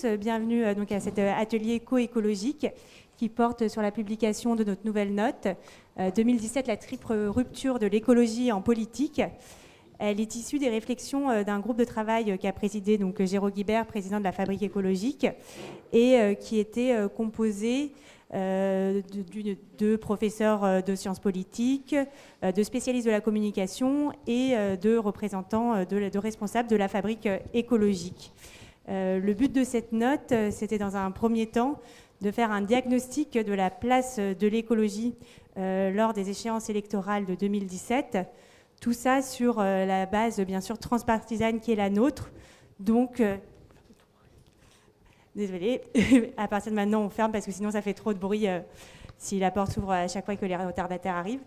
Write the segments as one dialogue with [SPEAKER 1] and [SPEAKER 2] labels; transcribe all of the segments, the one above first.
[SPEAKER 1] tous, bienvenue euh, donc à cet euh, atelier coécologique qui porte sur la publication de notre nouvelle note 2017, la triple rupture de l'écologie en politique. Elle est issue des réflexions d'un groupe de travail qu'a présidé donc Géraud Guibert, président de la Fabrique écologique, et qui était composé de, professeurs de sciences politiques, de spécialistes de la communication et de représentants, de responsables de la Fabrique écologique. Euh, le but de cette note, euh, c'était dans un premier temps de faire un diagnostic de la place de l'écologie euh, lors des échéances électorales de 2017. Tout ça sur la base, bien sûr, transpartisane qui est la nôtre. Donc, désolé, à partir de maintenant, on ferme parce que sinon, ça fait trop de bruit si la porte s'ouvre à chaque fois que les retardataires arrivent.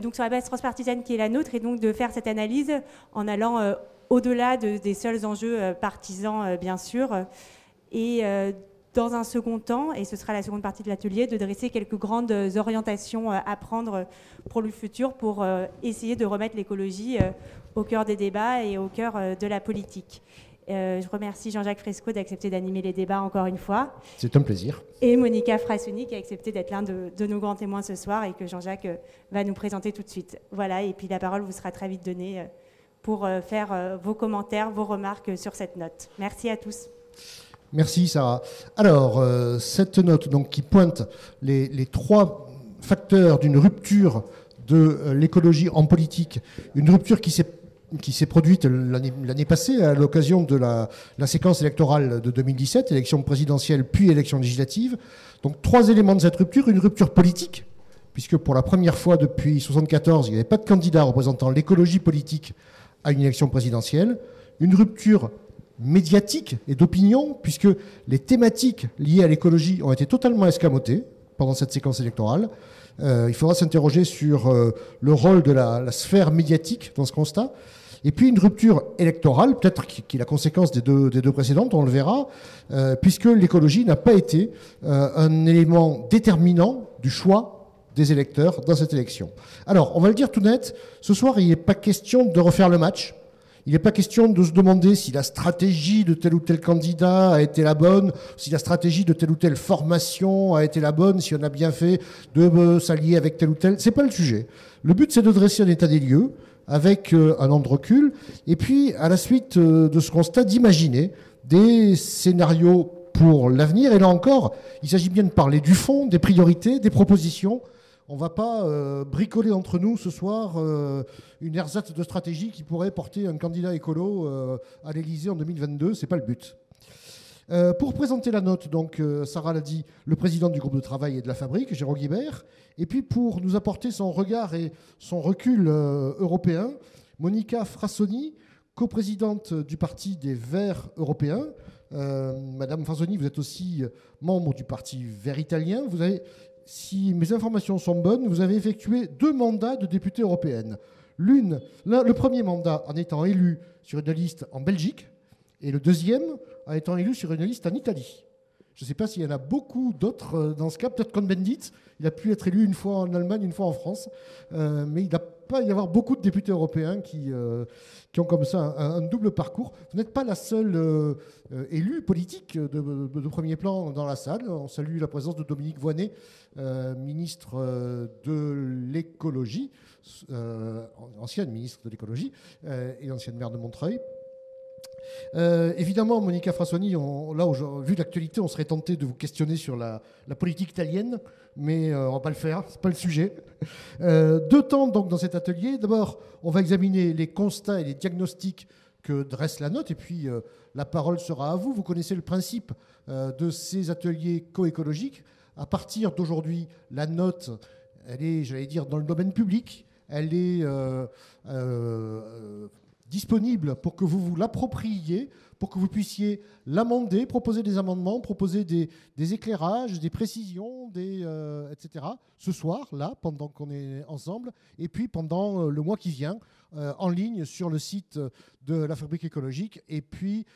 [SPEAKER 1] donc, sur la base transpartisane qui est la nôtre, et donc de faire cette analyse en allant au-delà des seuls enjeux euh, partisans, euh, bien sûr. Et euh, dans un second temps, et ce sera la seconde partie de l'atelier, de dresser quelques grandes orientations à prendre pour le futur pour essayer de remettre l'écologie au cœur des débats et au cœur de la politique. je remercie Jean-Jacques Fresco d'accepter d'animer les débats encore une fois.
[SPEAKER 2] C'est un plaisir.
[SPEAKER 1] Et Monica Frassoni qui a accepté d'être l'un de, de, nos grands témoins ce soir et que Jean-Jacques va nous présenter tout de suite. Voilà, et puis la parole vous sera très vite donnée pour euh, faire euh, vos commentaires, vos remarques sur cette note. Merci à tous.
[SPEAKER 2] Merci Sarah. Alors, euh, cette note donc, qui pointe les, les trois facteurs d'une rupture de l'écologie en politique, une rupture qui s'est qui s'est produite l'année passée à l'occasion de la, la, séquence électorale de 2017, élection présidentielle puis élection législative. Donc trois éléments de cette rupture, une rupture politique, puisque pour la première fois depuis 1974, il n'y avait pas de candidat représentant l'écologie politique à une élection présidentielle, une rupture médiatique et d'opinion, puisque les thématiques liées à l'écologie ont été totalement escamotées pendant cette séquence électorale. Euh, il faudra s'interroger sur euh, le rôle de la, sphère médiatique dans ce constat. Et puis une rupture électorale, peut-être qui, est la conséquence des deux, précédentes, on le verra, euh, puisque l'écologie n'a pas été un élément déterminant du choix des électeurs dans cette élection. Alors, on va le dire tout net, ce soir, il n'est pas question de refaire le match. Il n'est pas question de se demander si la stratégie de tel ou tel candidat a été la bonne, si la stratégie de telle ou telle formation a été la bonne, si on a bien fait de s'allier avec tel ou tel. C'est pas le sujet. Le but, c'est de dresser un état des lieux avec euh, un an de recul, et puis, à la suite euh, de ce constat, d'imaginer des scénarios pour l'avenir. Et là encore, il s'agit bien de parler du fond, des priorités, des propositions, on va pas euh, bricoler entre nous ce soir euh, une ersatz de stratégie qui pourrait porter un candidat écolo euh, à l'Élysée en 2022. Ce n'est pas le but. pour présenter la note, donc Sarah l'a dit, le président du groupe de travail et de la fabrique, Jérôme Guibert, et puis pour nous apporter son regard et son recul européen, Monica Frassoni, coprésidente du Parti des Verts européens. Madame Frassoni, vous êtes aussi membre du Parti Vert italien. Vous avez si mes informations sont bonnes, vous avez effectué deux mandats de députée européenne. L'une, le premier mandat en étant élu sur une liste en Belgique, et le deuxième en étant élu sur une liste en Italie. Je ne sais pas s'il y en a beaucoup d'autres euh, dans ce cas. Peut-être Cohn-Bendit, il a pu être élu une fois en Allemagne, une fois en France. Euh, mais il n'a pas y avoir beaucoup de députés européens qui, euh, qui ont comme ça un, double parcours. Vous n'êtes pas la seule élue politique de, premier plan dans la salle. On salue la présence de Dominique Voinet, ministre de l'écologie, ancienne ministre de l'écologie et ancienne maire de Montreuil. Euh, évidemment, Monica Frassoni, là, vu l'actualité, on serait tenté de vous questionner sur la, politique italienne, mais euh, on ne va pas le faire, ce n'est pas le sujet. Euh, deux temps donc dans cet atelier. D'abord, on va examiner les constats et les diagnostics que dresse la note, et puis la parole sera à vous. Vous connaissez le principe de ces ateliers coécologiques. À partir d'aujourd'hui, la note, elle est, j'allais dire, dans le domaine public. Elle est disponible pour que vous vous l'appropriiez, pour que vous puissiez l'amender, proposer des amendements, proposer des, éclairages, des précisions, euh, etc. Ce soir, là, pendant qu'on est ensemble, et puis pendant euh, le mois qui vient, euh, en ligne sur le site de la Fabrique écologique, et puis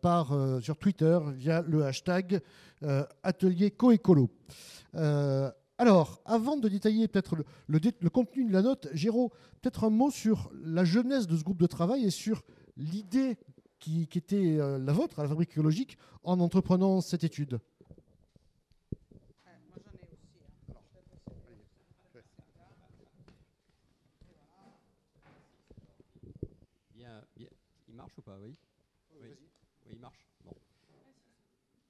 [SPEAKER 2] par, sur Twitter via le hashtag Atelier Coécolo. Alors, avant de détailler peut-être le, contenu de la note, Géraud, peut-être un mot sur la jeunesse de ce groupe de travail et sur l'idée qui, était la vôtre à la fabrique écologique en entreprenant cette étude
[SPEAKER 3] il marche ou pas Oui. Oui, il marche. Bon.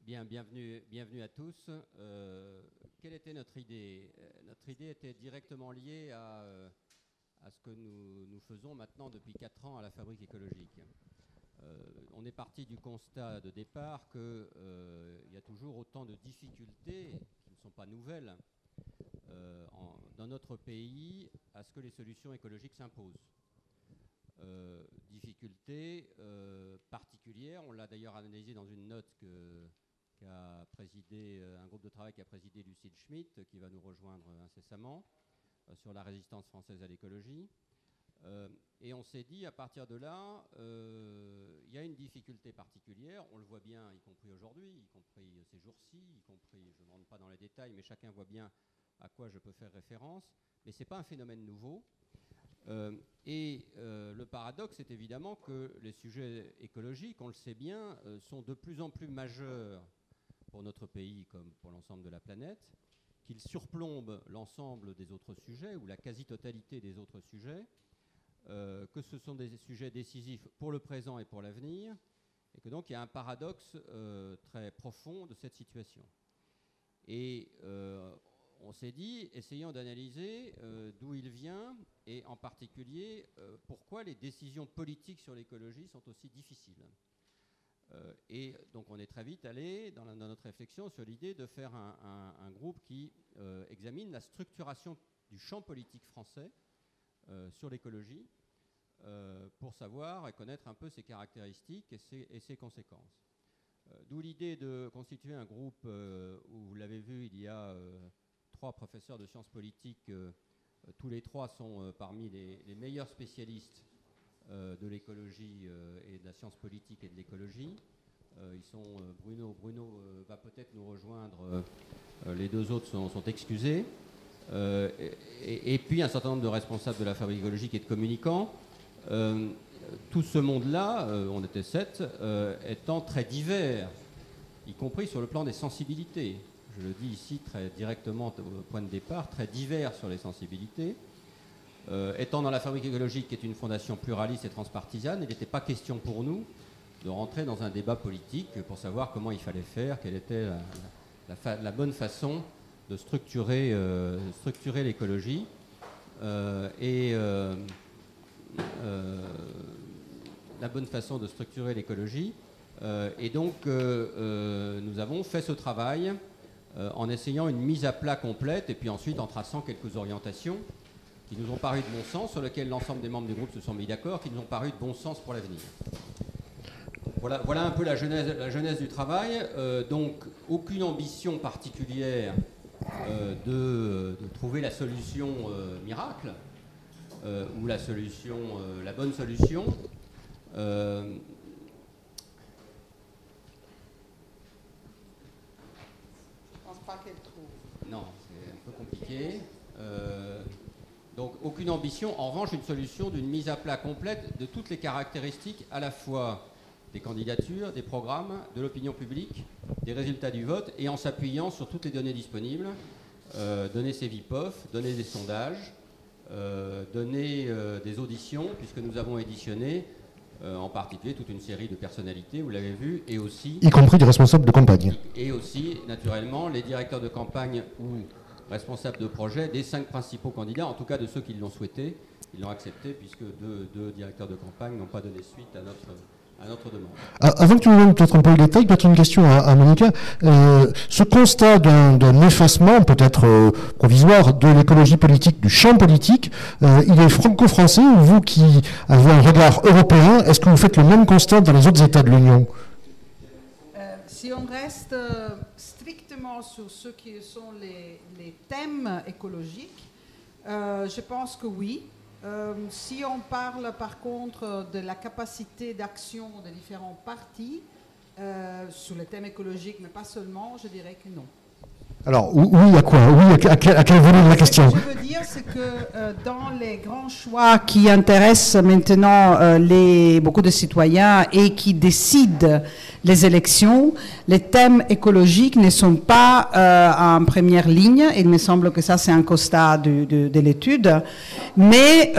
[SPEAKER 3] Bien, bienvenue, bienvenue à tous. Euh, quelle était notre idée? Euh, Notre idée était directement liée à, euh, ce que nous, faisons maintenant depuis 4 ans à la fabrique écologique. on est parti du constat de départ qu'il y a toujours autant de difficultés qui ne sont pas nouvelles dans notre pays à ce que les solutions écologiques s'imposent. Euh, difficultés euh, particulières. On l'a d'ailleurs analysé dans une note que, qu'a présidé euh, un groupe de travail qui a présidé Lucille Schmitt, qui va nous rejoindre incessamment, sur la résistance française à l'écologie. et on s'est dit, à partir de là, il y a une difficulté particulière, on le voit bien, y compris aujourd'hui, y compris ces jours-ci, y compris, je ne rentre pas dans les détails, mais chacun voit bien à quoi je peux faire référence, mais ce n'est pas un phénomène nouveau. Euh, et euh, le paradoxe est évidemment que les sujets écologiques, on le sait bien, euh, sont de plus en plus majeurs pour notre pays comme pour l'ensemble de la planète, qu'ils surplombent l'ensemble des autres sujets ou la quasi-totalité des autres sujets, que ce sont des sujets décisifs pour le présent et pour l'avenir, et que donc il y a un paradoxe très profond de cette situation. Et on s'est dit, essayons d'analyser euh, d'où il vient et en particulier euh, pourquoi les décisions politiques sur l'écologie sont aussi difficiles. Euh, et donc on est très vite allé dans, notre réflexion sur l'idée de faire un, groupe qui examine la structuration du champ politique français sur l'écologie pour savoir et connaître un peu ses caractéristiques et ses, conséquences. D'où l'idée de constituer un groupe où vous l'avez vu, il y a trois professeurs de sciences politiques. Euh, euh, tous les trois sont euh, parmi les, meilleurs spécialistes de l'écologie et de la science politique et de l'écologie. ils sont Bruno. Bruno va peut-être nous rejoindre. les deux autres sont, excusés. Et, puis un certain nombre de responsables de la fabrique écologique et de communicants. tout ce monde-là, on était sept, étant très divers, y compris sur le plan des sensibilités je le dis ici très directement au point de départ, très divers sur les sensibilités. Euh, étant dans la fabrique écologique, qui est une fondation pluraliste et transpartisane, il n'était pas question pour nous de rentrer dans un débat politique pour savoir comment il fallait faire, quelle était la, bonne façon de structurer, euh, l'écologie. Euh, et la bonne façon de structurer l'écologie. et donc, nous avons fait ce travail en essayant une mise à plat complète et puis ensuite en traçant quelques orientations qui nous ont paru de bon sens, sur lesquelles l'ensemble des membres du groupe se sont mis d'accord, qui nous ont paru de bon sens pour l'avenir. Voilà, voilà, un peu la genèse, la genèse du travail. Euh, donc, aucune ambition particulière euh, de, trouver la solution miracle ou la solution, la bonne solution. Non, c'est un peu compliqué. Euh, donc aucune ambition, en revanche une solution d'une mise à plat complète de toutes les caractéristiques à la fois des candidatures, des programmes, de l'opinion publique, des résultats du vote, et en s'appuyant sur toutes les données disponibles, euh, données CVPOF, données des sondages, euh, données des auditions, puisque nous avons éditionné euh, en particulier toute une série de personnalités, vous l'avez vu, et aussi...
[SPEAKER 2] Y compris des responsables de campagne.
[SPEAKER 3] Et aussi, naturellement, les directeurs de campagne ou responsables de projet des cinq principaux candidats, en tout cas de ceux qui l'ont souhaité. Ils l'ont accepté puisque deux directeurs de campagne n'ont pas donné suite à notre
[SPEAKER 2] ah, avant que tu nous donnes peut-être un peu le détail, peut-être une question à, Monica. Euh, ce constat d'un effacement, peut-être euh, provisoire, de l'écologie politique, du champ politique, euh, il est franco-français ou vous qui avez un regard européen, est-ce que vous faites le même constat dans les autres États de l'Union?
[SPEAKER 4] Si on reste sur ce qui sont les, les thèmes écologiques, je pense que oui. Euh, si on parle par contre de la capacité d'action des différents partis euh, sur le thème écologique, mais pas seulement, je dirais que non.
[SPEAKER 2] Alors, oui à quoi? Oui à, quel, à de la question?
[SPEAKER 4] Ce que je veux dire, c'est que euh, dans les grands choix qui intéressent maintenant euh, les, beaucoup de citoyens et qui décident les élections, les thèmes écologiques ne sont pas euh, en première ligne. Il me semble que ça, c'est un constat de, de, l'étude. Mais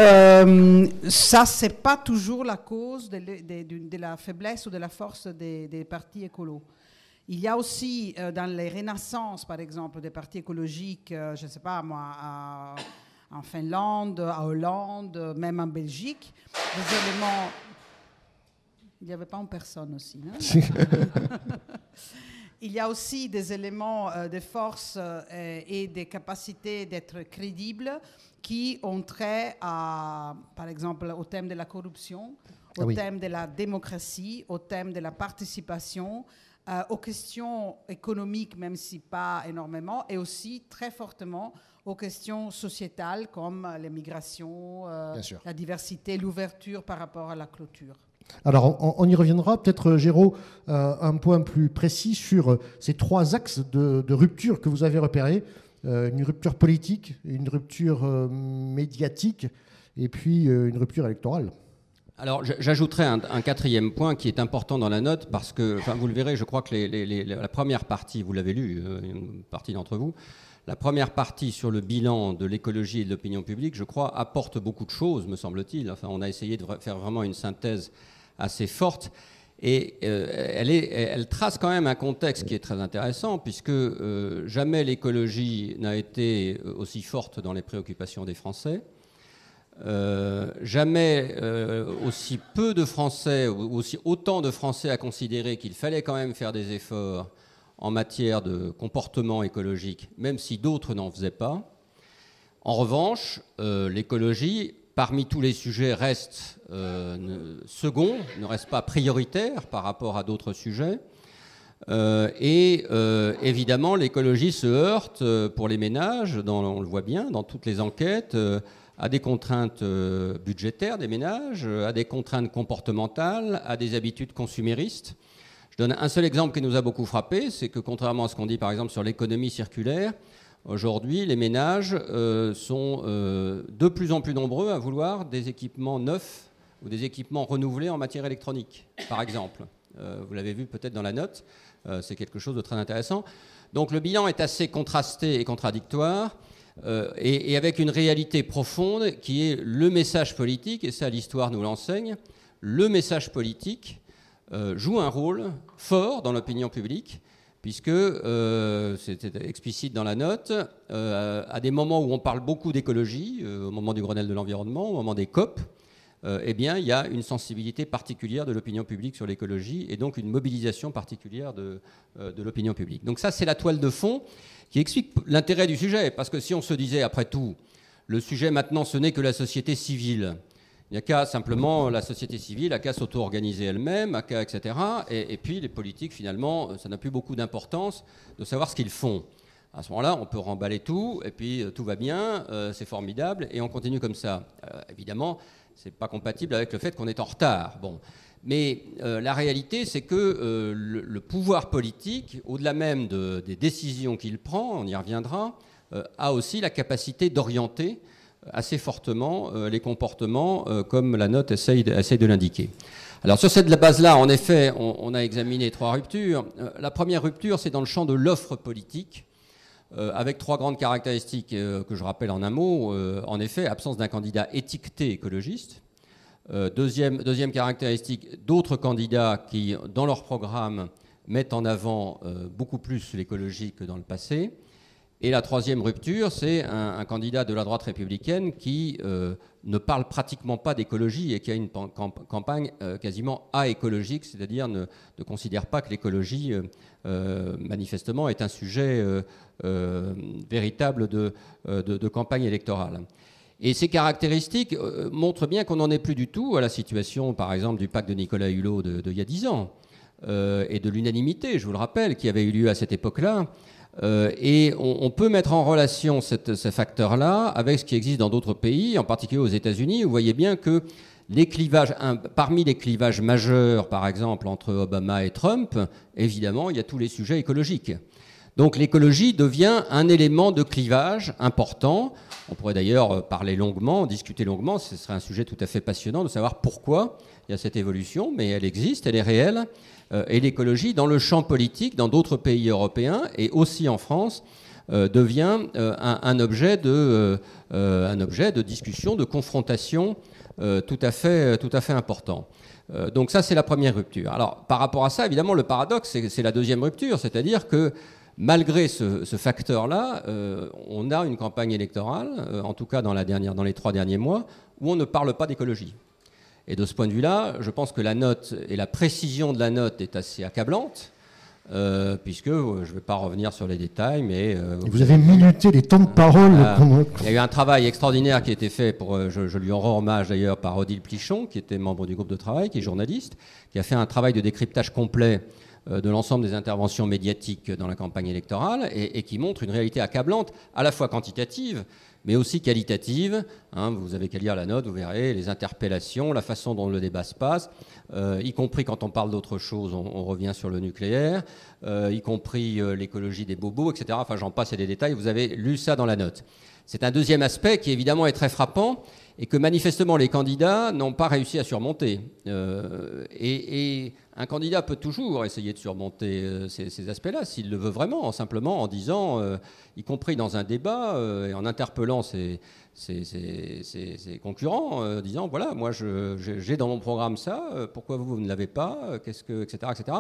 [SPEAKER 4] ça, c'est pas toujours la cause de, de, la faiblesse ou de la force des, des partis écolos. Il y a aussi euh, dans les renaissances, par exemple, des partis écologiques, euh, je ne sais pas moi, en Finlande, en Hollande, même en Belgique, des éléments. Il n'y avait pas en personne aussi. non Il y a aussi des éléments euh, de force et des capacités d'être crédibles qui ont trait à, par exemple, au thème de la corruption, au ah thème de la démocratie, au thème de la participation, euh, aux questions économiques, même si pas énormément, et aussi très fortement aux questions sociétales comme les migrations, euh, la diversité, l'ouverture par rapport à la clôture.
[SPEAKER 2] Alors, on, y reviendra. Peut-être, Géraud, euh, un point plus précis sur ces trois axes de, de rupture que vous avez repérés. une rupture politique, une rupture médiatique et puis une rupture électorale.
[SPEAKER 3] Alors j'ajouterai un, quatrième point qui est important dans la note parce que, vous le verrez, je crois que la première partie, vous l'avez lu, euh, une partie d'entre vous, la première partie sur le bilan de l'écologie et de l'opinion publique, je crois, apporte beaucoup de choses, me semble-t-il. Enfin, on a essayé de faire vraiment une synthèse assez forte. Et euh, elle, elle, trace quand même un contexte qui est très intéressant, puisque euh, jamais l'écologie n'a été aussi forte dans les préoccupations des Français. Euh, jamais euh, aussi peu de Français, ou aussi autant de Français à considérer qu'il fallait quand même faire des efforts en matière de comportement écologique, même si d'autres n'en faisaient pas. En revanche, euh, l'écologie, parmi tous les sujets, reste second, ne reste pas prioritaire par rapport à d'autres sujets. et évidemment, l'écologie se heurte pour les ménages, on le voit bien dans toutes les enquêtes, à des contraintes euh, budgétaires des ménages, euh, à des contraintes comportementales, à des habitudes consuméristes. Je donne un seul exemple qui nous a beaucoup frappé, c'est que contrairement à ce qu'on dit par exemple sur l'économie circulaire, aujourd'hui les ménages euh, sont de plus en plus nombreux à vouloir des équipements neufs ou des équipements renouvelés en matière électronique, par exemple. vous l'avez vu peut-être dans la note, c'est quelque chose de très intéressant. Donc le bilan est assez contrasté et contradictoire. Euh, et, avec une réalité profonde qui est le message politique, et ça l'histoire nous l'enseigne, le message politique euh, joue un rôle fort dans l'opinion publique, puisque, euh, c'était explicite dans la note, à des moments où on parle beaucoup d'écologie, au moment du Grenelle de l'environnement, au moment des COP, eh bien, il y a une sensibilité particulière de l'opinion publique sur l'écologie et donc une mobilisation particulière de l'opinion publique. Donc ça, c'est la toile de fond qui explique l'intérêt du sujet. Parce que si on se disait, après tout, le sujet maintenant, ce n'est que la société civile, il n'y a qu'à simplement la société civile, à qu'à s'auto-organiser elle-même, à qu'à, etc. Et, puis les politiques, finalement, ça n'a plus beaucoup d'importance de savoir ce qu'ils font. À ce moment-là, on peut remballer tout, et puis euh, tout va bien, euh, c'est formidable, et on continue comme ça. Euh, évidemment, ce n'est pas compatible avec le fait qu'on est en retard. Bon. Mais euh, la réalité, c'est que euh, le, pouvoir politique, au-delà même des décisions qu'il prend, on y reviendra, euh, a aussi la capacité d'orienter assez fortement les comportements, comme la note essaye de, l'indiquer. Alors sur cette base-là, en effet, on, a examiné trois ruptures. la première rupture, c'est dans le champ de l'offre politique. avec trois grandes caractéristiques que je rappelle en un mot. en effet, absence d'un candidat étiqueté écologiste, euh, deuxième, caractéristique, d'autres candidats qui, dans leur programme, mettent en avant euh, beaucoup plus l'écologie que dans le passé. Et la troisième rupture, c'est un, candidat de la droite républicaine qui euh, ne parle pratiquement pas d'écologie et qui a une campagne quasiment aécologique, c'est-à-dire ne, considère pas que l'écologie, manifestement, est un sujet véritable de, campagne électorale. Et ces caractéristiques euh, montrent bien qu'on n'en est plus du tout à la situation, par exemple, du pacte de Nicolas Hulot d'il de, y a dix ans, euh, et de l'unanimité, je vous le rappelle, qui avait eu lieu à cette époque-là. Euh, et on, peut mettre en relation ces facteurs-là avec ce qui existe dans d'autres pays, en particulier aux États-Unis. Vous voyez bien que parmi les clivages majeurs, par exemple, entre Obama et Trump, évidemment, il y a tous les sujets écologiques. Donc l'écologie devient un élément de clivage important. On pourrait d'ailleurs parler longuement, discuter longuement, ce serait un sujet tout à fait passionnant de savoir pourquoi il y a cette évolution, mais elle existe, elle est réelle. Euh, et l'écologie, dans le champ politique, dans d'autres pays européens et aussi en France, euh, devient euh, un, objet de, discussion, de confrontation tout à fait important. donc ça, c'est la première rupture. Alors, par rapport à ça, évidemment, le paradoxe, c'est la deuxième rupture, c'est-à-dire que malgré ce, facteur-là, on a une campagne électorale, en tout cas dans, la dernière, dans les trois derniers mois, où on ne parle pas d'écologie. Et de ce point de vue-là, je pense que la note et la précision de la note est assez accablante. Euh, puisque euh, je ne vais pas revenir sur les détails, mais...
[SPEAKER 2] Euh, vous, avez minuté les temps de parole.
[SPEAKER 3] il y a eu un travail extraordinaire qui a été fait, pour, je, lui en rends hommage d'ailleurs, par Odile Plichon, qui était membre du groupe de travail, qui est journaliste, qui a fait un travail de décryptage complet de l'ensemble des interventions médiatiques dans la campagne électorale et, qui montre une réalité accablante, à la fois quantitative, mais aussi qualitative. Hein, vous avez qu'à lire la note, vous verrez les interpellations, la façon dont le débat se passe, euh, y compris quand on parle d'autre chose, on, revient sur le nucléaire, euh, y compris euh, l'écologie des bobos, etc. Enfin, j'en passe et des détails. Vous avez lu ça dans la note. C'est un deuxième aspect qui évidemment est très frappant et que manifestement les candidats n'ont pas réussi à surmonter. et, un candidat peut toujours essayer de surmonter euh, ces, aspects-là, s'il le veut vraiment, simplement en disant, euh, y compris dans un débat, euh, et en interpellant ses, concurrents, disant, voilà, moi j'ai dans mon programme ça, pourquoi vous, vous ne l'avez pas, qu'est-ce que, etc., etc.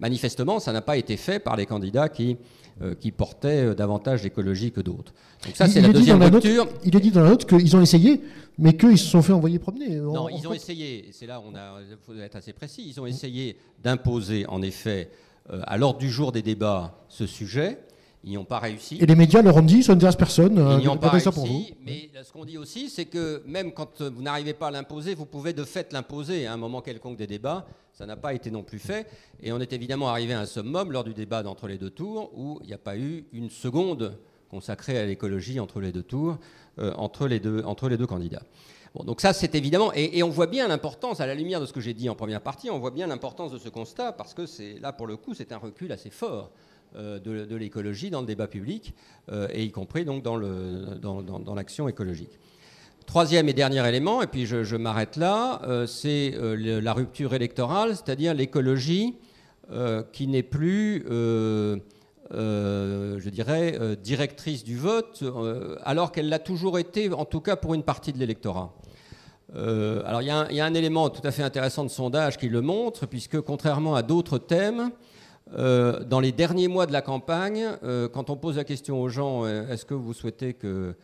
[SPEAKER 3] Manifestement, ça n'a pas été fait par les candidats qui, qui portaient davantage l'écologie que d'autres.
[SPEAKER 2] Donc ça, c'est la deuxième il est dit dans la note qu'ils ont essayé mais qu'ils se sont fait envoyer promener.
[SPEAKER 3] Non, ils ont essayé, c'est là où il faut être assez précis, ils ont essayé d'imposer en effet euh, à l'ordre du jour des débats ce sujet. Ils n'y ont pas réussi.
[SPEAKER 2] Et les médias leur ont dit, ça ne intéresse personne.
[SPEAKER 3] Ils n'y ont pas réussi, pour vous. mais ce qu'on dit aussi, c'est que même quand vous n'arrivez pas à l'imposer, vous pouvez de fait l'imposer à un moment quelconque des débats. Ça n'a pas été non plus fait. Et on est évidemment arrivé à un summum lors du débat d'entre les deux tours, où il n'y a pas eu une seconde consacrée à l'écologie entre les deux tours. Euh, entre, les deux, entre les deux candidats. Bon, donc ça, c'est évidemment, et, on voit bien l'importance, à la lumière de ce que j'ai dit en première partie, on voit bien l'importance de ce constat, parce que c'est là, pour le coup, c'est un recul assez fort euh, de, l'écologie dans le débat public, euh, et y compris donc dans, l'action écologique. Troisième et dernier élément, et puis je, m'arrête là, c'est la rupture électorale, c'est-à-dire l'écologie qui n'est plus euh, je dirais, euh, directrice du vote, euh, alors qu'elle l'a toujours été, en tout cas pour une partie de l'électorat. alors il y, a un élément tout à fait intéressant de sondage qui le montre, puisque contrairement à d'autres thèmes, dans les derniers mois de la campagne, quand on pose la question aux gens, est-ce que vous souhaitez que,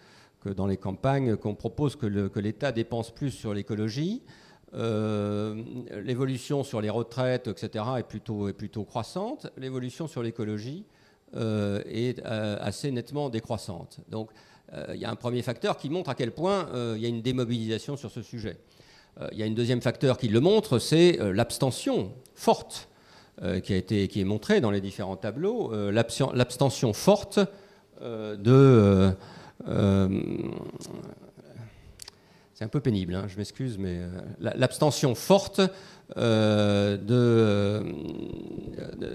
[SPEAKER 3] dans les campagnes, qu'on propose que l'État dépense plus sur l'écologie L'évolution sur les retraites, etc., est plutôt, est plutôt croissante. L'évolution sur l'écologie euh, est euh, assez nettement décroissante. Donc euh, il y a un premier facteur qui montre à quel point il y a une démobilisation sur ce sujet. Il y a un deuxième facteur qui le montre, c'est l'abstention forte qui, a été, qui est montrée dans les différents tableaux, l'abstention forte de... c'est un peu pénible, hein, je m'excuse, mais l'abstention forte euh, de,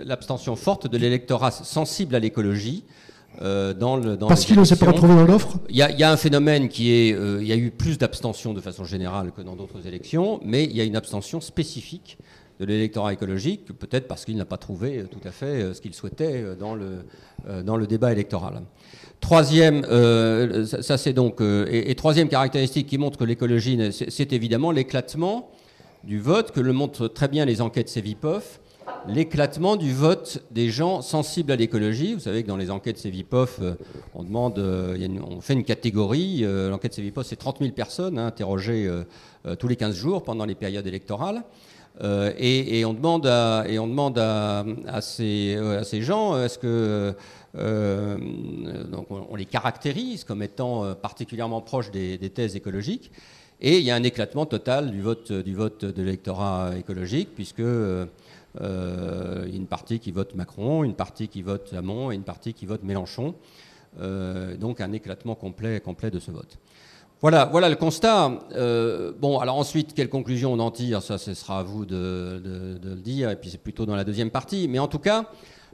[SPEAKER 3] l'abstention forte de l'électorat sensible à l'écologie.
[SPEAKER 2] Euh, dans le, dans Parce qu'il ne s'est pas retrouvé dans l'offre?
[SPEAKER 3] Il y, a un phénomène qui est. Euh, il y a eu plus d'abstention de façon générale que dans d'autres élections, mais il y a une abstention spécifique de l'électorat écologique, peut-être parce qu'il n'a pas trouvé tout à fait ce qu'il souhaitait dans le, dans le débat électoral. Troisième, ça, c'est donc, et, troisième caractéristique qui montre que l'écologie, c'est évidemment l'éclatement du vote, que le montrent très bien les enquêtes Cevipof, l'éclatement du vote des gens sensibles à l'écologie. Vous savez que dans les enquêtes Cevipof, euh, on, demande, euh, on fait une catégorie. Euh, l'enquête Cevipof, c'est 30 000 personnes hein, interrogées tous les 15 jours pendant les périodes électorales. Et, on demande à, et on demande à, ces, gens, est-ce que donc on, les caractérise comme étant particulièrement proches des thèses écologiques et il y a un éclatement total du vote, de l'électorat écologique, puisque euh, euh, une partie qui vote Macron, une partie qui vote Hamon et une partie qui vote Mélenchon. Euh, donc un éclatement complet, complet de ce vote. Voilà, voilà le constat. bon, alors ensuite, quelle conclusion on en tire? Ça, ce sera à vous de, le dire, et puis c'est plutôt dans la deuxième partie. Mais en tout cas,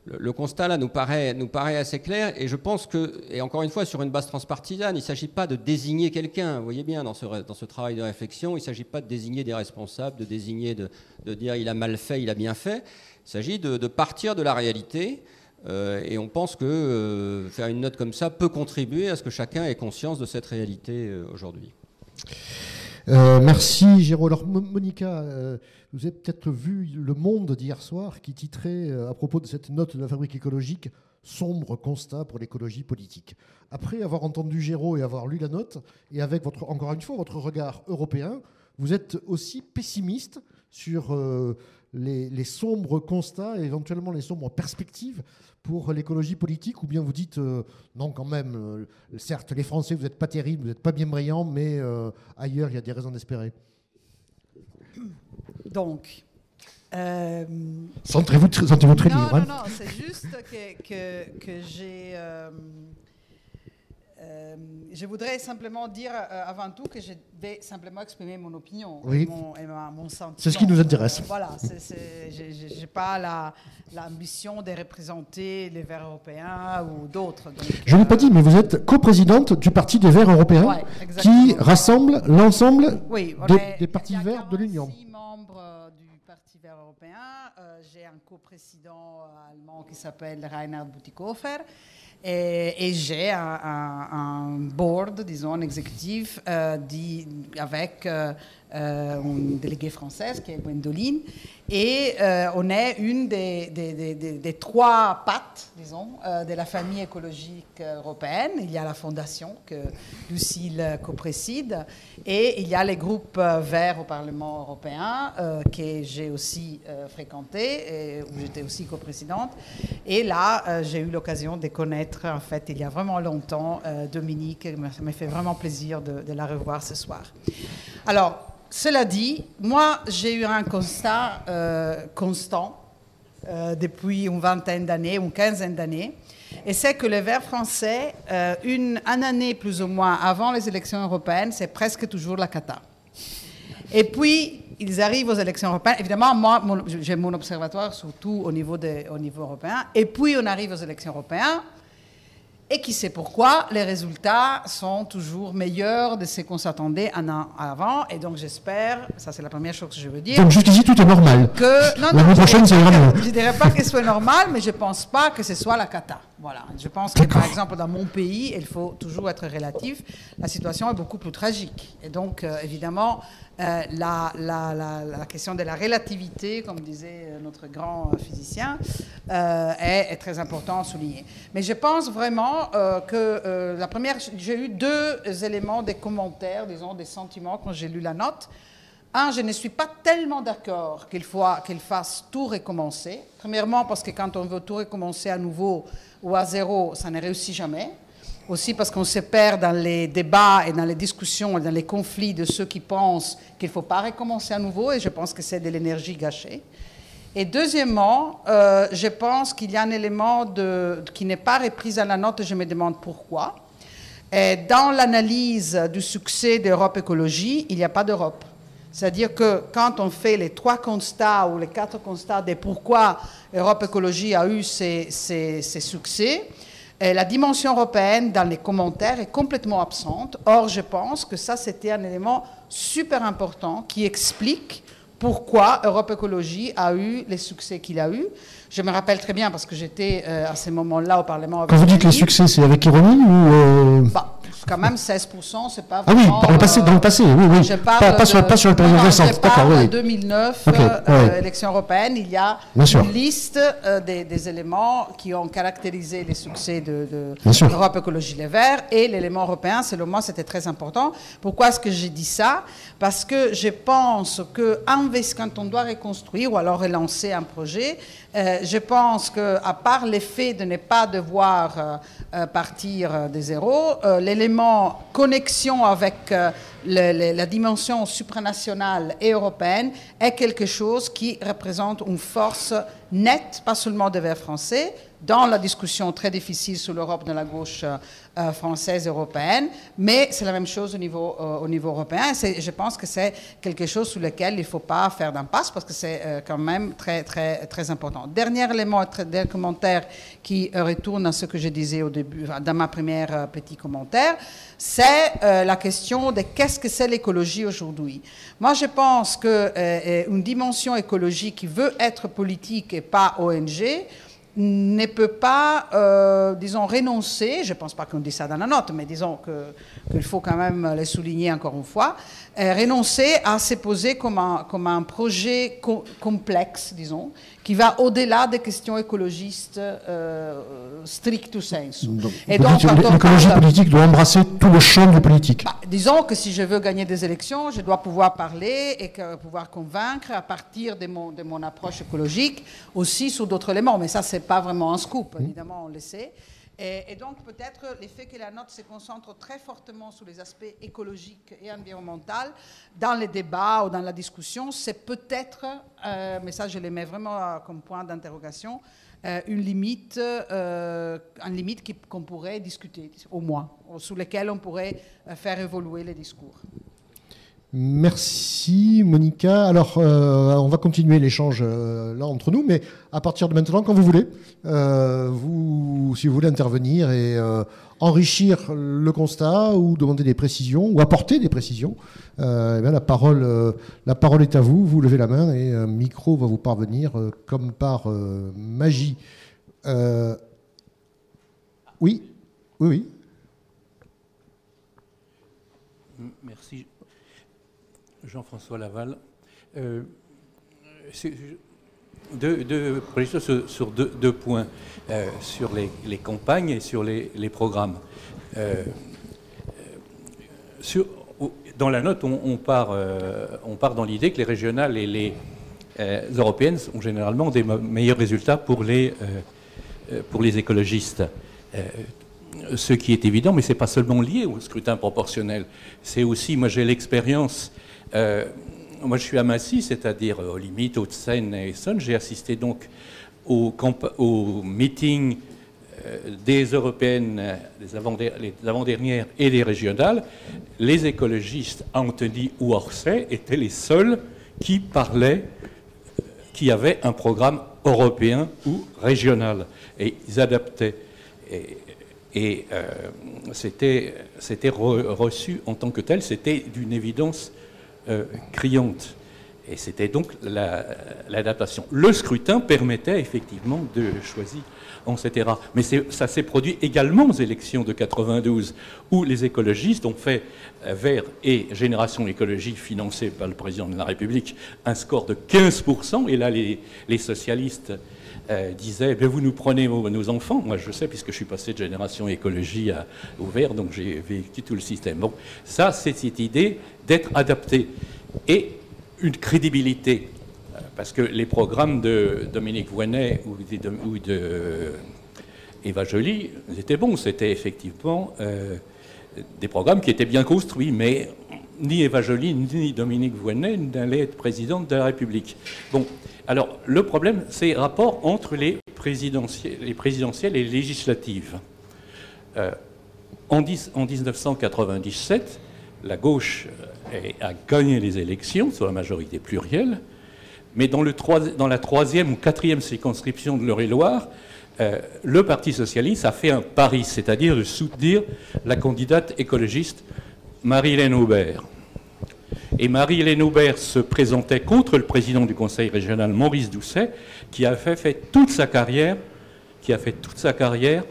[SPEAKER 3] le, constat là nous paraît, assez clair et je pense que, et encore une fois sur une base transpartisane, il ne s'agit pas de désigner quelqu'un, vous voyez bien dans ce, travail de réflexion, il ne s'agit pas de désigner des responsables, de désigner, de, de, dire il a mal fait, il a bien fait, il s'agit de partir de la réalité euh, et on pense que euh, faire une note comme ça peut contribuer à ce que chacun ait conscience de cette réalité euh, aujourd'hui.
[SPEAKER 2] merci Géraud. Alors Monica, vous avez peut-être vu Le Monde d'hier soir qui titrait à propos de cette note de la fabrique écologique Sombre constat pour l'écologie politique. Après avoir entendu Géraud et avoir lu la note, et avec votre, encore une fois votre regard européen, vous êtes aussi pessimiste sur les, sombres constats et éventuellement les sombres perspectives pour l'écologie politique Ou bien vous dites, euh, non quand même, euh, certes les Français, vous n'êtes pas terribles, vous n'êtes pas bien brillants, mais euh, ailleurs, il y a des raisons d'espérer
[SPEAKER 4] Donc...
[SPEAKER 2] Sentez-vous très libre.
[SPEAKER 4] Non, hein. non, non, c'est juste que, que j'ai euh, je voudrais simplement dire euh, avant tout que je vais simplement exprimer mon opinion et, mon, sentiment.
[SPEAKER 2] C'est ce qui nous intéresse.
[SPEAKER 4] voilà, je n'ai pas l'ambition de représenter les Verts européens ou d'autres.
[SPEAKER 2] Je ne l'ai pas dit, mais vous êtes coprésidente du Parti des Verts européens qui rassemble l'ensemble des, partis verts de l'Union.
[SPEAKER 4] membres du Parti vert européen. Euh, j'ai un coprésident allemand qui s'appelle Reinhard Butikofer. Et, j'ai un, board, disons, exécutif euh, avec euh, euh, une déléguée française qui est Gwendoline. Et euh, on est une des, des, trois pattes, disons, euh, de la famille écologique européenne. Il y a la fondation que Lucille copréside et il y a les groupes verts au Parlement européen que j'ai aussi fréquenté et où j'étais aussi coprésidente. Et là, j'ai eu l'occasion de connaître, en fait, il y a vraiment longtemps, Dominique. Ça m'a fait vraiment plaisir de la revoir ce soir. Alors, cela dit, moi, j'ai eu un constat euh, constant euh, depuis une vingtaine d'années, une quinzaine d'années, et c'est que les Verts français, euh, une, année plus ou moins avant les élections européennes, c'est presque toujours la cata. Et puis, ils arrivent aux élections européennes. Évidemment, moi, j'ai mon observatoire surtout au niveau, au niveau européen. Et puis, on arrive aux élections européennes. Et qui sait pourquoi les résultats sont toujours meilleurs de ce qu'on s'attendait un an avant. Et donc j'espère, ça c'est la première chose que je veux dire.
[SPEAKER 2] Donc jusqu'ici tout est normal.
[SPEAKER 4] Que, L'année prochaine c'est vraiment. Je ne dirais pas que ce soit normal, mais je ne pense pas que ce soit la cata. Voilà. Je pense que par exemple dans mon pays, il faut toujours être relatif, la situation est beaucoup plus tragique. Et donc euh, évidemment, euh, la, la, question de la relativité, comme disait euh, notre grand physicien, euh, est, très important à souligner. Mais je pense vraiment que la première, j'ai eu deux éléments des commentaires, disons, des sentiments quand j'ai lu la note. Un, je ne suis pas tellement d'accord qu'il faut qu'il fasse tout recommencer. Premièrement, parce que quand on veut tout recommencer à nouveau ou à zéro, ça ne réussit jamais aussi parce qu'on se perd dans les débats et dans les discussions et dans les conflits de ceux qui pensent qu'il ne faut pas recommencer à nouveau, et je pense que c'est de l'énergie gâchée. Et deuxièmement, euh, je pense qu'il y a un élément qui n'est pas repris à la note, et je me demande pourquoi. Dans l'analyse du succès d'Europe Écologie, il n'y a pas d'Europe. C'est-à-dire que quand on fait les trois constats ou les quatre constats de pourquoi Europe Écologie a eu ses, ses, ses succès, la dimension européenne dans les commentaires est complètement absente. Or, je pense que ça, c'était un élément super important qui explique pourquoi Europe Écologie a eu les succès qu'il a eu. Je me rappelle très bien parce que j'étais euh, à ce moment-là au Parlement
[SPEAKER 2] européen. Quand vous dites les succès, c'est avec ironie ou
[SPEAKER 4] euh, bah, quand même 16%, c'est pas vraiment...
[SPEAKER 2] Ah oui, dans le passé, dans le passé oui, oui. Je parle pas, pas, sur, pas, sur, la période récente.
[SPEAKER 4] Parle oui. 2009, euh, élection européenne, il y a une liste des, des, éléments qui ont caractérisé les succès de, de l'Europe Écologie Les Verts et l'élément européen, selon moi, c'était très important. Pourquoi est-ce que j'ai dit ça? Parce que je pense que quand on doit reconstruire ou alors relancer un projet, euh, je pense qu'à part l'effet de ne pas devoir euh, euh, partir de zéro, l'élément connexion avec la dimension supranationale et européenne est quelque chose qui représente une force nette, pas seulement des Verts français, dans la discussion très difficile sur l'Europe de la gauche euh, française européenne, mais c'est la même chose au niveau, euh, au niveau européen. Je pense que c'est quelque chose sur lequel il ne faut pas faire d'impasse parce que c'est euh, quand même très, très, très important. Dernier élément, dernier commentaire qui retourne à ce que je disais au début, dans ma première petit commentaire, c'est la question de qu'est-ce que c'est l'écologie aujourd'hui. Moi, je pense qu'une dimension écologique qui veut être politique et pas ONG, ne peut pas, euh, disons, renoncer, je ne pense pas qu'on dit ça dans la note, mais disons qu'il faut quand même le souligner encore une fois, euh, renoncer à se poser comme un, comme un projet complexe, disons, qui va au-delà des questions écologistes euh, stricto sensu.
[SPEAKER 2] et donc, l'écologie politique doit embrasser tout le champ du politique?
[SPEAKER 4] Bah, disons que si je veux gagner des élections, je dois pouvoir parler et que, pouvoir convaincre à partir de mon, de mon approche écologique aussi sur d'autres éléments. Mais ça, c'est pas vraiment un scoop, mmh. évidemment, on le sait. Et, donc peut-être l'effet que la note se concentre très fortement sur les aspects écologiques et environnementaux dans les débats ou dans la discussion, c'est peut-être, euh, mais ça je le mets vraiment comme point d'interrogation, euh, une limite, euh, une limite qu'on pourrait discuter au moins, sur laquelle on pourrait faire évoluer les discours.
[SPEAKER 2] Merci Monica. Alors euh, on va continuer l'échange euh, là entre nous, mais à partir de maintenant, quand vous voulez, euh, vous, si vous voulez intervenir et enrichir le constat ou demander des précisions ou apporter des précisions, eh la parole, la parole est à vous. Vous levez la main et un micro va vous parvenir comme par magie. oui, oui, oui.
[SPEAKER 5] Merci. Jean-François Laval. Euh, deux, sur, deux, points, euh, sur les, campagnes et sur les, programmes. Euh, dans la note, on, part, on part dans l'idée que les régionales et les européennes ont généralement des meilleurs résultats pour les, pour les écologistes ce qui est évident, mais ce n'est pas seulement lié au scrutin proportionnel. C'est aussi, moi j'ai l'expérience euh, moi, je suis à Massy, c'est-à-dire aux limites Haute-Seine et Essonne. J'ai assisté donc au, au meeting euh, des européennes, les avant-dernières et des régionales. Les écologistes, Antony ou Orsay, étaient les seuls qui parlaient, qui avaient un programme européen ou régional. Et ils adaptaient. Et, euh, c'était reçu en tant que tel, c'était d'une évidence euh, criante. Et c'était donc l'adaptation. le scrutin permettait effectivement de choisir, etc. Mais ça s'est produit également aux élections de 92, où les écologistes ont fait, euh, Vert et Génération Écologie, financée par le président de la République, un score de 15%. Et là, les, socialistes euh, disaient ben, Vous nous prenez nos enfants. Moi, je sais, puisque je suis passé de Génération Écologie à, au Vert, donc j'ai vécu tout le système. Bon, ça, c'est cette idée d'être adapté. Et une crédibilité, parce que les programmes de Dominique Voynet ou de, Eva Joly étaient bons. C'était effectivement euh, des programmes qui étaient bien construits, mais ni Eva Joly ni Dominique Voynet n'allaient être présidente de la République. Bon, alors le problème, c'est le rapport entre les présidentielles, les présidentielles et les législatives. Euh, en, en 1997, la gauche euh, a gagné les élections sur la majorité plurielle, mais dans, la troisième ou quatrième circonscription de l'Eure-et-Loire, euh, le Parti socialiste a fait un pari, c'est-à-dire de soutenir la candidate écologiste Marie-Hélène Aubert. Et Marie-Hélène Aubert se présentait contre le président du Conseil régional, Maurice Doucet, qui a fait toute sa carrière, qui a fait toute sa carrière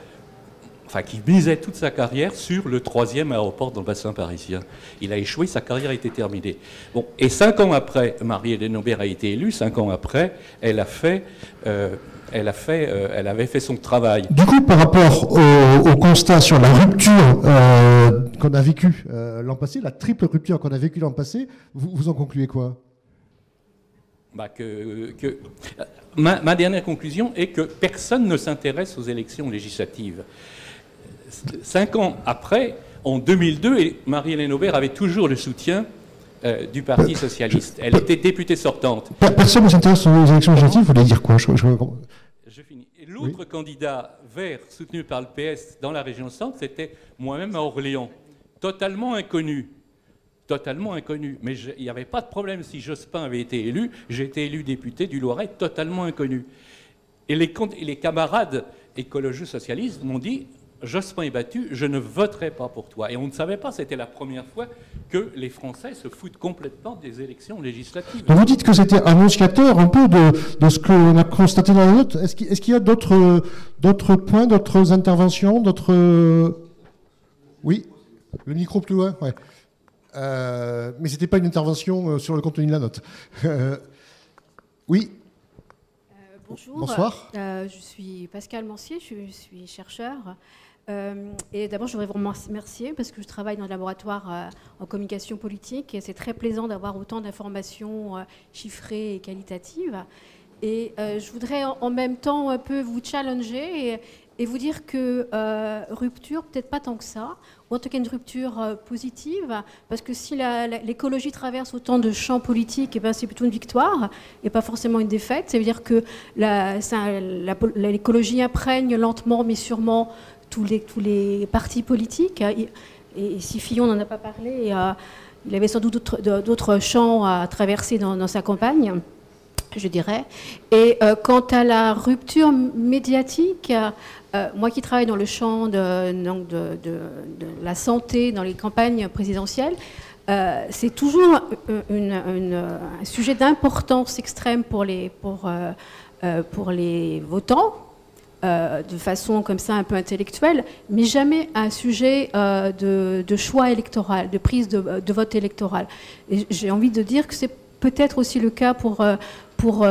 [SPEAKER 5] enfin qui misait toute sa carrière sur le troisième aéroport dans le bassin parisien. Il a échoué, sa carrière a été terminée. Bon, et cinq ans après, Marie-Hélène Aubert a été élue, cinq ans après, elle a fait... Euh, elle, a fait, euh, elle avait fait son travail.
[SPEAKER 2] Du coup, par rapport au, constat sur la rupture euh, qu'on a vécue l'an passé, la triple rupture qu'on a vécue l'an passé, vous, vous en concluez quoi?
[SPEAKER 5] Bah que, que ma, ma, dernière conclusion est que personne ne s'intéresse aux élections législatives cinq ans après, en 2002, Marie-Hélène Aubert avait toujours le soutien euh, du Parti socialiste. Elle était députée sortante.
[SPEAKER 2] Personne ne s'intéresse aux élections législatives, vous voulez dire quoi? Je,
[SPEAKER 5] finis. l'autre candidat vert soutenu par le PS dans la région centre, c'était moi-même à Orléans, totalement inconnu. Totalement inconnu. Mais il n'y avait pas de problème si Jospin avait été élu. J'ai été élu député du Loiret, totalement inconnu. Et les, les camarades écologistes socialistes m'ont dit Jospin est battu, je ne voterai pas pour toi. Et on ne savait pas, c'était la première fois que les Français se foutent complètement des élections législatives.
[SPEAKER 2] vous dites que c'était annonciateur un peu de, ce qu'on a constaté dans la note. Est-ce qu'il y a d'autres points, d'autres interventions, d'autres... Oui Le micro plus loin ouais. Euh, mais ce n'était pas une intervention euh, sur le contenu de la note. oui
[SPEAKER 6] Bonjour.
[SPEAKER 2] Bonsoir.
[SPEAKER 6] je suis Pascal Mancier, je suis chercheur. Euh, et d'abord, je voudrais vous remercier parce que je travaille dans le laboratoire euh, en communication politique et c'est très plaisant d'avoir autant d'informations euh, chiffrées et qualitatives. Et je voudrais en, même temps un peu vous challenger et, vous dire que rupture, peut-être pas tant que ça, ou en tout cas une rupture positive, parce que si l'écologie traverse autant de champs politiques, eh ben c'est plutôt une victoire et pas forcément une défaite. Ça veut dire que l'écologie imprègne lentement mais sûrement tous les, tous les partis politiques. Et, si Fillon n'en a pas parlé, euh, il avait sans doute d'autres champs à traverser dans, sa campagne, je dirais. Et euh, quant à la rupture médiatique, euh, moi qui travaille dans le champ de, la santé, dans les campagnes présidentielles, c'est toujours un sujet d'importance extrême pour les, pour, pour les votants, euh, de façon comme ça un peu intellectuelle, mais jamais un sujet euh, de, choix électoral, de prise de, vote électoral. Et j'ai envie de dire que c'est peut-être aussi le cas pour, euh, pour,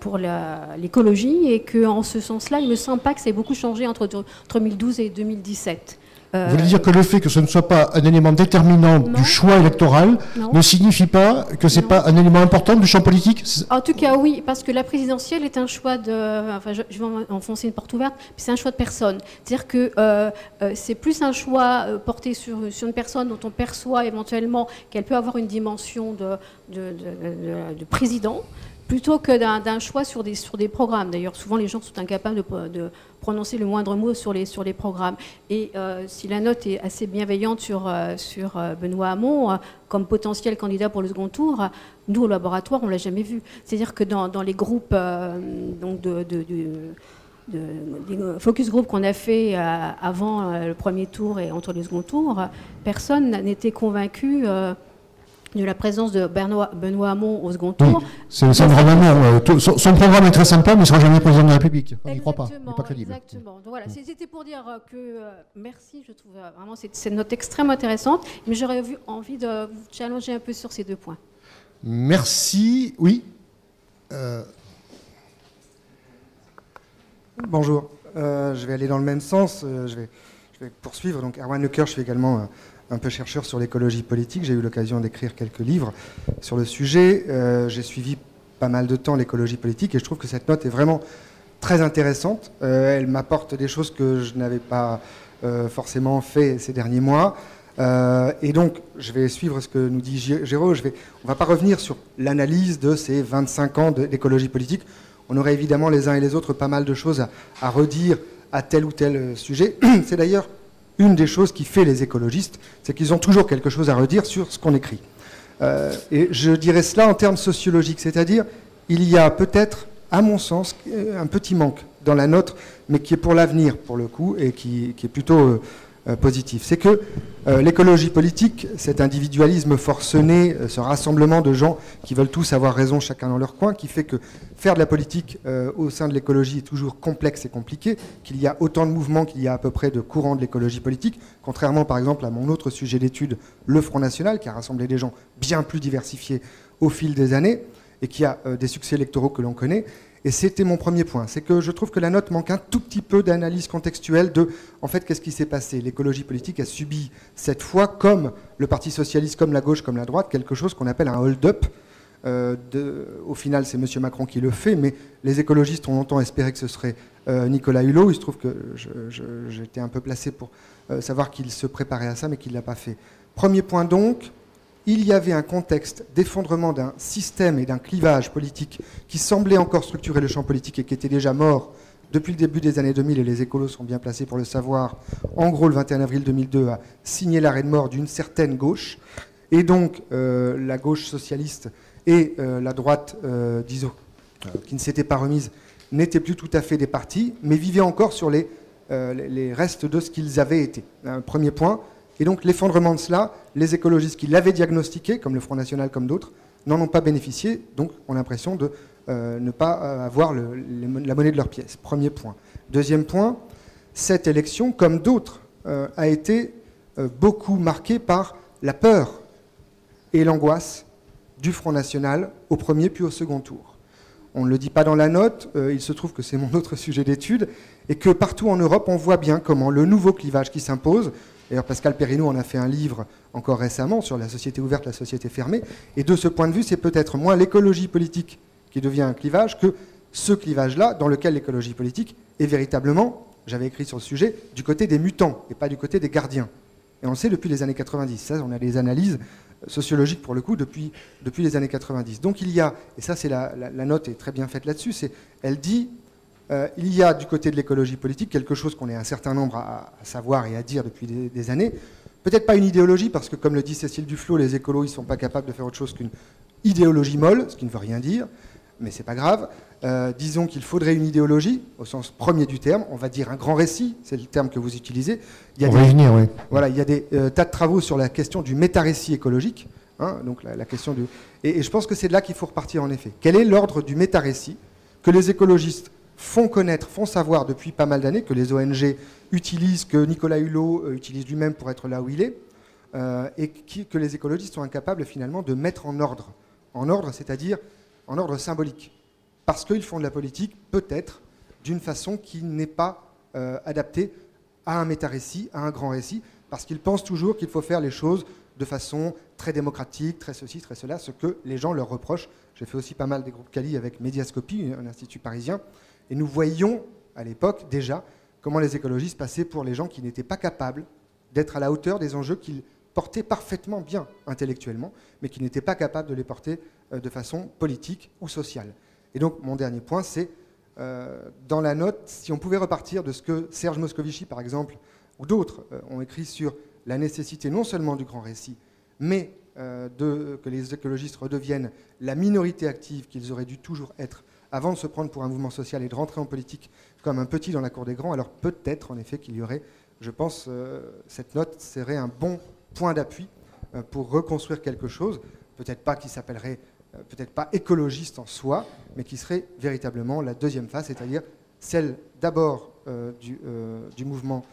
[SPEAKER 6] pour l'écologie et qu'en ce sens-là, il ne me semble pas que ça ait beaucoup changé entre 2012 et 2017.
[SPEAKER 2] Vous voulez dire que le fait que ce ne soit pas un élément déterminant du choix électoral ne signifie pas que ce n'est pas un élément important du champ politique?
[SPEAKER 6] En tout cas, oui, parce que la présidentielle est un choix de. Enfin, je, vais enfoncer une porte ouverte, c'est un choix de personne. C'est-à-dire que euh, euh, c'est plus un choix euh, porté sur, sur, une personne dont on perçoit éventuellement qu'elle peut avoir une dimension de, de, président plutôt que d'un choix sur des, sur des programmes. D'ailleurs, souvent les gens sont incapables de, prononcer le moindre mot sur les, sur les programmes. Et euh, si la note est assez bienveillante sur, euh, sur euh, Benoît Hamon comme potentiel candidat pour le second tour, nous au laboratoire, on ne l'a jamais vu. C'est-à-dire que dans, dans, les groupes donc de, de, de focus group qu'on a fait avant le premier tour et entre le second tour, personne n'était convaincu de la présence de Benoît, Benoît Hamon au second tour.
[SPEAKER 2] c'est son, son, programme est très sympa, mais il ne sera jamais président de la République. On n'y croit pas. Il n'est pas crédible.
[SPEAKER 6] Exactement. Donc voilà, c'était pour dire euh, que euh, merci, je trouve euh, vraiment cette note extrêmement intéressante, mais j'aurais envie de vous challenger un peu sur ces deux points.
[SPEAKER 2] Merci. Oui.
[SPEAKER 7] Bonjour. je vais aller dans le même sens. je, vais, je vais poursuivre. Donc, Erwan Lecoeur, je suis également un peu chercheur sur l'écologie politique. J'ai eu l'occasion d'écrire quelques livres sur le sujet. Euh, j'ai suivi pas mal de temps l'écologie politique et je trouve que cette note est vraiment très intéressante. Euh, elle m'apporte des choses que je n'avais pas euh, forcément fait ces derniers mois. et donc, je vais suivre ce que nous dit Géraud. On ne va pas revenir sur l'analyse de ces 25 ans d'écologie politique. On aurait évidemment les uns et les autres pas mal de choses à, à redire à tel ou tel sujet. C'est d'ailleurs une des choses qui fait les écologistes, c'est qu'ils ont toujours quelque chose à redire sur ce qu'on écrit. Euh, et je dirais cela en termes sociologiques, c'est-à-dire il y a peut-être, à mon sens, un petit manque dans la nôtre, mais qui est pour l'avenir, pour le coup, et qui, est plutôt euh, positif. C'est que euh, l'écologie politique, cet individualisme forcené, euh, ce rassemblement de gens qui veulent tous avoir raison chacun dans leur coin, qui fait que faire de la politique au sein de l'écologie est toujours complexe et compliqué, qu'il y a autant de mouvements qu'il y a à peu près de courants de l'écologie politique, contrairement par exemple à mon autre sujet d'étude, le Front National, qui a rassemblé des gens bien plus diversifiés au fil des années et qui a des succès électoraux que l'on connaît. Et c'était mon premier point, c'est que je trouve que la note manque un tout petit peu d'analyse contextuelle de, en fait, qu'est-ce qui s'est passé L'écologie politique a subi cette fois, comme le Parti socialiste, comme la gauche, comme la droite, quelque chose qu'on appelle un hold-up. Euh, au final, c'est M. Macron qui le fait, mais les écologistes ont longtemps espéré que ce serait euh, Nicolas Hulot. Il se trouve que j'étais un peu placé pour euh, savoir qu'il se préparait à ça, mais qu'il ne l'a pas fait. Premier point donc, il y avait un contexte d'effondrement d'un système et d'un clivage politique qui semblait encore structurer le champ politique et qui était déjà mort depuis le début des années 2000, et les écolos sont bien placés pour le savoir, en gros le 21 avril 2002 a signé l'arrêt de mort d'une certaine gauche, et donc euh, la gauche socialiste et euh, la droite, euh, disons, qui ne s'était pas remise, n'étaient plus tout à fait des partis, mais vivaient encore sur les, restes de ce qu'ils avaient été. Premier point. Et donc l'effondrement de cela, les écologistes qui l'avaient diagnostiqué, comme le Front National, comme d'autres, n'en ont pas bénéficié, donc ont l'impression de ne pas avoir la monnaie de leur pièce. Premier point. Deuxième point, cette élection, comme d'autres, a été beaucoup marquée par la peur et l'angoisse du Front National au premier puis au second tour. On ne le dit pas dans la note, euh, il se trouve que c'est mon autre sujet d'étude, et que partout en Europe, on voit bien comment le nouveau clivage qui s'impose, d'ailleurs Pascal Perrineau en a fait un livre encore récemment sur la société ouverte, la société fermée, et de ce point de vue, c'est peut-être moins l'écologie politique qui devient un clivage que ce clivage-là dans lequel l'écologie politique est véritablement, j'avais écrit sur le sujet, du côté des mutants et pas du côté des gardiens. Et on le sait depuis les années 90. Ça, on a des analyses sociologique pour le coup depuis, depuis les années 90. Donc il y a, et ça c'est la, note est très bien faite là-dessus, c'est, elle dit, euh, il y a du côté de l'écologie politique quelque chose qu'on est un certain nombre à, savoir et à dire depuis des, années. Peut-être pas une idéologie, parce que comme le dit Cécile Duflot, les écolos ils ne sont pas capables de faire autre chose qu'une idéologie molle, ce qui ne veut rien dire, mais c'est pas grave. Euh, disons qu'il faudrait une idéologie, au sens premier du terme, on va dire un grand récit, c'est le terme que vous utilisez.
[SPEAKER 2] Il y a on des, va y venir, oui.
[SPEAKER 7] Voilà, il y a des euh, tas de travaux sur la question du méta-récit écologique, hein, donc la, question du... Et, je pense que c'est de là qu'il faut repartir en effet. Quel est l'ordre du méta-récit que les écologistes font connaître, font savoir depuis pas mal d'années, que les ONG utilisent, que Nicolas Hulot euh, utilise lui-même pour être là où il est, et que les écologistes sont incapables finalement de mettre en ordre. En ordre, c'est-à-dire en ordre symbolique parce qu'ils font de la politique, peut-être, d'une façon qui n'est pas euh, adaptée à un méta-récit, à un grand récit, parce qu'ils pensent toujours qu'il faut faire les choses de façon très démocratique, très ceci, très cela, ce que les gens leur reprochent. J'ai fait aussi pas mal des groupes Cali avec Mediascopie, un institut parisien, et nous voyions à l'époque déjà comment les écologistes passaient pour les gens qui n'étaient pas capables d'être à la hauteur des enjeux qu'ils portaient parfaitement bien intellectuellement, mais qui n'étaient pas capables de les porter euh, de façon politique ou sociale. Et donc, mon dernier point, c'est euh, dans la note, si on pouvait repartir de ce que Serge Moscovici, par exemple, ou d'autres euh, ont écrit sur la nécessité non seulement du grand récit, mais que les écologistes redeviennent la minorité active qu'ils auraient dû toujours être avant de se prendre pour un mouvement social et de rentrer en politique comme un petit dans la cour des grands, alors peut-être en effet qu'il y aurait, je pense, cette note serait un bon point d'appui pour reconstruire quelque chose, peut-être pas qui s'appellerait euh, peut-être pas écologiste en soi, mais qui serait véritablement la deuxième phase, c'est-à-dire celle d'abord euh, euh, du, mouvement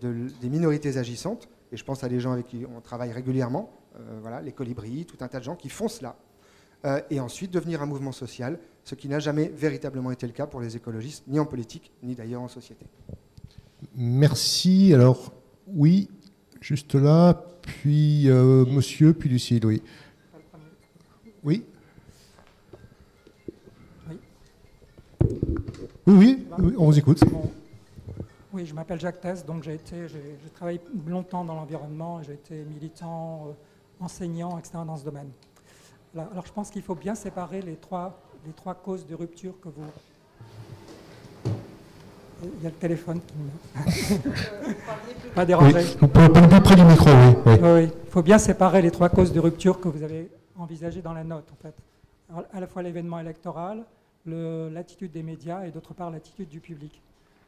[SPEAKER 7] des minorités agissantes, et je pense à des gens avec qui on travaille régulièrement, voilà, les colibris, tout un tas de gens qui font cela, et ensuite devenir un mouvement social, ce qui n'a jamais véritablement été le cas pour les écologistes, ni en politique, ni d'ailleurs en société.
[SPEAKER 2] Merci. Alors, oui, juste là, puis monsieur, puis Lucille, oui. Oui. Oui, oui, on vous écoute.
[SPEAKER 8] Oui, je m'appelle Jacques Tess, donc j'ai été, j'ai travaillé longtemps dans l'environnement, j'ai été militant, euh, enseignant, etc. dans ce domaine. Alors, je pense qu'il faut bien séparer les trois, les trois causes de rupture que vous. Il y a le téléphone qui me. pas déranger. Oui,
[SPEAKER 2] on peut plus près du micro, oui.
[SPEAKER 8] Oui, il faut bien séparer les trois causes de rupture que vous avez envisagé dans la note, en fait. à la fois l'événement électoral, l'attitude des médias et d'autre part l'attitude du public.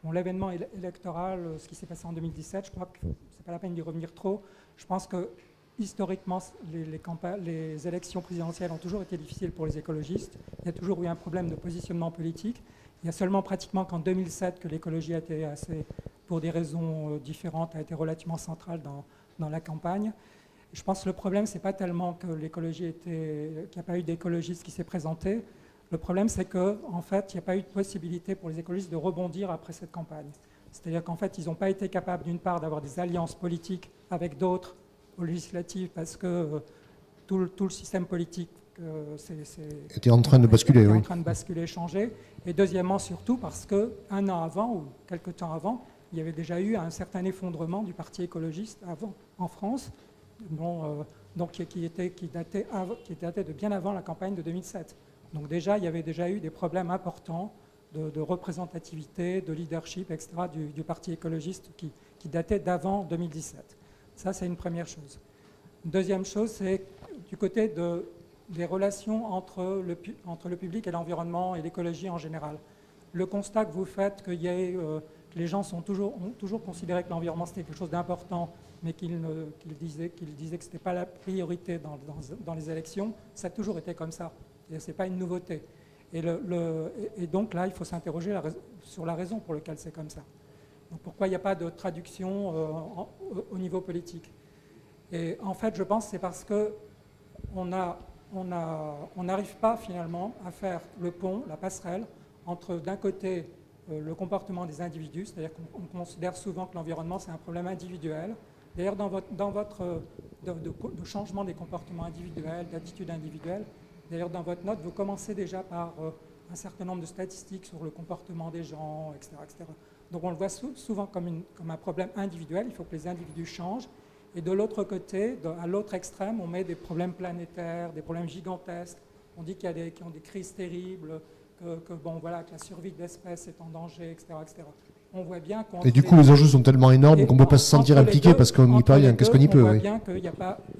[SPEAKER 8] Bon, l'événement électoral, ce qui s'est passé en 2017, je crois que c'est pas la peine d'y revenir trop. Je pense que historiquement, les, élections présidentielles ont toujours été difficiles pour les écologistes. Il y a toujours eu un problème de positionnement politique. Il y a seulement pratiquement qu'en 2007 que l'écologie a été assez, pour des raisons euh, différentes, a été relativement centrale dans, la campagne. Je pense que le problème, ce n'est pas tellement que l'écologie qu'il n'y a pas eu d'écologiste qui s'est présenté. Le problème, c'est qu'en en fait, il n'y a pas eu de possibilité pour les écologistes de rebondir après cette campagne. C'est-à-dire qu'en fait, ils n'ont pas été capables, d'une part, d'avoir des alliances politiques avec d'autres aux législatives, parce que euh, tout, le, tout, le, système politique euh,
[SPEAKER 2] était en train de basculer,
[SPEAKER 8] était
[SPEAKER 2] oui.
[SPEAKER 8] en train de basculer, changer. Et deuxièmement, surtout parce qu'un an avant, ou quelques temps avant, il y avait déjà eu un certain effondrement du Parti écologiste avant, en France, euh, donc, qui, était, qui, datait qui datait de bien avant la campagne de 2007. Donc déjà, il y avait déjà eu des problèmes importants de, représentativité, de leadership, etc., du, Parti écologiste qui, datait d'avant 2017. Ça, c'est une première chose. Deuxième chose, c'est du côté de, des relations entre le, public et l'environnement et l'écologie en général. Le constat que vous faites que, euh, les gens sont toujours, ont toujours considéré que l'environnement c'était quelque chose d'important, mais qu'ils disaient, disaient, que ce n'était pas la priorité dans, les élections, ça a toujours été comme ça. Ce n'est pas une nouveauté. Et, et, donc là, il faut s'interroger sur la raison pour laquelle c'est comme ça. Pourquoi il n'y a pas de traduction euh, au niveau politique? Et en fait, je pense que c'est parce qu'on a on n'arrive pas finalement à faire le pont, la passerelle, entre d'un côté euh, le comportement des individus, c'est-à-dire qu'on considère souvent que l'environnement c'est un problème individuel. D'ailleurs, dans votre, de, changement des comportements individuels, d'attitudes individuelles, d'ailleurs dans votre note, vous commencez déjà par euh, un certain nombre de statistiques sur le comportement des gens, etc. etc. Donc on le voit souvent comme, comme un problème individuel, il faut que les individus changent. Et de l'autre côté, à l'autre extrême, on met des problèmes planétaires, des problèmes gigantesques. On dit qu'il y a des, ont des crises terribles, que, bon, voilà, que la survie de l'espèce est en danger, etc. etc. On voit bien
[SPEAKER 2] Et du coup, les enjeux sont tellement énormes qu'on ne peut pas se sentir impliqué parce qu'on n'y peut rien. Qu'est-ce qu'on y peut
[SPEAKER 8] On voit bien qu'il y,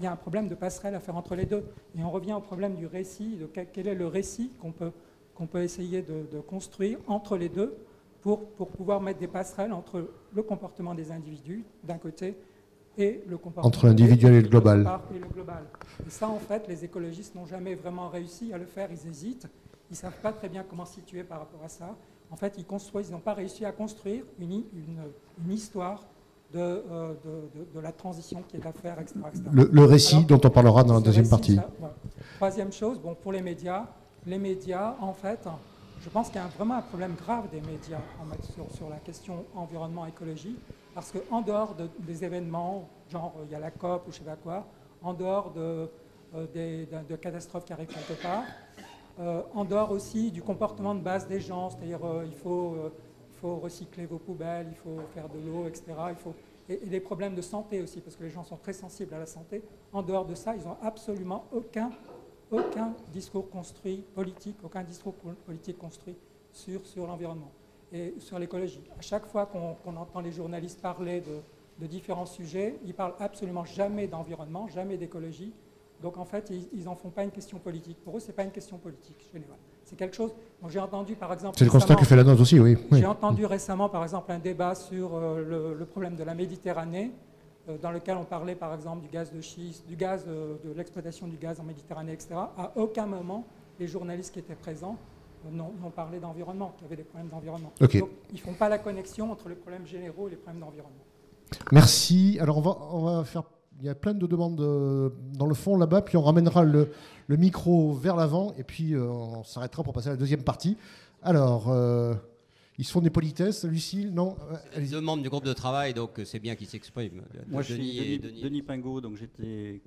[SPEAKER 8] a un problème de passerelle à faire entre les deux. Et on revient au problème du récit, de quel est le récit qu'on peut, qu'on peut essayer de, de, construire entre les deux pour, pour pouvoir mettre des passerelles entre le comportement des individus, d'un côté, et le comportement
[SPEAKER 2] entre l'individuel et le global.
[SPEAKER 8] Et le global. Et ça, en fait, les écologistes n'ont jamais vraiment réussi à le faire. Ils hésitent. Ils ne savent pas très bien comment situer par rapport à ça. En fait, ils construisent, ils n'ont pas réussi à construire une, une, une histoire de, euh, de, de, la transition qui est à faire, etc.
[SPEAKER 2] Le, récit dont on parlera dans la deuxième partie.
[SPEAKER 8] Troisième chose, bon, pour les médias, les médias, en fait, je pense qu'il y a vraiment un problème grave des médias sur, la question environnement-écologie. Parce qu'en dehors des événements, genre il y a la COP ou je ne sais pas quoi, en dehors de, euh, catastrophes qui arrivent quelque part, euh, en dehors aussi du comportement de base des gens, c'est-à-dire euh, il, faut, recycler vos poubelles, il faut faire de l'eau, etc. Il et, des problèmes de santé aussi, parce que les gens sont très sensibles à la santé. En dehors de ça, ils n'ont absolument aucun, aucun discours construit politique, aucun discours politique construit sur, sur l'environnement et sur l'écologie. À chaque fois qu'on entend les journalistes parler de, différents sujets, ils parlent absolument jamais d'environnement, jamais d'écologie. Donc en fait, ils n'en font pas une question politique. Pour eux, ce n'est pas une question politique générale. C'est quelque chose. J'ai entendu par exemple.
[SPEAKER 2] C'est le constat que fait la note aussi, oui.
[SPEAKER 8] J'ai entendu récemment par exemple un débat sur euh, le, problème de la Méditerranée, dans lequel on parlait par exemple du gaz de schiste, du gaz, euh, de l'exploitation du gaz en Méditerranée, etc. À aucun moment, les journalistes qui étaient présents n'ont parlé d'environnement, qu'il y avait des problèmes d'environnement. Donc, ils ne font pas la connexion entre les problèmes généraux et les problèmes d'environnement.
[SPEAKER 2] Merci. Alors, on va, on va faire. Il y a plein de demandes euh, dans le fond là-bas, puis on ramènera le, le micro vers l'avant, et puis euh, on s'arrêtera pour passer à la deuxième partie. Alors, euh, ils se font des politesses, Lucille Non
[SPEAKER 3] Les deux membres du groupe de travail, donc c'est bien qu'ils s'expriment.
[SPEAKER 9] Moi, je suis Denis, Pingot, donc j'étais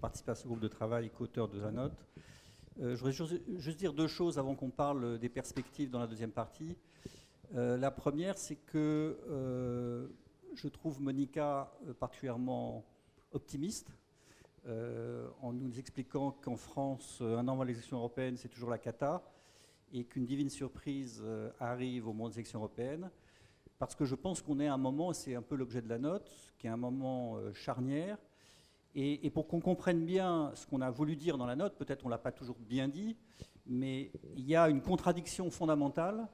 [SPEAKER 9] participé à ce groupe de travail, co-auteur de la note. Euh, je voudrais juste dire deux choses avant qu'on parle des perspectives dans la deuxième partie. Euh, la première, c'est que euh, je trouve Monica particulièrement optimiste en nous expliquant qu'en France, un an avant l'élection européenne, c'est toujours la cata et qu'une divine surprise arrive au moment des élections européennes. Parce que je pense qu'on est à un moment, c'est un peu l'objet de la note, qui est un moment charnière, et, pour qu'on comprenne bien ce qu'on a voulu dire dans la note, peut-être on ne l'a pas toujours bien dit, mais il y a une contradiction fondamentale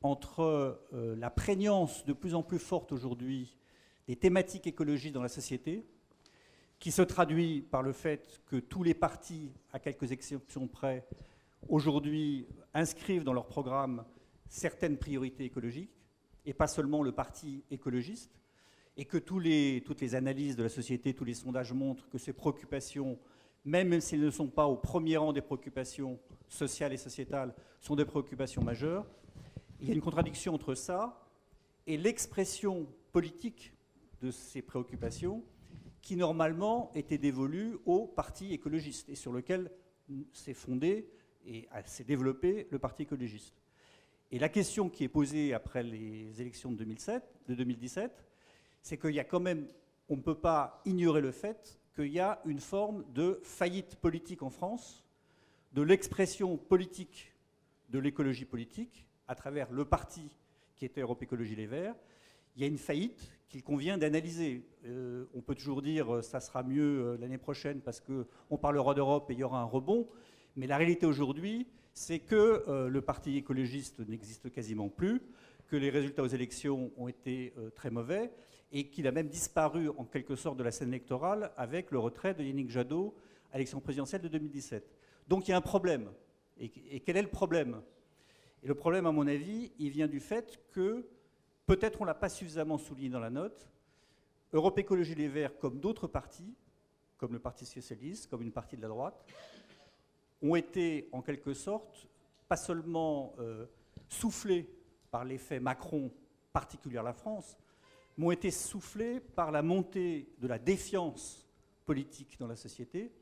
[SPEAKER 9] entre euh, la prégnance de plus en plus forte aujourd'hui des thématiques écologiques dans la société, qui se traduit par le fait que tous les partis, à quelques exceptions près, aujourd'hui inscrivent dans leur programme certaines priorités écologiques, et pas seulement le parti écologiste et que toutes les analyses de la société, tous les sondages montrent que ces préoccupations, même s'ils ne sont pas au premier rang des préoccupations sociales et sociétales, sont des préoccupations majeures. Il y a une contradiction entre ça et l'expression politique de ces préoccupations qui normalement était dévolue au parti écologiste et sur lequel s'est fondé et s'est développé le parti écologiste. Et la question qui est posée après les élections de, 2007, de 2017, c'est qu'il y a quand même, on ne peut pas ignorer le fait qu'il y a une forme de faillite politique en France, de l'expression politique de l'écologie politique, à travers le parti qui était Europe Écologie Les Verts, il y a une faillite qu'il convient d'analyser. Euh, on peut toujours dire euh, ça sera mieux euh, l'année prochaine parce qu'on parlera d'Europe et il y aura un rebond, mais la réalité aujourd'hui, c'est que le parti écologiste n'existe quasiment plus, que les résultats aux élections ont été très mauvais et qu'il a même disparu en quelque sorte de la scène électorale avec le retrait de Yannick Jadot à l'élection présidentielle de 2017. Donc il y a un problème. Et, et quel est le problème? Et le problème, à mon avis, il vient du fait que Peut-être on ne l'a pas suffisamment souligné dans la note. Europe Écologie Les Verts, comme d'autres partis, comme le Parti Socialiste, comme une partie de la droite, ont été en quelque sorte pas seulement euh, soufflés par l'effet Macron particulier à la France, mais ont été soufflés par la montée de la défiance politique dans la société,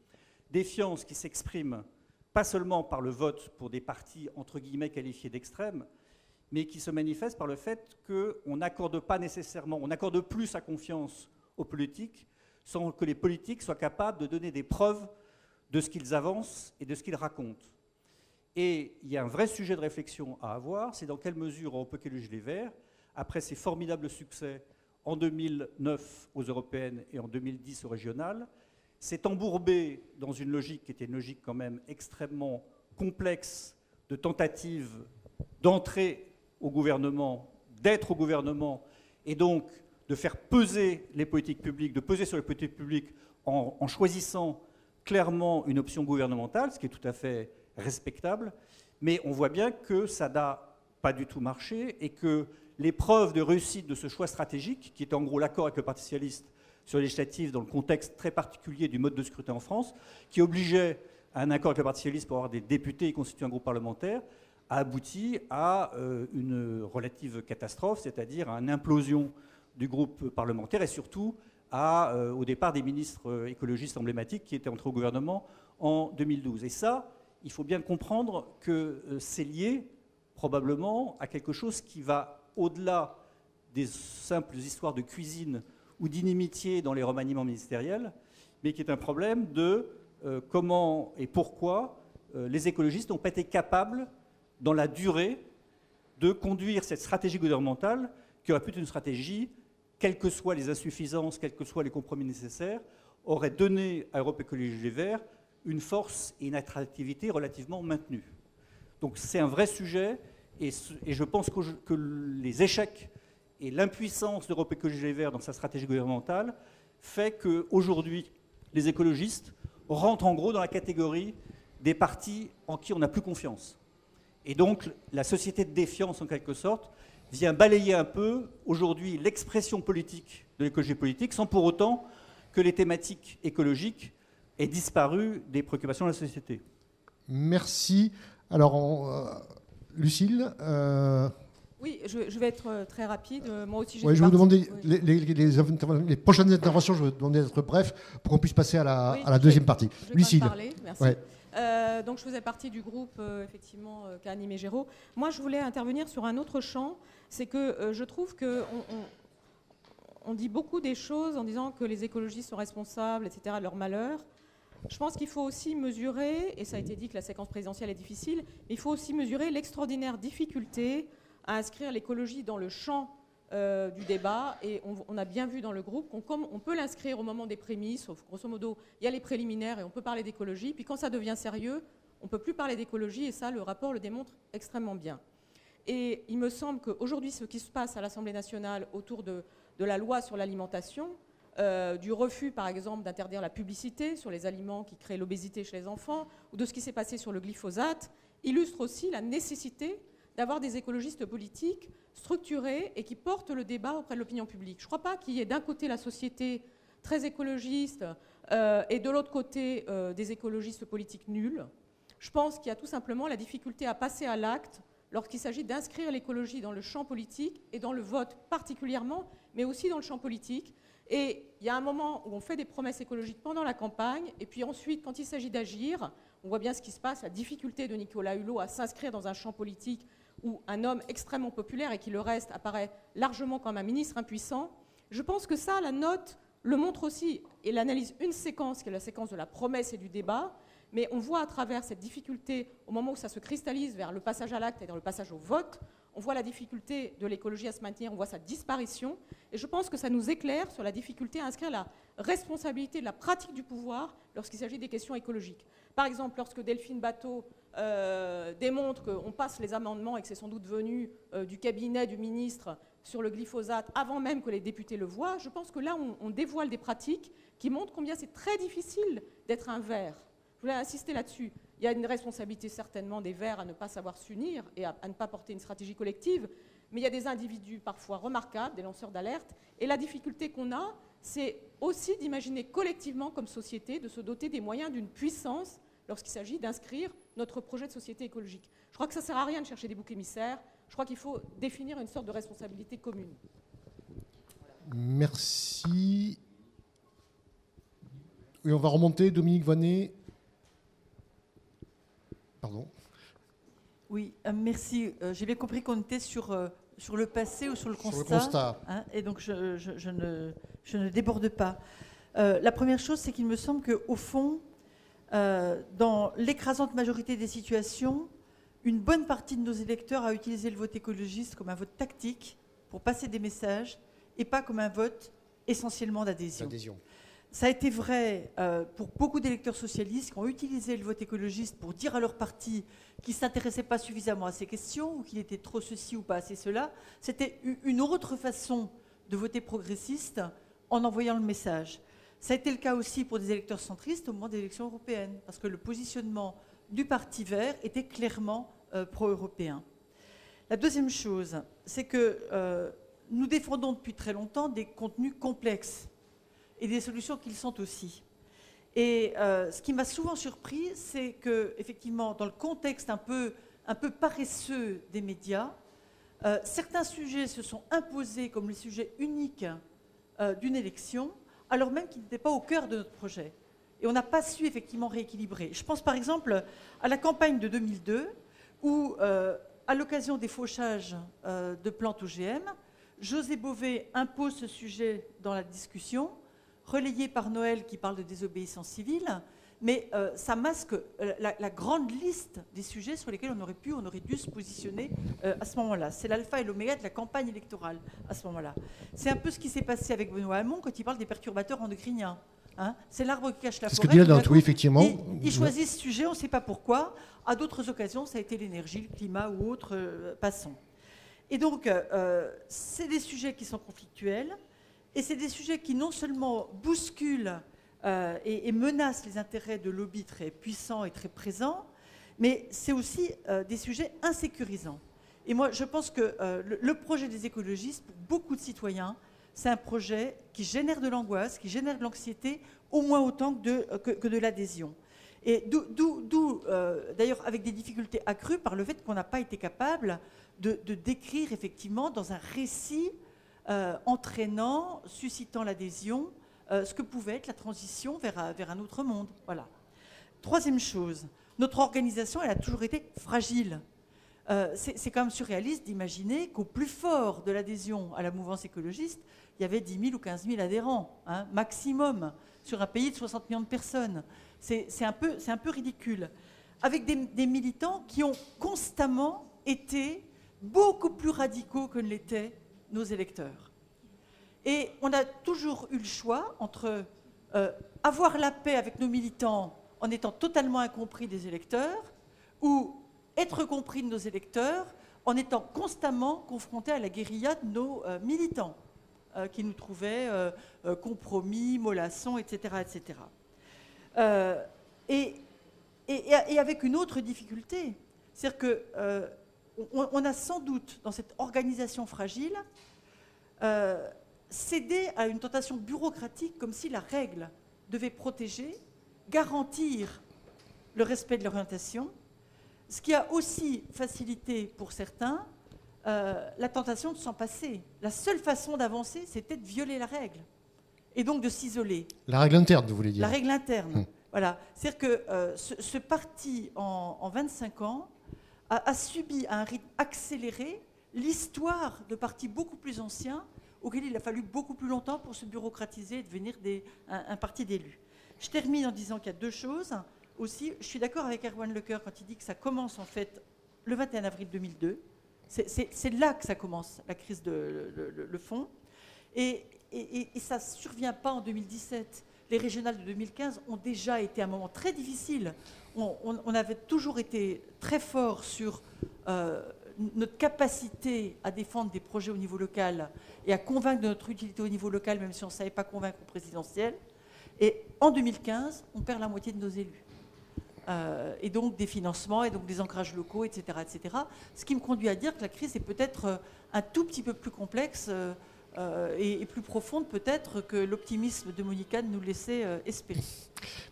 [SPEAKER 9] défiance qui s'exprime pas seulement par le vote pour des partis entre guillemets qualifiés d'extrême, mais qui se manifeste par le fait qu'on n'accorde pas nécessairement, on n'accorde plus sa confiance aux politiques sans que les politiques soient capables de donner des preuves de ce qu'ils avancent et de ce qu'ils racontent. Et il y a un vrai sujet de réflexion à avoir, c'est dans quelle mesure on peut qu'éluger les Verts, après ses formidables succès en 2009 aux européennes et en 2010 aux régionales, s'est embourbé dans une logique qui était une logique quand même extrêmement complexe de tentative d'entrer au gouvernement, d'être au gouvernement, et donc de faire peser les politiques publiques, de peser sur les politiques publiques en, choisissant clairement une option gouvernementale, ce qui est tout à fait respectable, mais on voit bien que ça n'a pas du tout marché et que les preuves de réussite de ce choix stratégique, qui est en gros l'accord avec le Parti socialiste sur les législatives dans le contexte très particulier du mode de scrutin en France, qui obligeait un accord avec le Parti socialiste pour avoir des députés et constituer un groupe parlementaire, a abouti à euh, une relative catastrophe, c'est-à-dire à une implosion du groupe parlementaire et surtout euh, au départ des ministres écologistes emblématiques qui étaient entrés au gouvernement en 2012. Et ça, il faut bien comprendre que euh, c'est lié probablement à quelque chose qui va au-delà des simples histoires de cuisine ou d'inimitié dans les remaniements ministériels, mais qui est un problème de comment et pourquoi les écologistes n'ont pas été capables dans la durée de conduire cette stratégie gouvernementale qui aurait pu être une stratégie, quelles que soient les insuffisances, quels que soient les compromis nécessaires, aurait donné à Europe Écologie Les Verts une force et une attractivité relativement maintenue. Donc c'est un vrai sujet et, je pense que, les échecs et l'impuissance d'Europe Écologie Les Verts dans sa stratégie gouvernementale fait qu'aujourd'hui, les écologistes rentrent en gros dans la catégorie des partis en qui on n'a plus confiance. Et donc, la société de défiance, en quelque sorte, vient balayer un peu aujourd'hui l'expression politique de l'écologie politique, sans pour autant que les thématiques écologiques aient disparu des préoccupations de la société.
[SPEAKER 2] Merci. Alors, euh, Lucille
[SPEAKER 10] euh, Oui, je, vais être euh, très rapide. Moi aussi,
[SPEAKER 2] j'ai Je vais vous demander les, prochaines interventions, je vais vous demander d'être bref pour qu'on puisse passer à la, deuxième partie.
[SPEAKER 10] Lucille. Parler, merci. Euh, donc je faisais partie du groupe euh, effectivement euh, qu'a Géraud. Moi je voulais intervenir sur un autre champ, c'est que je trouve que on, dit beaucoup des choses en disant que les écologistes sont responsables, etc., de leur malheur. Je pense qu'il faut aussi mesurer, et ça a été dit que la séquence présidentielle est difficile, mais il faut aussi mesurer l'extraordinaire difficulté à inscrire l'écologie dans le champ euh, du débat et on, a bien vu dans le groupe qu'on on peut l'inscrire au moment des prémices, sauf grosso modo, il y a les préliminaires et on peut parler d'écologie, puis quand ça devient sérieux, on ne peut plus parler d'écologie et ça, le rapport le démontre extrêmement bien. Et il me semble qu'aujourd'hui, ce qui se passe à l'Assemblée nationale autour de, la loi sur l'alimentation, euh, du refus, par exemple, d'interdire la publicité sur les aliments qui créent l'obésité chez les enfants, ou de ce qui s'est passé sur le glyphosate, illustre aussi la nécessité d'avoir des écologistes politiques structurés et qui portent le débat auprès de l'opinion publique. Je ne crois pas qu'il y ait d'un côté la société très écologiste euh, et de l'autre côté euh, des écologistes politiques nuls. Je pense qu'il y a tout simplement la difficulté à passer à l'acte lorsqu'il s'agit d'inscrire l'écologie dans le champ politique et dans le vote particulièrement, mais aussi dans le champ politique. Et il y a un moment où on fait des promesses écologiques pendant la campagne, et puis ensuite, quand il s'agit d'agir, on voit bien ce qui se passe, la difficulté de Nicolas Hulot à s'inscrire dans un champ politique où un homme extrêmement populaire et qui le reste apparaît largement comme un ministre impuissant, je pense que ça, la note le montre aussi et l'analyse une séquence qui est la séquence de la promesse et du débat, Mais on voit à travers cette difficulté, au moment où ça se cristallise vers le passage à l'acte et dans le passage au vote, on voit la difficulté de l'écologie à se maintenir, on voit sa disparition. Et je pense que ça nous éclaire sur la difficulté à inscrire la responsabilité de la pratique du pouvoir lorsqu'il s'agit des questions écologiques. Par exemple, lorsque Delphine Bateau euh, démontre qu'on passe les amendements et que c'est sans doute venu euh, du cabinet du ministre sur le glyphosate avant même que les députés le voient, je pense que là, on, dévoile des pratiques qui montrent combien c'est très difficile d'être un vert. Je voulais insister là-dessus. Il y a une responsabilité certainement des Verts à ne pas savoir s'unir et à, ne pas porter une stratégie collective, mais il y a des individus parfois remarquables, des lanceurs d'alerte, et la difficulté qu'on a, c'est aussi d'imaginer collectivement comme société de se doter des moyens d'une puissance lorsqu'il s'agit d'inscrire notre projet de société écologique. Je crois que ça ne sert à rien de chercher des boucs émissaires, je crois qu'il faut définir une sorte de responsabilité commune.
[SPEAKER 2] Merci. Oui, on va remonter. Dominique Vanet. Pardon.
[SPEAKER 11] Oui, euh, merci. Euh, j'ai bien compris qu'on était sur, euh, sur le passé ou sur le constat.
[SPEAKER 2] Sur le constat.
[SPEAKER 11] Hein, et donc, je, ne, je, ne, déborde pas. la première chose, c'est qu'il me semble qu'au fond, dans l'écrasante majorité des situations, une bonne partie de nos électeurs a utilisé le vote écologiste comme un vote tactique pour passer des messages et pas comme un vote essentiellement d'adhésion. Ça a été vrai euh, pour beaucoup d'électeurs socialistes qui ont utilisé le vote écologiste pour dire à leur parti qu'ils ne s'intéressaient pas suffisamment à ces questions ou qu'il était trop ceci ou pas assez cela. C'était une autre façon de voter progressiste en envoyant le message. Ça a été le cas aussi pour des électeurs centristes au moment des élections européennes, parce que le positionnement du Parti vert était clairement euh, pro-européen. La deuxième chose, c'est que euh, nous défendons depuis très longtemps des contenus complexes et des solutions qu'ils sont aussi. Et euh, ce qui m'a souvent surpris, c'est que, effectivement, dans le contexte un peu, paresseux des médias, certains sujets se sont imposés comme les sujets uniques d'une élection, alors même qu'ils n'étaient pas au cœur de notre projet et on n'a pas su effectivement rééquilibrer. Je pense par exemple à la campagne de 2002 où, euh, à l'occasion des fauchages euh, de plantes OGM, José Bové impose ce sujet dans la discussion, relayé par Noël qui parle de désobéissance civile, mais euh, ça masque la, grande liste des sujets sur lesquels on aurait pu, on aurait dû se positionner à ce moment-là. C'est l'alpha et l'oméga de la campagne électorale à ce moment-là. C'est un peu ce qui s'est passé avec Benoît Hamon quand il parle des perturbateurs endocriniens. Hein. c'est l'arbre qui cache la forêt.
[SPEAKER 2] Dit oui, effectivement.
[SPEAKER 11] Il, choisit ce sujet, on ne sait pas pourquoi. À d'autres occasions, ça a été l'énergie, le climat ou autre. Euh, passant. Et donc, euh, c'est des sujets qui sont conflictuels, et c'est des sujets qui non seulement bousculent euh, et, menacent les intérêts de lobbies très puissants et très présents, mais c'est aussi des sujets insécurisants. Et moi, je pense que le, projet des écologistes, pour beaucoup de citoyens, c'est un projet qui génère de l'angoisse, qui génère de l'anxiété, au moins autant que de, que, de l'adhésion. Et d'où, euh, d'ailleurs, avec des difficultés accrues par le fait qu'on n'a pas été capable de, décrire effectivement dans un récit euh, entraînant, suscitant l'adhésion, euh, ce que pouvait être la transition vers, vers un autre monde. Voilà. Troisième chose, notre organisation, elle a toujours été fragile. c'est quand même surréaliste d'imaginer qu'au plus fort de l'adhésion à la mouvance écologiste, il y avait 10 000 ou 15 000 adhérents, hein, maximum, sur un pays de 60 millions de personnes. C'est un, un peu ridicule. Avec des, militants qui ont constamment été beaucoup plus radicaux que ne l'étaient nos électeurs. Et on a toujours eu le choix entre euh, avoir la paix avec nos militants en étant totalement incompris des électeurs ou être compris de nos électeurs en étant constamment confrontés à la guérilla de nos euh, militants. Euh, qui nous trouvaient compromis, mollassons, etc. etc. Et, et, avec une autre difficulté, c'est-à-dire qu'on on a sans doute, dans cette organisation fragile, cédé à une tentation bureaucratique comme si la règle devait protéger, garantir le respect de l'orientation, ce qui a aussi facilité pour certains euh, la tentation de s'en passer. La seule façon d'avancer, c'était de violer la règle et donc de s'isoler.
[SPEAKER 2] La règle interne, vous voulez dire
[SPEAKER 11] La règle interne. Hum. Voilà. C'est-à-dire que euh, ce, parti, en, 25 ans, a, subi à un rythme accéléré l'histoire de partis beaucoup plus anciens auxquels il a fallu beaucoup plus longtemps pour se bureaucratiser et devenir un parti d'élus. Je termine en disant qu'il y a deux choses. aussi, je suis d'accord avec Erwan Lecoeur quand il dit que ça commence en fait le 21 avril 2002. C'est là que ça commence, la crise de le, fond. Et, ça ne survient pas en 2017. Les régionales de 2015 ont déjà été un moment très difficile. On, avait toujours été très fort sur euh, notre capacité à défendre des projets au niveau local et à convaincre de notre utilité au niveau local, même si on ne savait pas convaincre au présidentiel. Et en 2015, on perd la moitié de nos élus. Euh, et donc des financements, et donc des ancrages locaux, etc., etc. Ce qui me conduit à dire que la crise est peut-être euh, un tout petit peu plus complexe et, plus profonde peut-être que l'optimisme de Monica nous laissait espérer.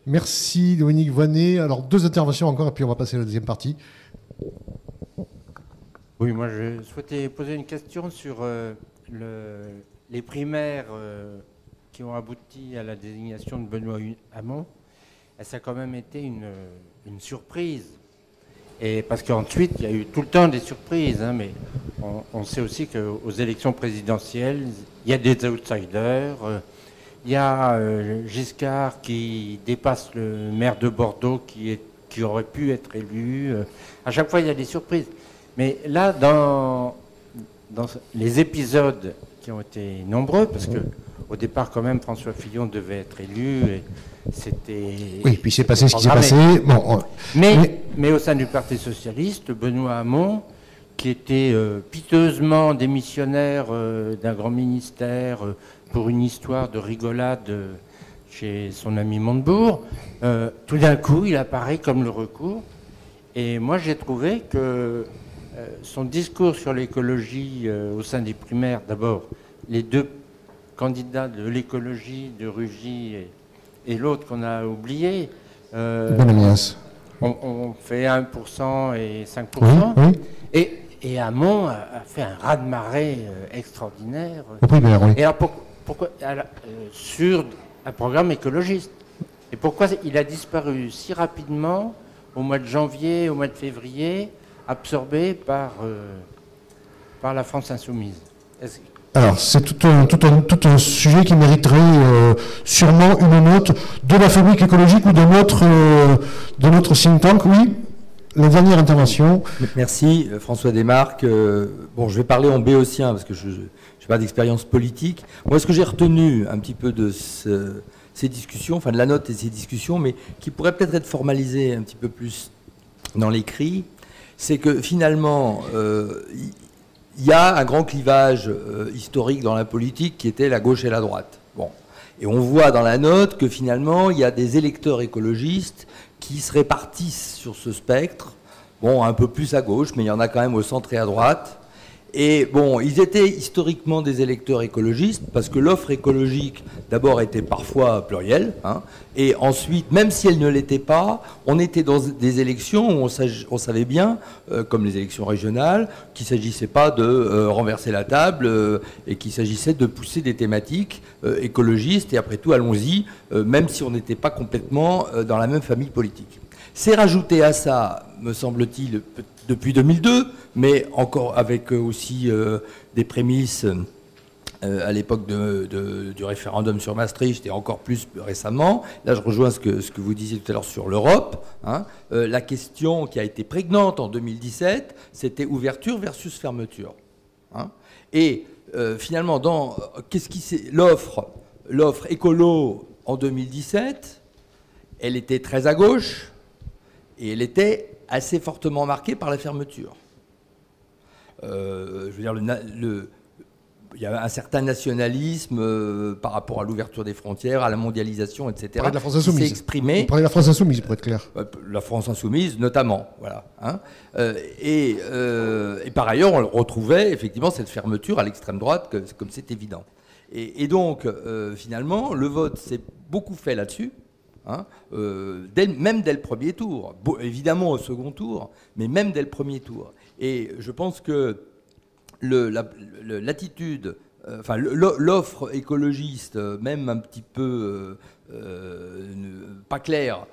[SPEAKER 2] Merci Dominique Voinet. Alors deux interventions encore, et puis on va passer à la deuxième partie.
[SPEAKER 12] Oui, moi je souhaitais poser une question sur les primaires qui ont abouti à la désignation de Benoît Hamon ça a quand même été une, surprise. Et parce qu'ensuite, il y a eu tout le temps des surprises, hein, mais on, sait aussi qu'aux élections présidentielles, il y a des outsiders. Euh, il y a euh, Giscard qui dépasse le maire de Bordeaux qui, aurait pu être élu. Euh, à chaque fois, il y a des surprises. Mais là, dans les épisodes qui ont été nombreux, parce que au départ, quand même, François Fillon devait être élu. Et c'était.
[SPEAKER 2] Oui, puis c'est passé ce qui s'est passé.
[SPEAKER 12] mais, mais, au sein du Parti Socialiste, Benoît Hamon, qui était euh, piteusement démissionnaire euh, d'un grand ministère euh, pour une histoire de rigolade chez son ami Montebourg, tout d'un coup, il apparaît comme le recours. Et moi, j'ai trouvé que son discours sur l'écologie au sein des primaires, d'abord, les deux candidats de l'écologie, de Rugy et et l'autre qu'on a oublié, euh, on, fait 1% et 5%. Et, et Hamon a, fait un raz-de-marée euh, extraordinaire. Et alors pourquoi, euh, sur un programme écologiste. Et pourquoi il a disparu si rapidement au mois de janvier, au mois de février, absorbé par, par la France insoumise?
[SPEAKER 2] Alors, c'est tout un, sujet qui mériterait euh, sûrement une note de la fabrique écologique ou de notre, euh, think tank. Oui, la dernière intervention.
[SPEAKER 13] Merci, euh, François Desmarques. bon, je vais parler en béotien parce que je n'ai pas d'expérience politique. Moi, ce que j'ai retenu un petit peu de ces discussions, enfin de la note et ces discussions, mais qui pourrait peut-être être formalisé un petit peu plus dans l'écrit, c'est que finalement, y a un grand clivage euh, historique dans la politique qui était la gauche et la droite. Bon. Et on voit dans la note que finalement, il y a des électeurs écologistes qui se répartissent sur ce spectre. Bon, un peu plus à gauche, mais il y en a quand même au centre et à droite. Et bon, ils étaient historiquement des électeurs écologistes parce que l'offre écologique, d'abord, était parfois plurielle. Hein, et ensuite, même si elle ne l'était pas, on était dans des élections où on, savait bien, euh, comme les élections régionales, qu'il ne s'agissait pas de euh, renverser la table euh, et qu'il s'agissait de pousser des thématiques écologistes. Et après tout, allons-y, même si on n'était pas complètement dans la même famille politique. C'est rajouté à ça, me semble-t-il, depuis 2002, mais encore avec euh, aussi euh, des prémices euh, à l'époque du référendum sur Maastricht et encore plus récemment. Là, je rejoins ce que, vous disiez tout à l'heure sur l'Europe. Hein. la question qui a été prégnante en 2017, c'était ouverture versus fermeture. Hein. Et finalement, dans qu'est-ce qui l'offre, l'offre écolo en 2017, elle était très à gauche et elle était assez fortement marqué par la fermeture. Euh, je veux dire, le, il y a un certain nationalisme euh, par rapport à l'ouverture des frontières, à la mondialisation, etc.
[SPEAKER 2] de la France insoumise. Exprimé. de la France insoumise, pour être clair.
[SPEAKER 13] Euh, la France insoumise, notamment, voilà. Hein. et, et, par ailleurs, on retrouvait effectivement cette fermeture à l'extrême droite, comme c'est évident. Et, et donc, finalement, le vote s'est beaucoup fait là-dessus. Hein, euh, même dès le premier tour, évidemment au second tour, mais même dès le premier tour. Et je pense que l'attitude, euh, enfin l'offre écologiste, même un petit peu euh, pas claire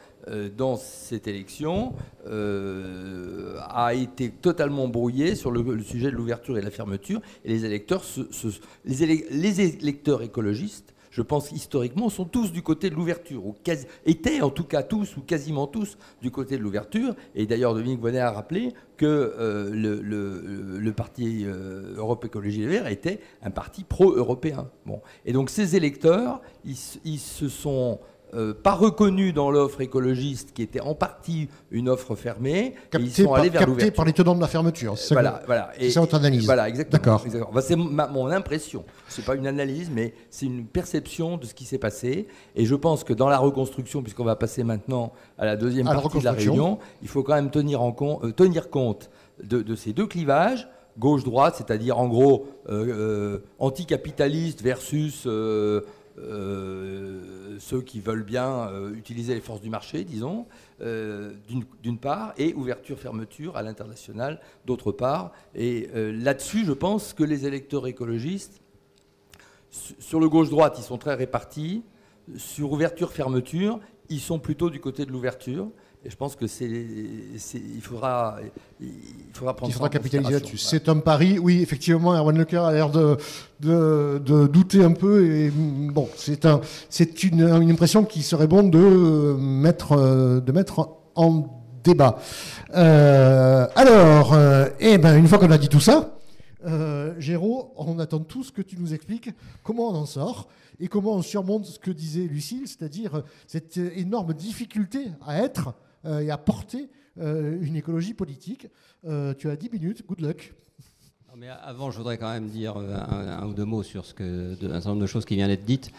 [SPEAKER 13] dans cette élection, a été totalement brouillée sur le, sujet de l'ouverture et de la fermeture. Et les électeurs écologistes je pense historiquement, sont tous du côté de l'ouverture, ou étaient en tout cas tous, ou quasiment tous, du côté de l'ouverture. Et d'ailleurs, Dominique Bonnet a rappelé que euh, le, parti euh, Europe Écologie Les Verts était un parti pro-européen. Et donc ces électeurs, ils se sont euh, pas reconnus dans l'offre écologiste, qui était en partie une offre fermée.
[SPEAKER 2] Capté ils sont allés vers par les tenants de la fermeture.
[SPEAKER 13] C'est voilà, voilà.
[SPEAKER 2] C'est votre analyse.
[SPEAKER 13] Voilà, exactement. D'accord. c'est mon impression. C'est pas une analyse, mais c'est une perception de ce qui s'est passé. Et je pense que dans la reconstruction, puisqu'on va passer maintenant à la deuxième partie de la réunion, il faut quand même tenir, en euh, tenir compte de, ces deux clivages gauche-droite, c'est-à-dire en gros euh, anticapitaliste versus euh, ceux qui veulent bien euh, utiliser les forces du marché, disons, euh, d'une part, et ouverture-fermeture à l'international, d'autre part. Et là-dessus, je pense que les électeurs écologistes, sur le gauche-droite, ils sont très répartis. Sur ouverture-fermeture, ils sont plutôt du côté de l'ouverture. Et je pense que c'est, il faudra, il faudra prendre.
[SPEAKER 2] Il faudra capitaliser là-dessus. C'est un pari. Oui, effectivement, Erwan Lecoeur a l'air de, de, douter un peu. Et bon, c'est un, c'est une, une, impression qui serait bon de mettre, de mettre en débat. Euh, alors, euh, eh ben, une fois qu'on a dit tout ça, euh, Géraud, on attend tous que tu nous expliques comment on en sort et comment on surmonte ce que disait Lucille, c'est-à-dire cette énorme difficulté à être euh, et à porter euh, une écologie politique. Euh, tu as 10 minutes, good luck.
[SPEAKER 3] mais avant, je voudrais quand même dire un, ou deux mots sur ce que, un certain nombre de choses qui viennent d'être dites.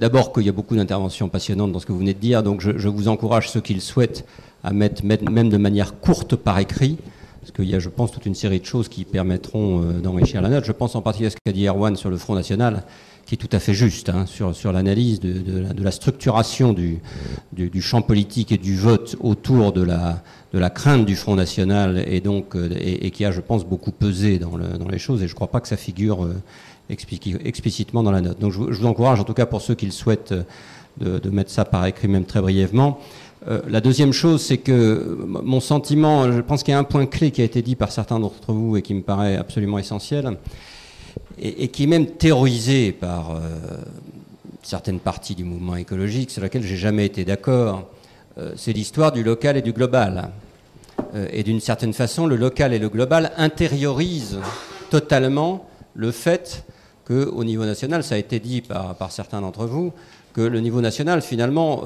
[SPEAKER 3] D'abord qu'il y a beaucoup d'interventions passionnantes dans ce que vous venez de dire, donc je, vous encourage ceux qui le souhaitent à mettre, même de manière courte par écrit, parce qu'il y a, je pense, toute une série de choses qui permettront d'enrichir la note. Je pense en particulier à ce qu'a dit Erwan sur le Front National qui est tout à fait juste hein, sur, sur l'analyse de, de, la structuration du, du, champ politique et du vote autour de la, de la crainte du Front National et, donc, euh, et, qui a, je pense, beaucoup pesé dans, le, dans les choses. Et je ne crois pas que ça figure euh, explicitement dans la note. Donc je, vous encourage, en tout cas pour ceux qui le souhaitent, euh, de, de mettre ça par écrit, même très brièvement. la deuxième chose, c'est que mon sentiment, je pense qu'il y a un point clé qui a été dit par certains d'entre vous et qui me paraît absolument essentiel, et, qui est même terrorisé par euh, certaines parties du mouvement écologique, sur laquelle j'ai jamais été d'accord. Euh, c'est l'histoire du local et du global. Euh, et d'une certaine façon, le local et le global intériorisent totalement le fait qu'au niveau national, ça a été dit par, par certains d'entre vous, que le niveau national, finalement,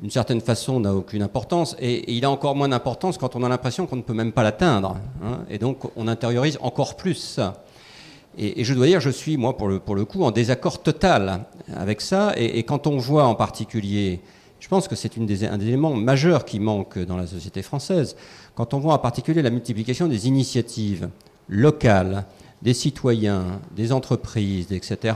[SPEAKER 3] d'une certaine façon, n'a aucune importance. Et, il a encore moins d'importance quand on a l'impression qu'on ne peut même pas l'atteindre. Hein. et donc, on intériorise encore plus ça. Et, je dois dire, je suis, moi, pour le, pour le coup, en désaccord total avec ça. Et, quand on voit en particulier, je pense que c'est un des éléments majeurs qui manque dans la société française, quand on voit en particulier la multiplication des initiatives locales, des citoyens, des entreprises, etc.,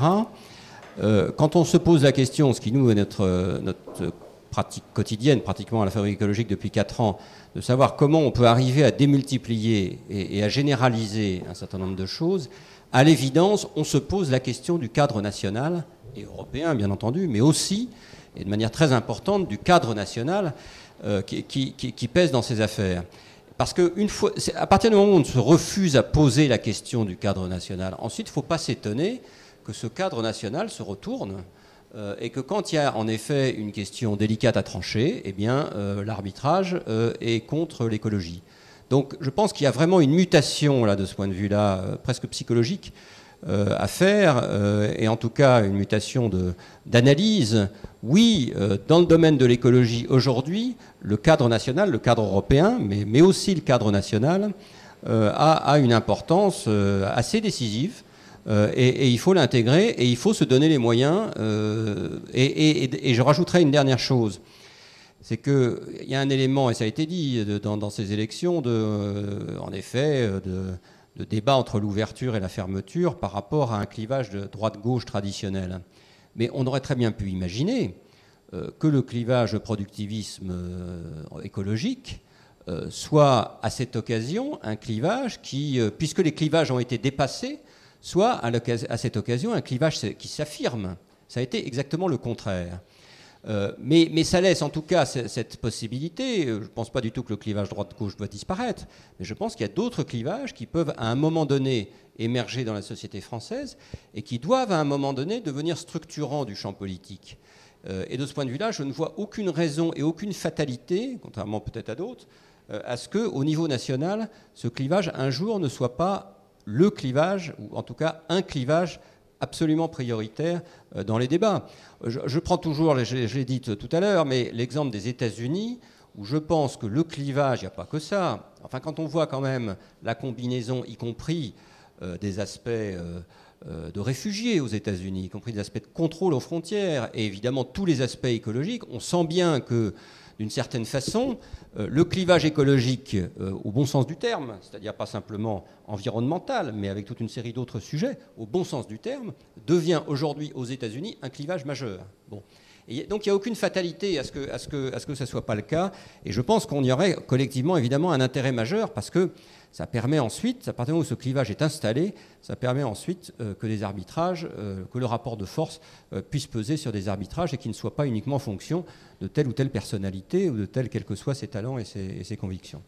[SPEAKER 3] euh, quand on se pose la question, ce qui nous est notre, notre pratique quotidienne, pratiquement à la fabrique écologique depuis 4 ans, de savoir comment on peut arriver à démultiplier et, et à généraliser un certain nombre de choses, à l'évidence, on se pose la question du cadre national et européen, bien entendu, mais aussi, et de manière très importante, du cadre national euh, qui, pèse dans ces affaires. Parce que fois, à partir du moment où on se refuse à poser la question du cadre national, ensuite, il ne faut pas s'étonner que ce cadre national se retourne euh, et que quand il y a en effet une question délicate à trancher, eh bien, euh, l'arbitrage est contre l'écologie. Donc je pense qu'il y a vraiment une mutation là, de ce point de vue-là, euh, presque psychologique, euh, à faire, euh, et en tout cas une mutation d'analyse. Oui, dans le domaine de l'écologie aujourd'hui, le cadre national, le cadre européen, mais, aussi le cadre national, a, une importance assez décisive. Et, il faut l'intégrer et il faut se donner les moyens. Et, je rajouterai une dernière chose c'est qu'il y a un élément, et ça a été dit dans, ces élections, euh, en effet, euh, de, débat entre l'ouverture et la fermeture par rapport à un clivage de droite-gauche traditionnel. Mais on aurait très bien pu imaginer euh, que le clivage productivisme écologique soit à cette occasion un clivage qui, puisque les clivages ont été dépassés, soit à cette occasion un clivage qui s'affirme. Ça a été exactement le contraire. Euh, mais, ça laisse en tout cas cette possibilité. Je ne pense pas du tout que le clivage droite-gauche doit disparaître, mais je pense qu'il y a d'autres clivages qui peuvent à un moment donné émerger dans la société française et qui doivent à un moment donné devenir structurants du champ politique. Euh, et de ce point de vue-là, je ne vois aucune raison et aucune fatalité, contrairement peut-être à d'autres, euh, à ce qu'au niveau national, ce clivage un jour ne soit pas le clivage, ou en tout cas un clivage absolument prioritaire euh, dans les débats. Je, prends toujours, je, l'ai dit tout à l'heure, mais l'exemple des États-Unis, où je pense que le clivage, il n'y a pas que ça. Enfin, quand on voit quand même la combinaison, y compris euh, des aspects euh, de réfugiés aux États-Unis, y compris des aspects de contrôle aux frontières, et évidemment tous les aspects écologiques, on sent bien que d'une certaine façon, euh, le clivage écologique euh, au bon sens du terme, c'est-à-dire pas simplement environnemental, mais avec toute une série d'autres sujets, au bon sens du terme, devient aujourd'hui aux États-Unis un clivage majeur. Donc il n'y a aucune fatalité à ce que, ce ne soit pas le cas, et je pense qu'on y aurait collectivement évidemment un intérêt majeur, parce que ça permet ensuite, à partir du moment où ce clivage est installé, ça permet ensuite euh, que des arbitrages, euh, que le rapport de force euh, puisse peser sur des arbitrages et qu'il ne soit pas uniquement en fonction de telle ou telle personnalité ou de tel, quels que soient ses talents et ses, convictions.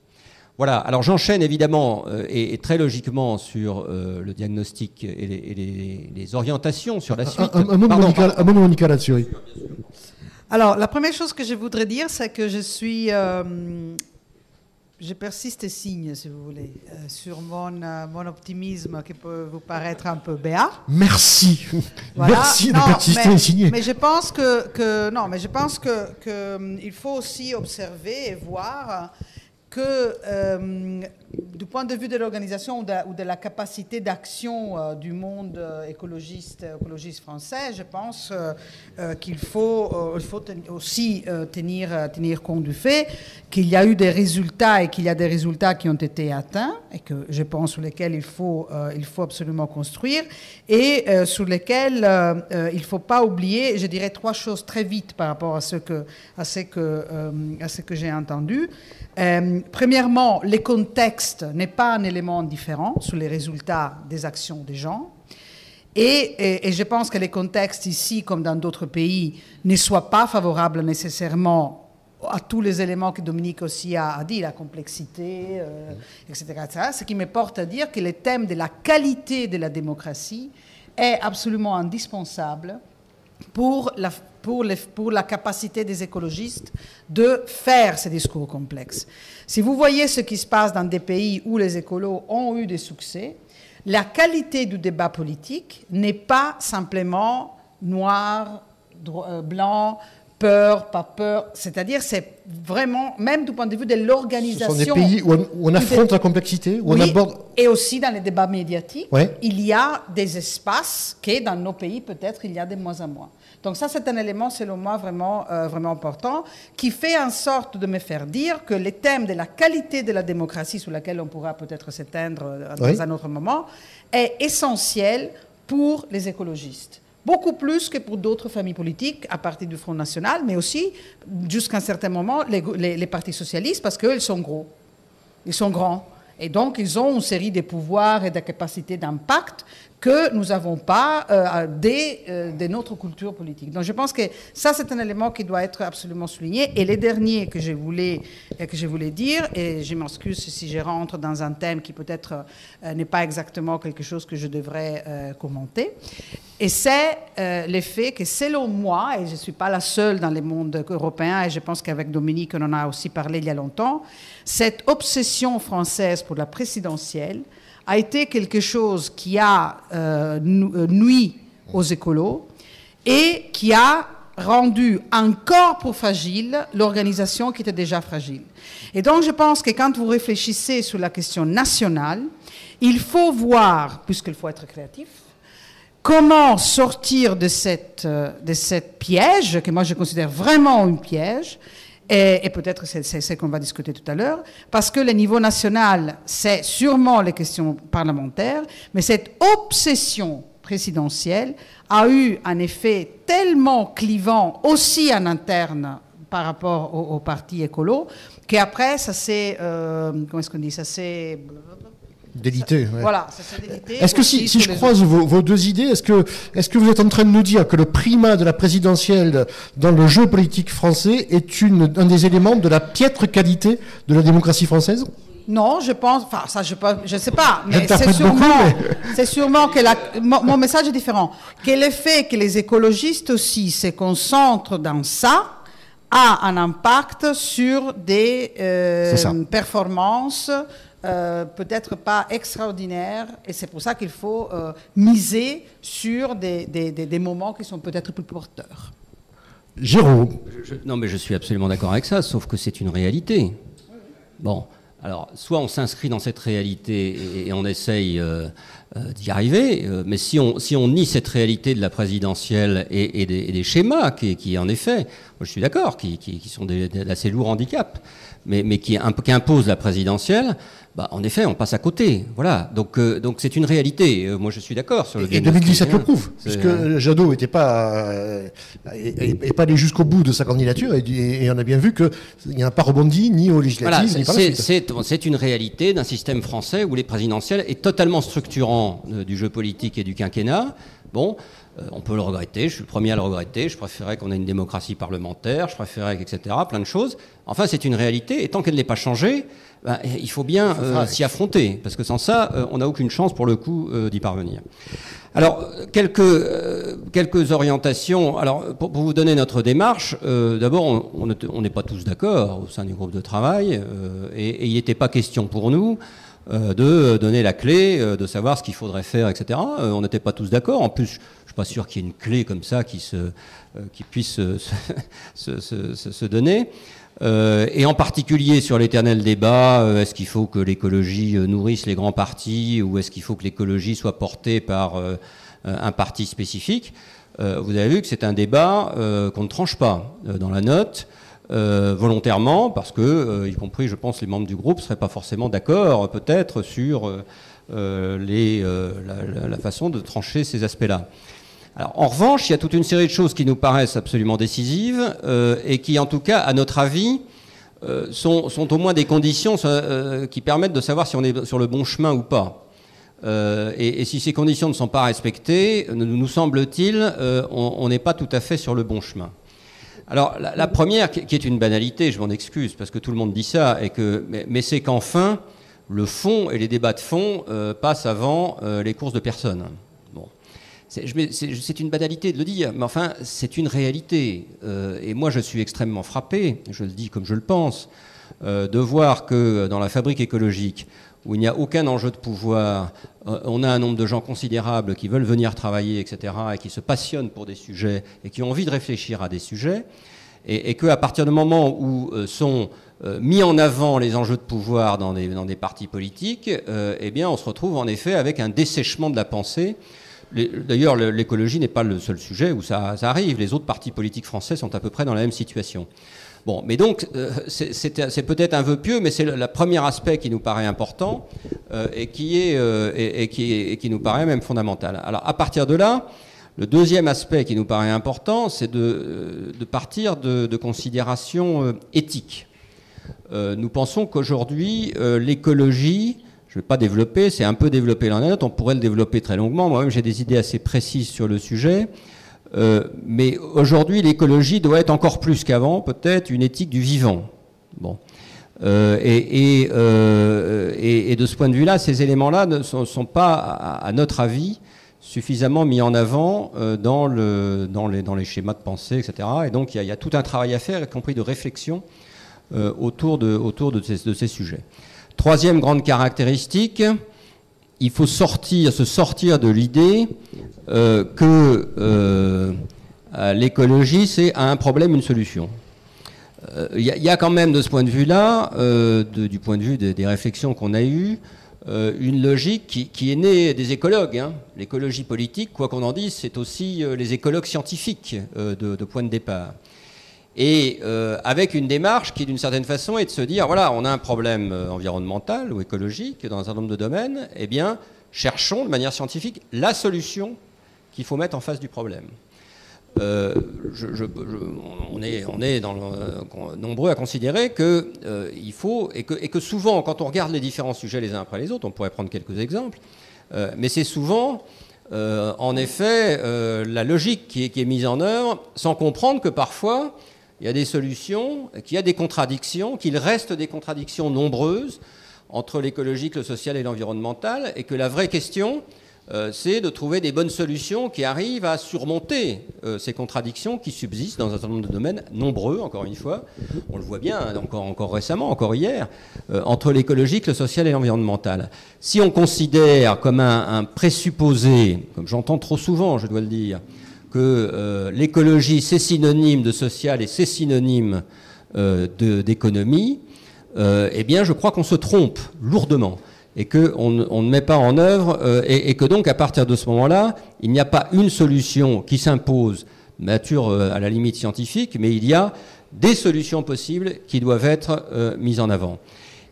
[SPEAKER 3] Voilà, alors j'enchaîne évidemment et, très logiquement sur le diagnostic et les, orientations sur la suite.
[SPEAKER 2] Un, moment, Monica.
[SPEAKER 4] Alors, la première chose que je voudrais dire, c'est que je suis je persiste et signe, si vous voulez, euh, sur mon, euh, mon, optimisme qui peut vous paraître un peu béat.
[SPEAKER 2] Merci. Merci de persister et signer.
[SPEAKER 4] Mais je pense que, que non, mais je pense que, que hum, il faut aussi observer et voir que euh, du point de vue de l'organisation ou, de, la capacité d'action euh, du monde euh, écologiste, français, je pense qu'il faut, aussi tenir, compte du fait qu'il y a eu des résultats et qu'il y a des résultats qui ont été atteints et que je pense sur lesquels il faut, absolument construire et sur lesquels il ne faut pas oublier, je dirais trois choses très vite par rapport à ce que j'ai entendu. Euh, premièrement, le contexte n'est pas un élément différent sur les résultats des actions des gens. Et, je pense que les contextes ici, comme dans d'autres pays, ne soient pas favorables nécessairement à tous les éléments que Dominique aussi a, dit, la complexité, euh, etc., etc. Ce qui me porte à dire que le thème de la qualité de la démocratie est absolument indispensable pour la, pour, pour, la capacité des écologistes de faire ces discours complexes. Si vous voyez ce qui se passe dans des pays où les écolos ont eu des succès, la qualité du débat politique n'est pas simplement noir, euh, blanc, peur, pas peur. C'est-à-dire, c'est vraiment, même du point de vue de l'organisation. Ce
[SPEAKER 2] sont des pays où on, affronte la complexité, où on aborde.
[SPEAKER 4] Et aussi dans les débats médiatiques, il y a des espaces que dans nos pays, peut-être, il y a de moins en moins. Donc ça, c'est un élément, selon moi, vraiment, euh, vraiment important, qui fait en sorte de me faire dire que les thèmes de la qualité de la démocratie, sur laquelle on pourra peut-être s'éteindre euh, dans un autre moment, est essentiel pour les écologistes. Beaucoup plus que pour d'autres familles politiques à partir du Front National, mais aussi, jusqu'à un certain moment, les, les partis socialistes, parce qu'ils sont gros, ils sont grands. Et donc, ils ont une série de pouvoirs et de capacités d'impact que nous n'avons pas euh, des, euh, de notre culture politique. Donc je pense que ça, c'est un élément qui doit être absolument souligné. Et les derniers que je voulais, que je voulais dire, et je m'excuse si je rentre dans un thème qui peut-être euh, n'est pas exactement quelque chose que je devrais euh, commenter, et c'est l'effet que selon moi, et je ne suis pas la seule dans le monde européen, et je pense qu'avec Dominique, on en a aussi parlé il y a longtemps, cette obsession française pour la présidentielle, a été quelque chose qui a euh, euh, nuit aux écolos et qui a rendu encore plus fragile l'organisation qui était déjà fragile. Et donc je pense que quand vous réfléchissez sur la question nationale, il faut voir, puisqu'il faut être créatif, comment sortir de cette, euh, de cette piège, que moi je considère vraiment un piège, et, peut-être c'est ce qu'on va discuter tout à l'heure, parce que le niveau national, c'est sûrement les questions parlementaires, mais cette obsession présidentielle a eu un effet tellement clivant aussi en interne par rapport au, au parti écolo, qu'après, ça s'est, euh, comment est-ce qu'on dit, ça s'est
[SPEAKER 2] D'élité.
[SPEAKER 4] Voilà, c'est d'élité.
[SPEAKER 2] Est-ce que si, si je croise vos, deux idées, est-ce que, est que vous êtes en train de nous dire que le primat de la présidentielle dans le jeu politique français est une, un des éléments de la piètre qualité de la démocratie française?
[SPEAKER 4] Non, je pense, enfin ça je ne sais pas, mais c'est sûrement, c'est sûrement que la, mon, message est différent. Que le fait que les écologistes aussi se concentrent dans ça a un impact sur des euh, performances euh, peut-être pas extraordinaires, et c'est pour ça qu'il faut euh, miser sur des, des, des, moments qui sont peut-être plus porteurs.
[SPEAKER 2] Jérôme.
[SPEAKER 3] non, mais je suis absolument d'accord avec ça, sauf que c'est une réalité. Bon, alors, soit on s'inscrit dans cette réalité et, on essaye euh, euh, d'y arriver, euh, mais si on, si on nie cette réalité de la présidentielle et, des, schémas qui, en effet, moi je suis d'accord, qui, sont d'assez lourds handicaps, mais, mais qui, qui imposent la présidentielle, bah, en effet, on passe à côté. Voilà. Donc, euh, donc c'est une réalité. Euh, moi, je suis d'accord sur le.
[SPEAKER 2] Et 2017 le prouve, puisque Jadot n'était pas, euh, pas allé jusqu'au bout de sa candidature, et, on a bien vu qu'il n'a pas rebondi ni aux législatives.
[SPEAKER 3] Voilà, c'est une réalité d'un système français où les présidentielles est totalement structurant du jeu politique et du quinquennat. Bon, on peut le regretter, je suis le premier à le regretter, je préférais qu'on ait une démocratie parlementaire, je préférais, etc., plein de choses. Enfin, c'est une réalité, et tant qu'elle n'est pas changée, ben, il faut bien euh, s'y affronter, parce que sans ça, euh, on n'a aucune chance pour le coup euh, d'y parvenir. Alors, quelques, quelques orientations. Alors, pour, vous donner notre démarche, d'abord, on n'est pas tous d'accord au sein du groupe de travail, et, et, il n'était pas question pour nous de donner la clé, de savoir ce qu'il faudrait faire, etc. on n'était pas tous d'accord. En plus, je ne suis pas sûr qu'il y ait une clé comme ça qui, se, qui puisse se, se, se donner. Euh, et en particulier sur l'éternel débat, euh, est-ce qu'il faut que l'écologie euh, nourrisse les grands partis ou est-ce qu'il faut que l'écologie soit portée par un parti spécifique Vous avez vu que c'est un débat qu'on ne tranche pas dans la note. volontairement, parce que, y compris, je pense, les membres du groupe ne seraient pas forcément d'accord, peut-être, sur la, façon de trancher ces aspects-là en revanche, il y a toute une série de choses qui nous paraissent absolument décisives euh, et qui, en tout cas, à notre avis, euh, sont, au moins des conditions euh, qui permettent de savoir si on est sur le bon chemin ou pas. Et, si ces conditions ne sont pas respectées, nous, semble-t-il, on n'est pas tout à fait sur le bon chemin. Alors, la, première, qui est une banalité, je m'en excuse, parce que tout le monde dit ça, mais, c'est qu'enfin, le fond et les débats de fond passent avant les courses de personnes. C'est une banalité de le dire, mais enfin, c'est une réalité. Euh, et moi, je suis extrêmement frappé, je le dis comme je le pense, euh, de voir que dans la fabrique écologique, où il n'y a aucun enjeu de pouvoir, euh, on a un nombre de gens considérables qui veulent venir travailler, etc., et qui se passionnent pour des sujets, et qui ont envie de réfléchir à des sujets, et, et qu'à partir du moment où sont mis en avant les enjeux de pouvoir dans des, dans des partis politiques, eh bien, on se retrouve en effet avec un dessèchement de la pensée D'ailleurs, l'écologie n'est pas le seul sujet où ça, arrive. Les autres partis politiques français sont à peu près dans la même situation. Bon, mais donc, euh, c'est peut-être un vœu pieux, mais c'est le, premier aspect qui nous paraît important euh, et, qui est, euh, et, qui nous paraît même fondamental. Alors, à partir de là, le deuxième aspect qui nous paraît important, c'est de, partir de considérations éthiques. nous pensons qu'aujourd'hui, l'écologie je ne vais pas développer, c'est un peu développé dans la note, on pourrait le développer très longuement. Moi-même, j'ai des idées assez précises sur le sujet. Euh, mais aujourd'hui, l'écologie doit être encore plus qu'avant, peut-être, une éthique du vivant. Bon. Euh, euh, et, et, de ce point de vue-là, ces éléments-là ne sont, pas, à, notre avis, suffisamment mis en avant dans, le, dans, les, schémas de pensée, etc. Et donc, il y, a tout un travail à faire, y compris de réflexion, autour, de ces sujets. Troisième grande caractéristique, il faut sortir, se sortir de l'idée euh, que euh, l'écologie, c'est à un problème une solution. Il euh, y, a quand même de ce point de vue-là, du point de vue des, réflexions qu'on a eues, une logique qui, est née des écologues. Hein. L'écologie politique, quoi qu'on en dise, c'est aussi les écologues scientifiques de point de départ et euh, avec une démarche qui, d'une certaine façon, est de se dire, voilà, on a un problème euh, environnemental ou écologique dans un certain nombre de domaines, eh bien, cherchons de manière scientifique la solution qu'il faut mettre en face du problème. on est, on est nombreux à considérer que faut et que, souvent, quand on regarde les différents sujets les uns après les autres, on pourrait prendre quelques exemples, mais c'est souvent en effet la logique qui est, mise en œuvre sans comprendre que parfois il y a des solutions, qu'il y a des contradictions, qu'il reste des contradictions nombreuses entre l'écologique, le social et l'environnemental, et que la vraie question, euh, c'est de trouver des bonnes solutions qui arrivent à surmonter euh, ces contradictions qui subsistent dans un certain nombre de domaines nombreux, encore une fois. On le voit bien, hein, encore, encore récemment, encore hier, euh, entre l'écologique, le social et l'environnemental. Si on considère comme un présupposé, comme j'entends trop souvent, je dois le dire, que euh, l'écologie, c'est synonyme de social et c'est synonyme euh, d'économie, euh, eh bien, je crois qu'on se trompe lourdement et qu'on ne met pas en œuvre, et, que donc, à partir de ce moment-là, il n'y a pas une solution qui s'impose, nature à la limite scientifique, mais il y a des solutions possibles qui doivent être mises en avant.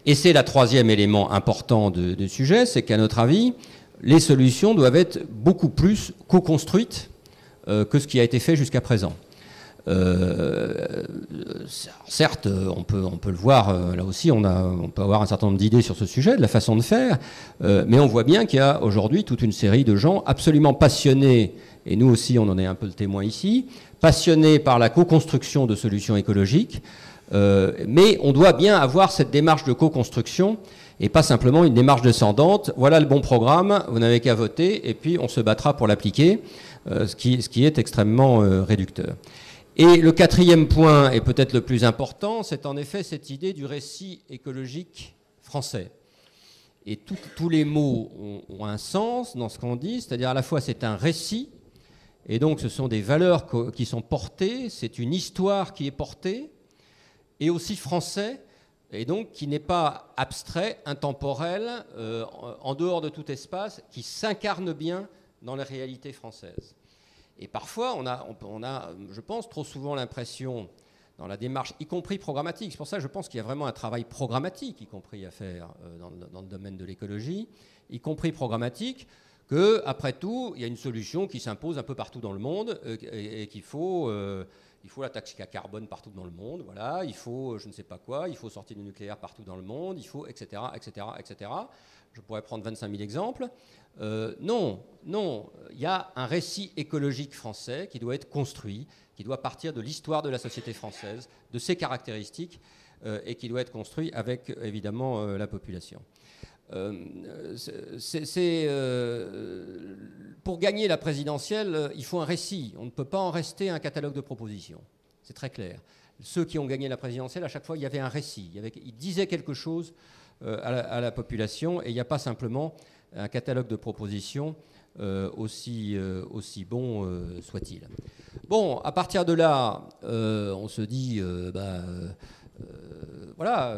[SPEAKER 3] Et c'est le troisième élément important du sujet, c'est qu'à notre avis, les solutions doivent être beaucoup plus co-construites que ce qui a été fait jusqu'à présent. Euh, certes, on peut, on peut le voir, euh, là aussi, on, a, on peut avoir un certain nombre d'idées sur ce sujet, de la façon de faire, mais on voit bien qu'il y a aujourd'hui toute une série de gens absolument passionnés, et nous aussi on en est un peu le témoin ici, passionnés par la co-construction de solutions écologiques, mais on doit bien avoir cette démarche de co-construction et pas simplement une démarche descendante. Voilà le bon programme, vous n'avez qu'à voter, et puis on se battra pour l'appliquer. Euh, ce, qui, est extrêmement euh, réducteur. Et le quatrième point, et peut-être le plus important, c'est en effet cette idée du récit écologique français. Et tous les mots ont, un sens dans ce qu'on dit, c'est-à-dire à la fois c'est un récit, et donc ce sont des valeurs qui sont portées, c'est une histoire qui est portée, et aussi français, et donc qui n'est pas abstrait, intemporel, euh, en dehors de tout espace, qui s'incarne bien dans la réalité française. Et parfois, on a, on a je pense, trop souvent l'impression, dans la démarche, y compris programmatique, c'est pour ça que je pense qu'il y a vraiment un travail programmatique, y compris à faire euh, dans, le domaine de l'écologie, y compris programmatique, que, après tout, il y a une solution qui s'impose un peu partout dans le monde euh, et, qu'il faut, euh, il faut la taxe carbone partout dans le monde, voilà, il faut je ne sais pas quoi, il faut sortir du nucléaire partout dans le monde, il faut, etc., etc., etc. Je pourrais prendre 25 000 exemples. Euh, non, non, il y a un récit écologique français qui doit être construit, qui doit partir de l'histoire de la société française, de ses caractéristiques, euh, et qui doit être construit avec évidemment euh, la population. c'est, pour gagner la présidentielle, il faut un récit. On ne peut pas en rester un catalogue de propositions. C'est très clair. Ceux qui ont gagné la présidentielle, à chaque fois, il y avait un récit. Il y ils disaient quelque chose à la, population, et il n'y a pas simplement un catalogue de propositions euh, aussi, euh, aussi bon euh, soit-il. Bon, à partir de là, on se dit, bah, voilà,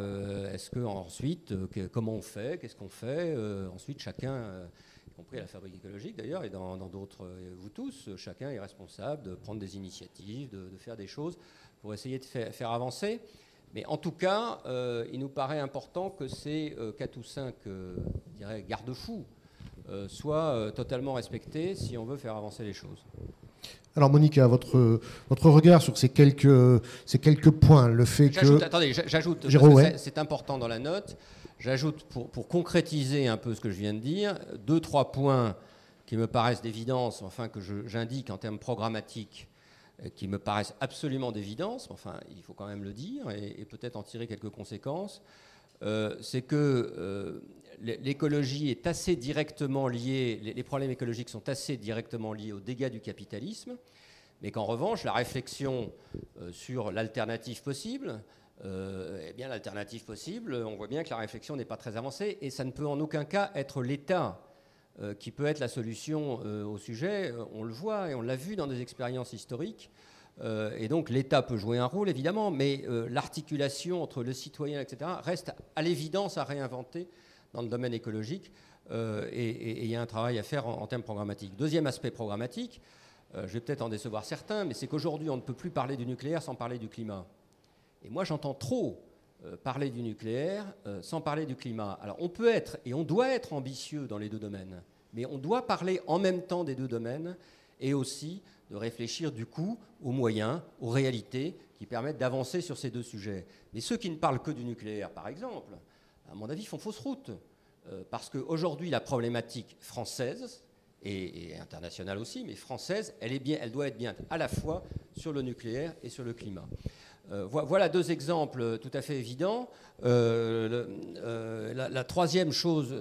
[SPEAKER 3] est-ce que ensuite, comment on fait, qu'est-ce qu'on fait Ensuite, chacun, y compris à la fabrique écologique d'ailleurs, et dans d'autres, vous tous, chacun est responsable de prendre des initiatives, de, faire des choses pour essayer de faire, avancer. Mais en tout cas, il nous paraît important que ces quatre ou cinq garde-fous euh, soit euh, totalement respecté si on veut faire avancer les choses.
[SPEAKER 2] Alors Monica, votre, votre regard sur ces quelques, ces quelques points, le fait que...
[SPEAKER 3] Attendez, j'ajoute, c'est important dans la note, j'ajoute pour, pour, concrétiser un peu ce que je viens de dire, deux, trois points qui me paraissent d'évidence, enfin que j'indique en termes programmatiques, euh, qui me paraissent absolument d'évidence, enfin il faut quand même le dire, et, peut-être en tirer quelques conséquences. c'est que l'écologie est assez directement liée, les problèmes écologiques sont assez directement liés aux dégâts du capitalisme, mais qu'en revanche, la réflexion euh, sur l'alternative possible, euh, eh bien l'alternative possible, on voit bien que la réflexion n'est pas très avancée, et ça ne peut en aucun cas être l'État euh, qui peut être la solution au sujet. On le voit et on l'a vu dans des expériences historiques. et donc l'État peut jouer un rôle, évidemment, mais l'articulation entre le citoyen, etc., reste à l'évidence à réinventer dans le domaine écologique, euh, et il y a un travail à faire en, termes programmatiques. Deuxième aspect programmatique, euh, je vais peut-être en décevoir certains, mais c'est qu'aujourd'hui, on ne peut plus parler du nucléaire sans parler du climat. Et moi, j'entends trop euh, parler du nucléaire sans parler du climat. Alors, on peut être et on doit être ambitieux dans les deux domaines, mais on doit parler en même temps des deux domaines et aussi de réfléchir du coup aux moyens, aux réalités qui permettent d'avancer sur ces deux sujets. Mais ceux qui ne parlent que du nucléaire, par exemple, à mon avis, font fausse route. Euh, parce qu'aujourd'hui, la problématique française, et, internationale aussi, mais française, elle, est bien, elle doit être bien à la fois sur le nucléaire et sur le climat. Euh, voilà deux exemples tout à fait évidents. Euh, la, troisième chose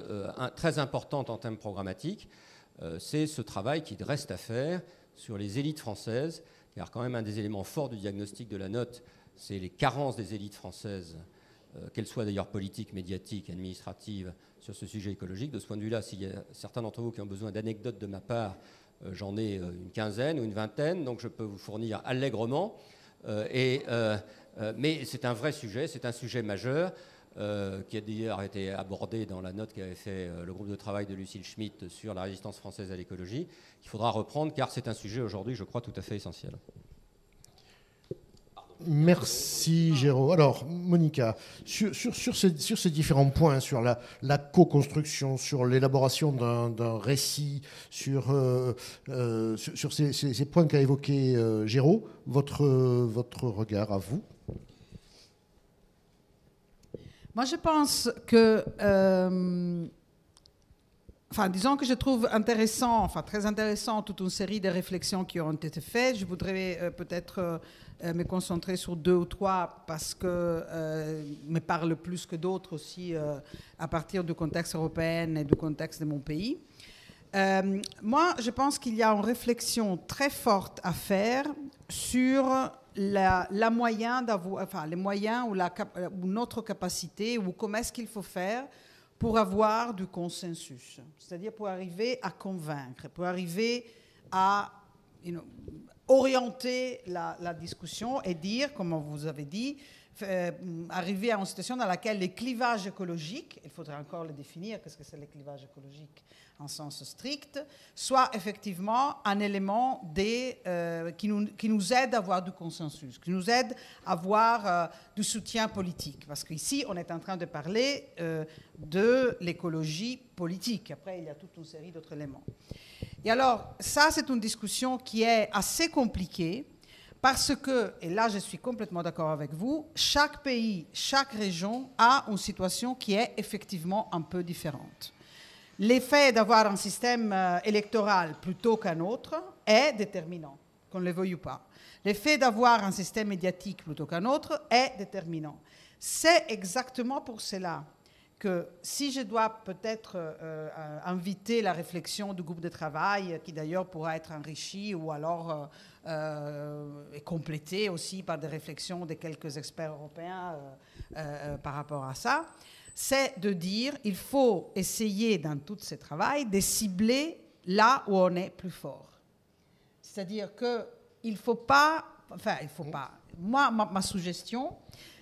[SPEAKER 3] très importante en termes programmatiques, c'est ce travail qui reste à faire sur les élites françaises, car quand même un des éléments forts du diagnostic de la note, c'est les carences des élites françaises, qu'elles soient d'ailleurs politiques, médiatiques, administratives, sur ce sujet écologique. De ce point de vue-là, s'il y a certains d'entre vous qui ont besoin d'anecdotes de ma part, euh, j'en ai euh, une quinzaine ou une vingtaine, donc je peux vous fournir allègrement. Euh, et, mais c'est un vrai sujet, c'est un sujet majeur. qui a d'ailleurs été abordé dans la note qu'avait fait le groupe de travail de Lucille Schmitt sur la résistance française à l'écologie, qu'il faudra reprendre car c'est un sujet aujourd'hui, je crois, tout à fait essentiel.
[SPEAKER 2] Merci Géraud. Alors Monica, sur, ces, différents points, sur la, co-construction, sur l'élaboration d'un récit, sur, euh, euh, ces, points qu'a évoqué euh, Géraud, votre, votre regard à vous
[SPEAKER 4] Moi je pense que... Enfin, disons que je trouve intéressant, enfin très intéressant, toute une série de réflexions qui ont été faites. Je voudrais peut-être euh, me concentrer sur deux ou trois parce que euh, me parle plus que d'autres aussi euh, à partir du contexte européen et du contexte de mon pays. moi, je pense qu'il y a une réflexion très forte à faire sur la, enfin, les moyens la, ou notre capacité ou comment est-ce qu'il faut faire pour avoir du consensus, c'est-à-dire pour arriver à convaincre, pour arriver à orienter la, discussion et dire, comme vous avez dit, euh, arriver à une situation dans laquelle les clivages écologiques, il faudrait encore le définir, qu'est-ce que c'est les clivages écologiques? En sens strict, soit effectivement un élément euh, qui, nous, aide à avoir du consensus, qui nous aide à avoir euh, du soutien politique. Parce qu'ici, on est en train de parler de l'écologie politique. Après, il y a toute une série d'autres éléments. Et alors, ça, c'est une discussion qui est assez compliquée parce que, et là je suis complètement d'accord avec vous, chaque pays, chaque région a une situation qui est effectivement un peu différente. L'effet d'avoir un système euh, électoral plutôt qu'un autre est déterminant, qu'on ne le veuille pas. L'effet d'avoir un système médiatique plutôt qu'un autre est déterminant. C'est exactement pour cela que si je dois peut-être euh, euh, inviter la réflexion du groupe de travail, qui d'ailleurs pourra être enrichi ou alors euh, complété aussi par des réflexions de quelques experts européens par rapport à ça, c'est de dire il faut essayer dans tout ce travail de cibler là où on est plus fort. C'est-à-dire qu'il ne faut pas, enfin il faut pas, moi ma suggestion,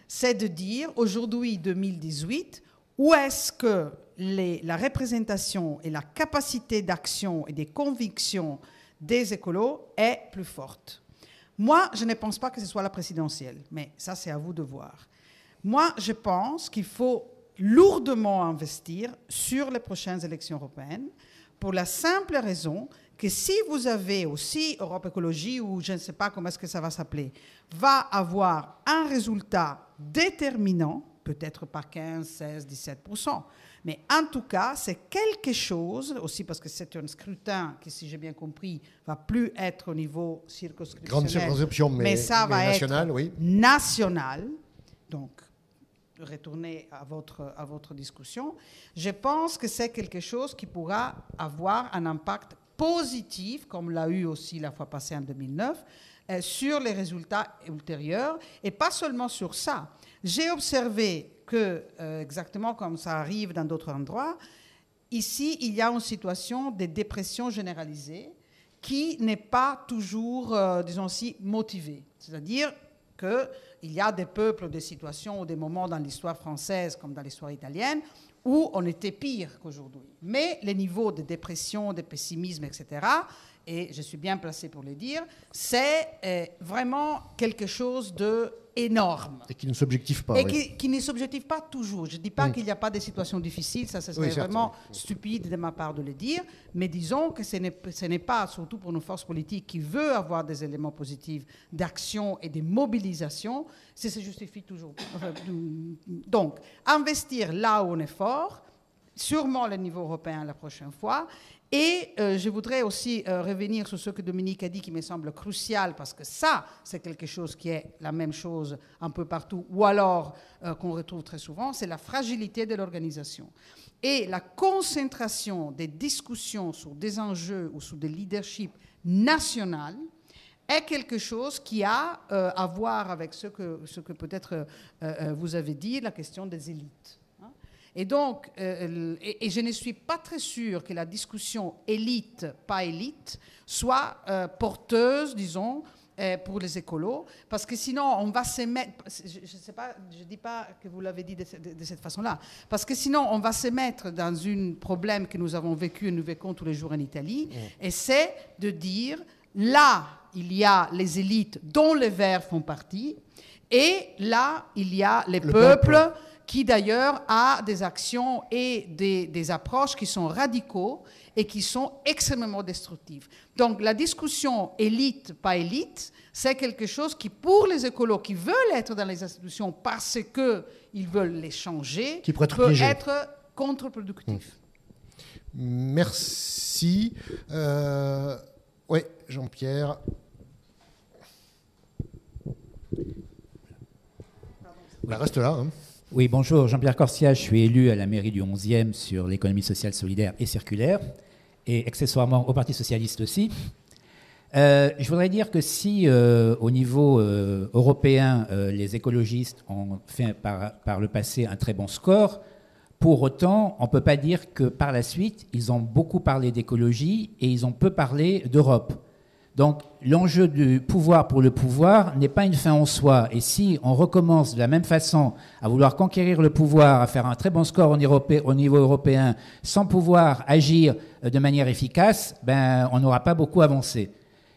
[SPEAKER 4] c'est de dire aujourd'hui 2018, où est-ce que la représentation et la capacité d'action et des convictions des écolos est plus forte? Moi, je ne pense pas que ce soit la présidentielle, mais ça, c'est à vous de voir. Moi, je pense qu'il faut lourdement investir sur les prochaines élections européennes pour la simple raison que si vous avez aussi Europe Écologie, ou je ne sais pas comment est-ce que ça va s'appeler, va avoir un résultat déterminant peut-être par 15, 16, 17% Mais en tout cas, c'est quelque chose, aussi parce que c'est un scrutin qui, si j'ai bien compris, va plus être au niveau circonscriptionnel.
[SPEAKER 2] Grande circonscription, mais, ça va national, être oui.
[SPEAKER 4] national. Donc, retourner à votre, à votre discussion. Je pense que c'est quelque chose qui pourra avoir un impact positif, comme l'a eu aussi la fois passée en 2009, euh, sur les résultats ultérieurs, et pas seulement sur ça. J'ai observé que, euh, exactement comme ça arrive dans d'autres endroits, ici, il y a une situation de dépression généralisée qui n'est pas toujours, euh, disons aussi, motivée. C'est-à-dire qu'il y a des peuples, des situations ou des moments dans l'histoire française comme dans l'histoire italienne où on était pire qu'aujourd'hui. Mais les niveaux de dépression, de pessimisme, etc., et je suis bien placée pour le dire, c'est euh, vraiment quelque chose de énorme.
[SPEAKER 2] Et qui ne s'objective pas.
[SPEAKER 4] Et qui, ne s'objective pas toujours. Je ne dis pas qu'il n'y a pas des situations difficiles, ça, serait vraiment stupide de ma part de le dire, mais disons que ce n'est pas, surtout pour nos forces politiques qui veulent avoir des éléments positifs d'action et de mobilisation, ça se justifie toujours. Donc, investir là où on est fort, sûrement le niveau européen la prochaine fois, et euh, je voudrais aussi euh, revenir sur ce que Dominique a dit qui me semble crucial, parce que ça, c'est quelque chose qui est la même chose un peu partout, ou alors euh, qu'on retrouve très souvent, c'est la fragilité de l'organisation. Et la concentration des discussions sur des enjeux ou sur des leaderships nationaux est quelque chose qui a à voir avec ce que, ce que peut-être vous avez dit, la question des élites. Et donc, euh, et, je ne suis pas très sûre que la discussion élite, pas élite, soit euh, porteuse, disons, euh, pour les écolos, parce que sinon on va se mettre, je ne sais pas, je dis pas que vous l'avez dit de, cette façon-là, parce que sinon on va se mettre dans un problème que nous avons vécu et nous vécons tous les jours en Italie, et c'est de dire, là, il y a les élites dont les Verts font partie, et là, il y a les peuples qui d'ailleurs a des actions et des, approches qui sont radicaux et qui sont extrêmement destructives. Donc la discussion élite, pas élite, c'est quelque chose qui, pour les écolos qui veulent être dans les institutions parce qu'ils veulent les changer,
[SPEAKER 2] qui peut être,
[SPEAKER 4] contre-productif.
[SPEAKER 2] Merci. Euh, oui, Jean-Pierre. On reste là. Hein.
[SPEAKER 14] Oui, bonjour, Jean-Pierre Corsia, je suis élu à la mairie du 11e sur l'économie sociale solidaire et circulaire, et accessoirement au Parti socialiste aussi. Euh, je voudrais dire que si euh, au niveau euh, européen, les écologistes ont fait par, par, le passé un très bon score, pour autant, on ne peut pas dire que par la suite, ils ont beaucoup parlé d'écologie et ils ont peu parlé d'Europe. Donc l'enjeu du pouvoir pour le pouvoir n'est pas une fin en soi. Et si on recommence de la même façon à vouloir conquérir le pouvoir, à faire un très bon score au niveau européen, sans pouvoir agir euh, de manière efficace, ben, on n'aura pas beaucoup avancé.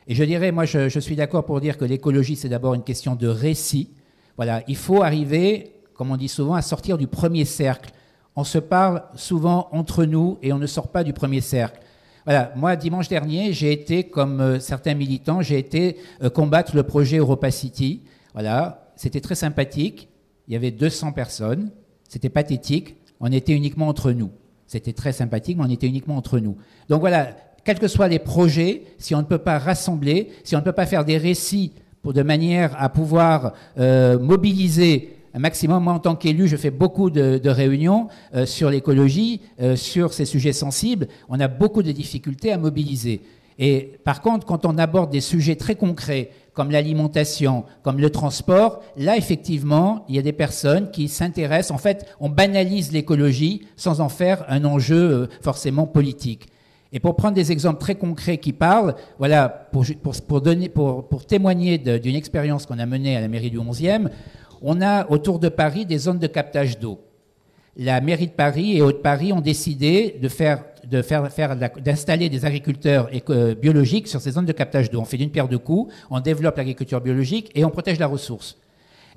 [SPEAKER 14] Et je dirais, moi je, je suis d'accord pour dire que l'écologie, c'est d'abord une question de récit. Voilà, il faut arriver, comme on dit souvent, à sortir du premier cercle. On se parle souvent entre nous et on ne sort pas du premier cercle. Voilà, moi, dimanche dernier, j'ai été, comme euh, certains militants, j'ai été euh, combattre le projet Europa City. Voilà, c'était très sympathique. Il y avait 200 personnes. C'était pathétique. On était uniquement entre nous. C'était très sympathique, mais on était uniquement entre nous. Donc voilà, quels que soient les projets, si on ne peut pas rassembler, si on ne peut pas faire des récits pour de manière à pouvoir euh, mobiliser un maximum. Moi, en tant qu'élu, je fais beaucoup de, réunions euh, sur l'écologie, euh, sur ces sujets sensibles. On a beaucoup de difficultés à mobiliser. Et par contre, quand on aborde des sujets très concrets, comme l'alimentation, comme le transport, là, effectivement, il y a des personnes qui s'intéressent. En fait, on banalise l'écologie sans en faire un enjeu euh, forcément politique. Et pour prendre des exemples très concrets qui parlent, voilà, pour, pour, pour, pour témoigner d'une expérience qu'on a menée à la mairie du 11e, on a autour de Paris des zones de captage d'eau. La mairie de Paris et Haute-Paris ont décidé de faire, d'installer des agriculteurs biologiques sur ces zones de captage d'eau. On fait d'une paire de coups, on développe l'agriculture biologique et on protège la ressource.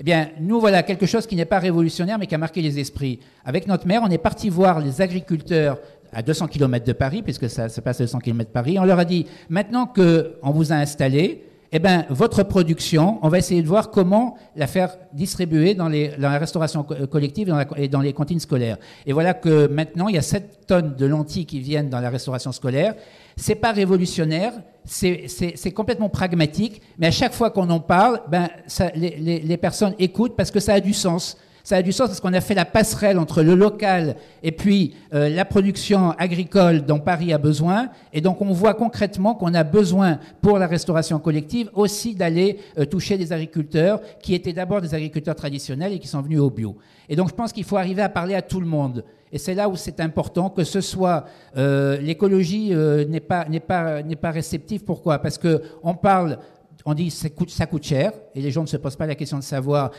[SPEAKER 14] Eh bien, nous, voilà quelque chose qui n'est pas révolutionnaire, mais qui a marqué les esprits. Avec notre maire, on est parti voir les agriculteurs à 200 km de Paris, puisque ça se passe à 200 km de Paris. On leur a dit, maintenant qu'on vous a installé, eh ben, votre production, on va essayer de voir comment la faire distribuer dans, les, dans la restauration collective et dans, les cantines scolaires. Et voilà que maintenant, il y a 7 tonnes de lentilles qui viennent dans la restauration scolaire. C'est pas révolutionnaire, c'est complètement pragmatique, mais à chaque fois qu'on en parle, ben, ça, les, les personnes écoutent parce que ça a du sens. Ça a du sens parce qu'on a fait la passerelle entre le local et puis euh, la production agricole dont Paris a besoin. Et donc on voit concrètement qu'on a besoin pour la restauration collective aussi d'aller euh, toucher des agriculteurs qui étaient d'abord des agriculteurs traditionnels et qui sont venus au bio. Et donc je pense qu'il faut arriver à parler à tout le monde. Et c'est là où c'est important que ce soit euh, l'écologie n'est pas n'est pas n'est pas réceptive. Pourquoi? Parce que on parle on dit ça coûte, ça coûte cher, et les gens ne se posent pas la question de savoir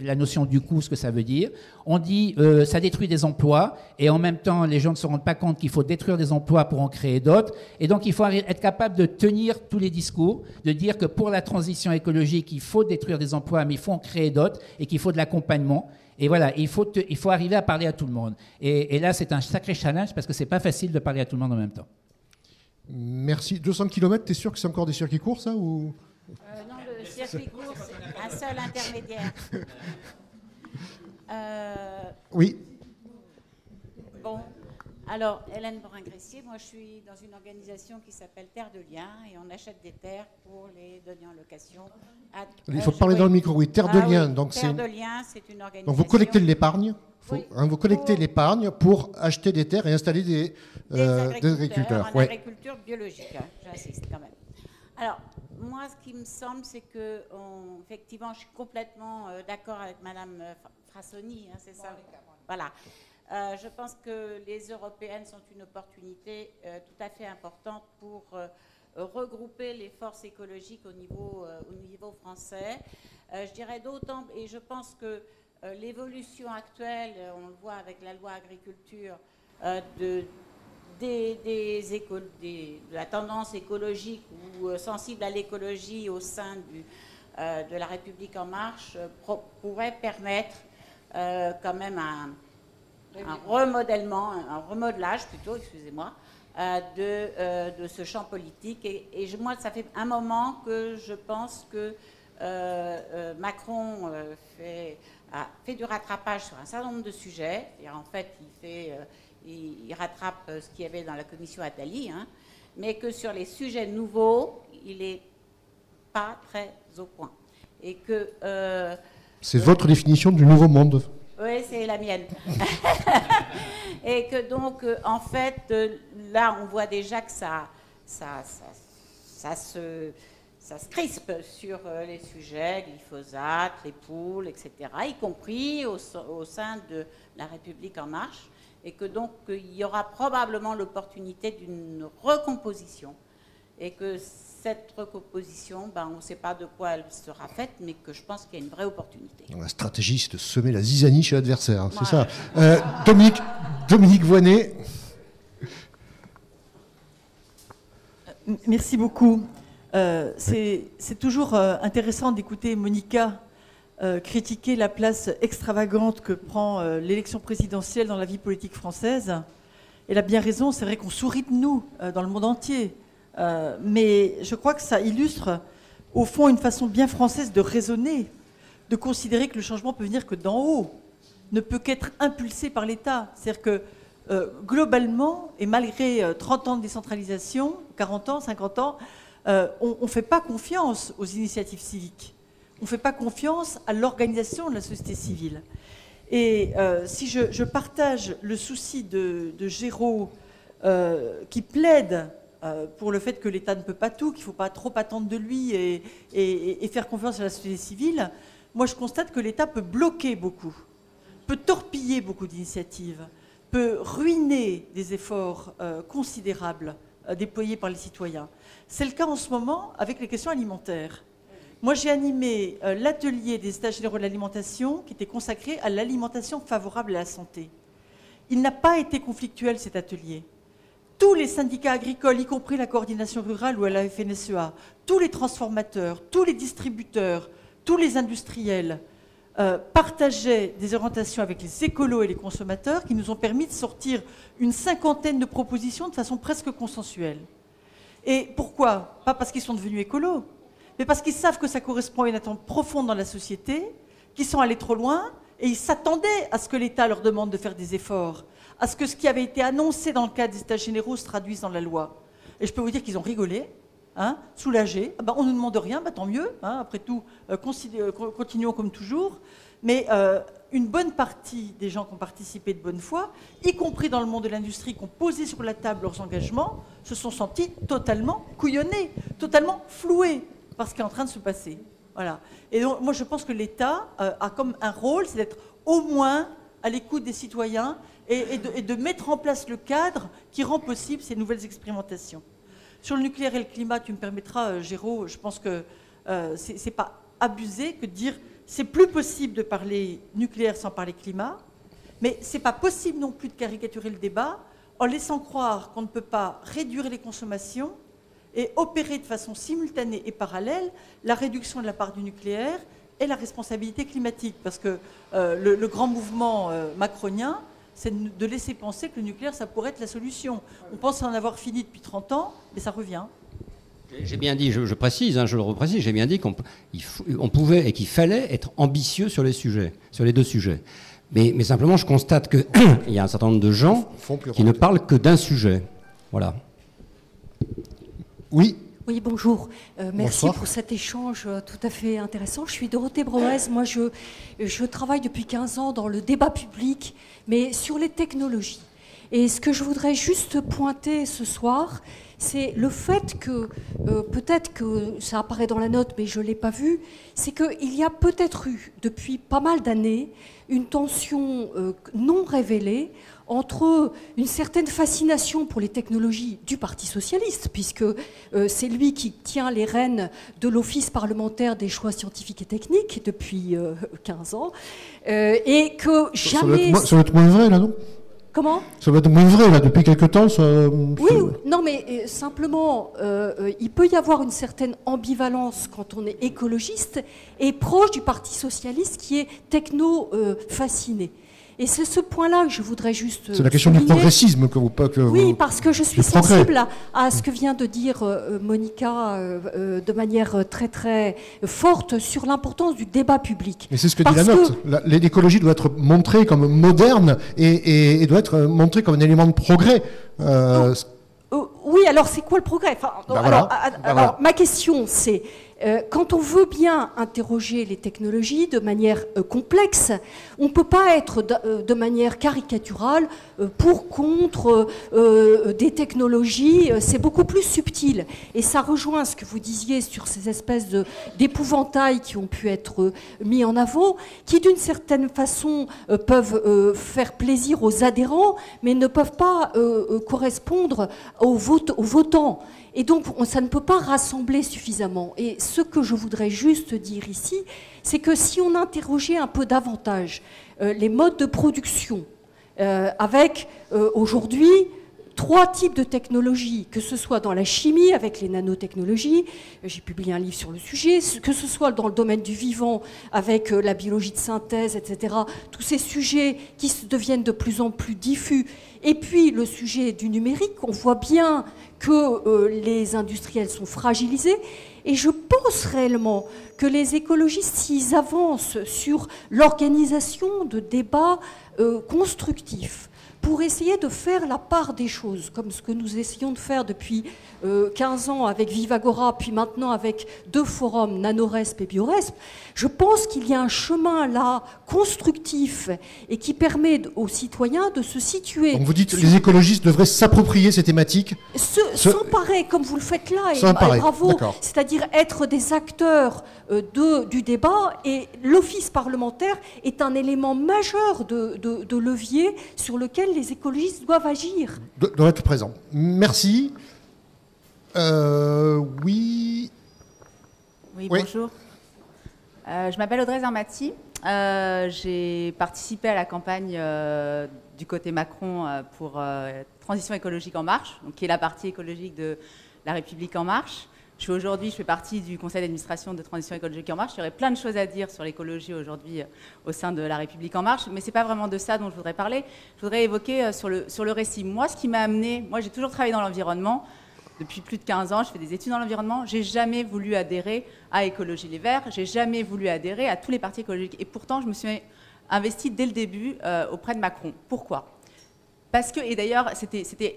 [SPEAKER 14] la notion du coût, ce que ça veut dire. On dit euh, ça détruit des emplois, et en même temps, les gens ne se rendent pas compte qu'il faut détruire des emplois pour en créer d'autres. Et donc, il faut être capable de tenir tous les discours, de dire que pour la transition écologique, il faut détruire des emplois, mais il faut en créer d'autres, et qu'il faut de l'accompagnement. Et voilà, il faut, il faut arriver à parler à tout le monde. Et, là, c'est un sacré challenge parce que c'est pas facile de parler à tout le monde en même temps.
[SPEAKER 2] Merci. 200 km, tu es sûr que c'est encore des circuits courts, ça ou...
[SPEAKER 15] Euh, non, le circuit court, c'est un seul intermédiaire.
[SPEAKER 2] Euh, oui.
[SPEAKER 15] Bon, alors, Hélène Borin-Gressier, moi je suis dans une organisation qui s'appelle Terre de Liens et on achète des terres pour les donner en location.
[SPEAKER 2] Il faut parler dans le micro, oui. Terre de ah Liens. donc
[SPEAKER 15] Terre de Liens, c'est une organisation.
[SPEAKER 2] Donc vous collectez de l'épargne hein, Vous collectez l'épargne pour acheter des terres et installer des,
[SPEAKER 15] euh, agriculteurs. En agriculture biologique, hein, j'insiste quand même. Alors, moi, ce qui me semble, c'est que, effectivement, je suis complètement euh, d'accord avec Madame euh, Frassoni, hein, c'est ça? Voilà. Euh, je pense que les européennes sont une opportunité euh, tout à fait importante pour regrouper les forces écologiques au niveau, au niveau français. je dirais d'autant, et je pense que l'évolution actuelle, on le voit avec la loi agriculture, de, des, des, de la tendance écologique ou sensible à l'écologie au sein du, de la République en marche pourrait permettre quand même un un remodèlement, un remodelage plutôt, excusez-moi, euh, de, euh, de, ce champ politique. Et, moi, ça fait un moment que je pense que euh, Macron fait, a fait du rattrapage sur un certain nombre de sujets. Et en fait, il, fait, il, rattrape ce qu'il y avait dans la commission Attali, hein, mais que sur les sujets nouveaux, il n'est pas très au point. Et que.
[SPEAKER 2] C'est votre définition du nouveau monde
[SPEAKER 15] oui, c'est la mienne. et que donc, euh, en fait, euh, là, on voit déjà que ça, ça, ça, se, ça se crispe sur euh, les sujets, glyphosate, les poules, etc., y compris au, au, sein de la République en marche, et que donc il y aura probablement l'opportunité d'une recomposition, et que cette recomposition, ben, on ne sait pas de quoi elle sera faite, mais que je pense qu'il y a une vraie opportunité.
[SPEAKER 2] La stratégie, c'est de semer la zizanie chez l'adversaire, c'est ça. Euh, Dominique, Dominique Voinet.
[SPEAKER 11] Euh, merci beaucoup. Euh, c'est toujours intéressant d'écouter Monica critiquer la place extravagante que prend l'élection présidentielle dans la vie politique française. Elle a bien raison, c'est vrai qu'on sourit de nous dans le monde entier. Euh, mais je crois que ça illustre, au fond, une façon bien française de raisonner, de considérer que le changement peut venir que d'en haut, ne peut qu'être impulsé par l'État. C'est-à-dire que euh, globalement, et malgré 30 euh, ans de décentralisation, 40 ans, 50 ans, on ne fait pas confiance aux initiatives civiques. On ne fait pas confiance à l'organisation de la société civile. Et si je, partage le souci de, Géraud, qui plaide euh, pour le fait que l'État ne peut pas tout, qu'il ne faut pas trop attendre de lui et, faire confiance à la société civile, moi je constate que l'État peut bloquer beaucoup, peut torpiller beaucoup d'initiatives, peut ruiner des efforts euh, considérables euh, déployés par les citoyens. C'est le cas en ce moment avec les questions alimentaires. Moi, j'ai animé l'atelier des États généraux de l'alimentation qui était consacré à l'alimentation favorable à la santé. Il n'a pas été conflictuel cet atelier tous les syndicats agricoles, y compris la coordination rurale ou la FNSEA, tous les transformateurs, tous les distributeurs, tous les industriels euh, partageaient des orientations avec les écolos et les consommateurs qui nous ont permis de sortir une cinquantaine de propositions de façon presque consensuelle. Et pourquoi? Pas parce qu'ils sont devenus écolos, mais parce qu'ils savent que ça correspond à une attente profonde dans la société, qu'ils sont allés trop loin et ils s'attendaient à ce que l'État leur demande de faire des efforts à ce que ce qui avait été annoncé dans le cadre des États généraux se traduise dans la loi. Et je peux vous dire qu'ils ont rigolé, hein, soulagés. Ah ben, on ne nous demande rien, ben, tant mieux. Hein, après tout, euh, euh, continuons comme toujours. Mais euh, une bonne partie des gens qui ont participé de bonne foi, y compris dans le monde de l'industrie, qui ont posé sur la table leurs engagements, se sont sentis totalement couillonnés, totalement floués par ce qui est en train de se passer. Voilà. Et donc, moi, je pense que l'État a comme un rôle, c'est d'être au moins à l'écoute des citoyens et, de, mettre en place le cadre qui rend possible ces nouvelles expérimentations. Sur le nucléaire et le climat, tu me permettras, euh, Géraud, je pense que euh, c'est pas abusé que de dire c'est plus possible de parler nucléaire sans parler climat, mais c'est pas possible non plus de caricaturer le débat en laissant croire qu'on ne peut pas réduire les consommations et opérer de façon simultanée et parallèle la réduction de la part du nucléaire et la responsabilité climatique. Parce que euh, le, grand mouvement euh, macronien, c'est de laisser penser que le nucléaire, ça pourrait être la solution. On pense en avoir fini depuis 30 ans, mais ça revient.
[SPEAKER 3] J'ai bien dit, je, précise, hein, je le reprécise, j'ai bien dit qu'on pouvait et qu'il fallait être ambitieux sur les sujets, sur les deux sujets. Mais, mais simplement, je constate qu'il y a un certain nombre de gens qui ne parlent que d'un sujet. Voilà.
[SPEAKER 2] Oui.
[SPEAKER 16] Oui, bonjour. Euh, merci pour cet échange euh, tout à fait intéressant. Je suis Dorothée Broès. Moi, je, je travaille depuis 15 ans dans le débat public, mais sur les technologies. Et ce que je voudrais juste pointer ce soir, c'est le fait que, euh, peut-être que ça apparaît dans la note, mais je ne l'ai pas vu, c'est qu'il y a peut-être eu, depuis pas mal d'années, une tension non révélée entre une certaine fascination pour les technologies du Parti socialiste, puisque euh, c'est lui qui tient les rênes de l'Office parlementaire des choix scientifiques et techniques depuis 15 euh, ans, euh, et que jamais...
[SPEAKER 2] Ça va, être, moins vrai, là, non?
[SPEAKER 16] Comment?
[SPEAKER 2] Ça va être moins vrai, là, depuis quelque temps. Ça,
[SPEAKER 16] oui, non, mais simplement, il peut y avoir une certaine ambivalence quand on est écologiste et proche du Parti socialiste qui est techno-fasciné. Et c'est ce point-là que je voudrais juste.
[SPEAKER 2] C'est la question du progressisme que vous pas que
[SPEAKER 16] Oui, parce que je suis sensible à, ce que vient de dire euh, Monica euh, euh, de manière très très forte sur l'importance du débat public.
[SPEAKER 2] Et c'est ce que dit la note. L'écologie doit être montrée comme moderne et, doit être montrée comme un élément de progrès.
[SPEAKER 16] oui, alors c'est quoi le progrès? Enfin, ben alors, ben ma question, c'est euh, quand on veut bien interroger les technologies de manière euh, complexe, on ne peut pas être de, euh, manière caricaturale pour, contre des technologies. C'est beaucoup plus subtil. Et ça rejoint ce que vous disiez sur ces espèces d'épouvantails qui ont pu être mis en avant, qui d'une certaine façon peuvent faire plaisir aux adhérents, mais ne peuvent pas correspondre aux votants. Et donc, ça ne peut pas rassembler suffisamment. Et ce que je voudrais juste dire ici, c'est que si on interrogeait un peu davantage euh, les modes de production, euh, avec euh, aujourd'hui trois types de technologies, que ce soit dans la chimie avec les nanotechnologies, j'ai publié un livre sur le sujet, que ce soit dans le domaine du vivant avec la biologie de synthèse, etc., tous ces sujets qui deviennent de plus en plus diffus, et puis le sujet du numérique, on voit bien que euh, les industriels sont fragilisés. Et je pense réellement que les écologistes, s'ils avancent sur l'organisation de débats euh, constructifs, pour essayer de faire la part des choses, comme ce que nous essayons de faire depuis 15 euh, ans avec Vivagora, puis maintenant avec deux forums, Nanoresp et Bioresp, je pense qu'il y a un chemin là constructif et qui permet aux citoyens de se situer.
[SPEAKER 2] Donc vous dites que les écologistes devraient s'approprier ces thématiques
[SPEAKER 16] S'emparer, comme vous le faites là, et, bravo, c'est-à-dire être des acteurs euh, de, du débat, et l'office parlementaire est un élément majeur de, de levier sur lequel les écologistes doivent agir.
[SPEAKER 2] Doivent être présents. Merci. Euh, oui.
[SPEAKER 17] Oui, bonjour. Euh, je m'appelle Audrey Zermati. Euh, j'ai participé à la campagne du côté Macron pour Transition écologique en marche, donc qui est la partie écologique de La République en marche. Je suis aujourd'hui, je fais partie du conseil d'administration de Transition écologique en marche. Il y aurait plein de choses à dire sur l'écologie aujourd'hui euh, au sein de La République en marche, mais ce n'est pas vraiment de ça dont je voudrais parler. Je voudrais évoquer euh, sur le, récit. Moi, ce qui m'a amené, moi j'ai toujours travaillé dans l'environnement. Depuis plus de 15 ans, je fais des études dans l'environnement. J'ai jamais voulu adhérer à Écologie Les Verts. J'ai jamais voulu adhérer à tous les partis écologiques. Et pourtant, je me suis investie dès le début euh, auprès de Macron. Pourquoi? Parce que, et d'ailleurs,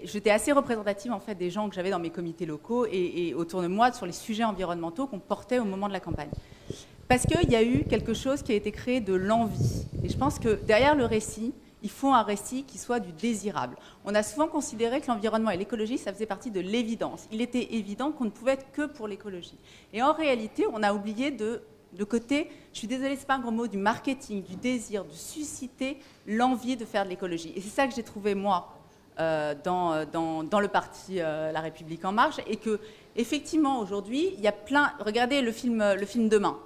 [SPEAKER 17] j'étais assez représentative en fait des gens que j'avais dans mes comités locaux et, autour de moi sur les sujets environnementaux qu'on portait au moment de la campagne. Parce qu'il y a eu quelque chose qui a été créé de l'envie. Et je pense que derrière le récit, il faut un récit qui soit du désirable. On a souvent considéré que l'environnement et l'écologie, ça faisait partie de l'évidence. Il était évident qu'on ne pouvait être que pour l'écologie. Et en réalité, on a oublié de le côté, je suis désolée, ce n'est pas un gros mot, du marketing, du désir, de susciter l'envie de faire de l'écologie. Et c'est ça que j'ai trouvé, moi, dans, dans, le parti La République En Marche et que, effectivement, aujourd'hui, il y a plein. Regardez le film, le film Demain.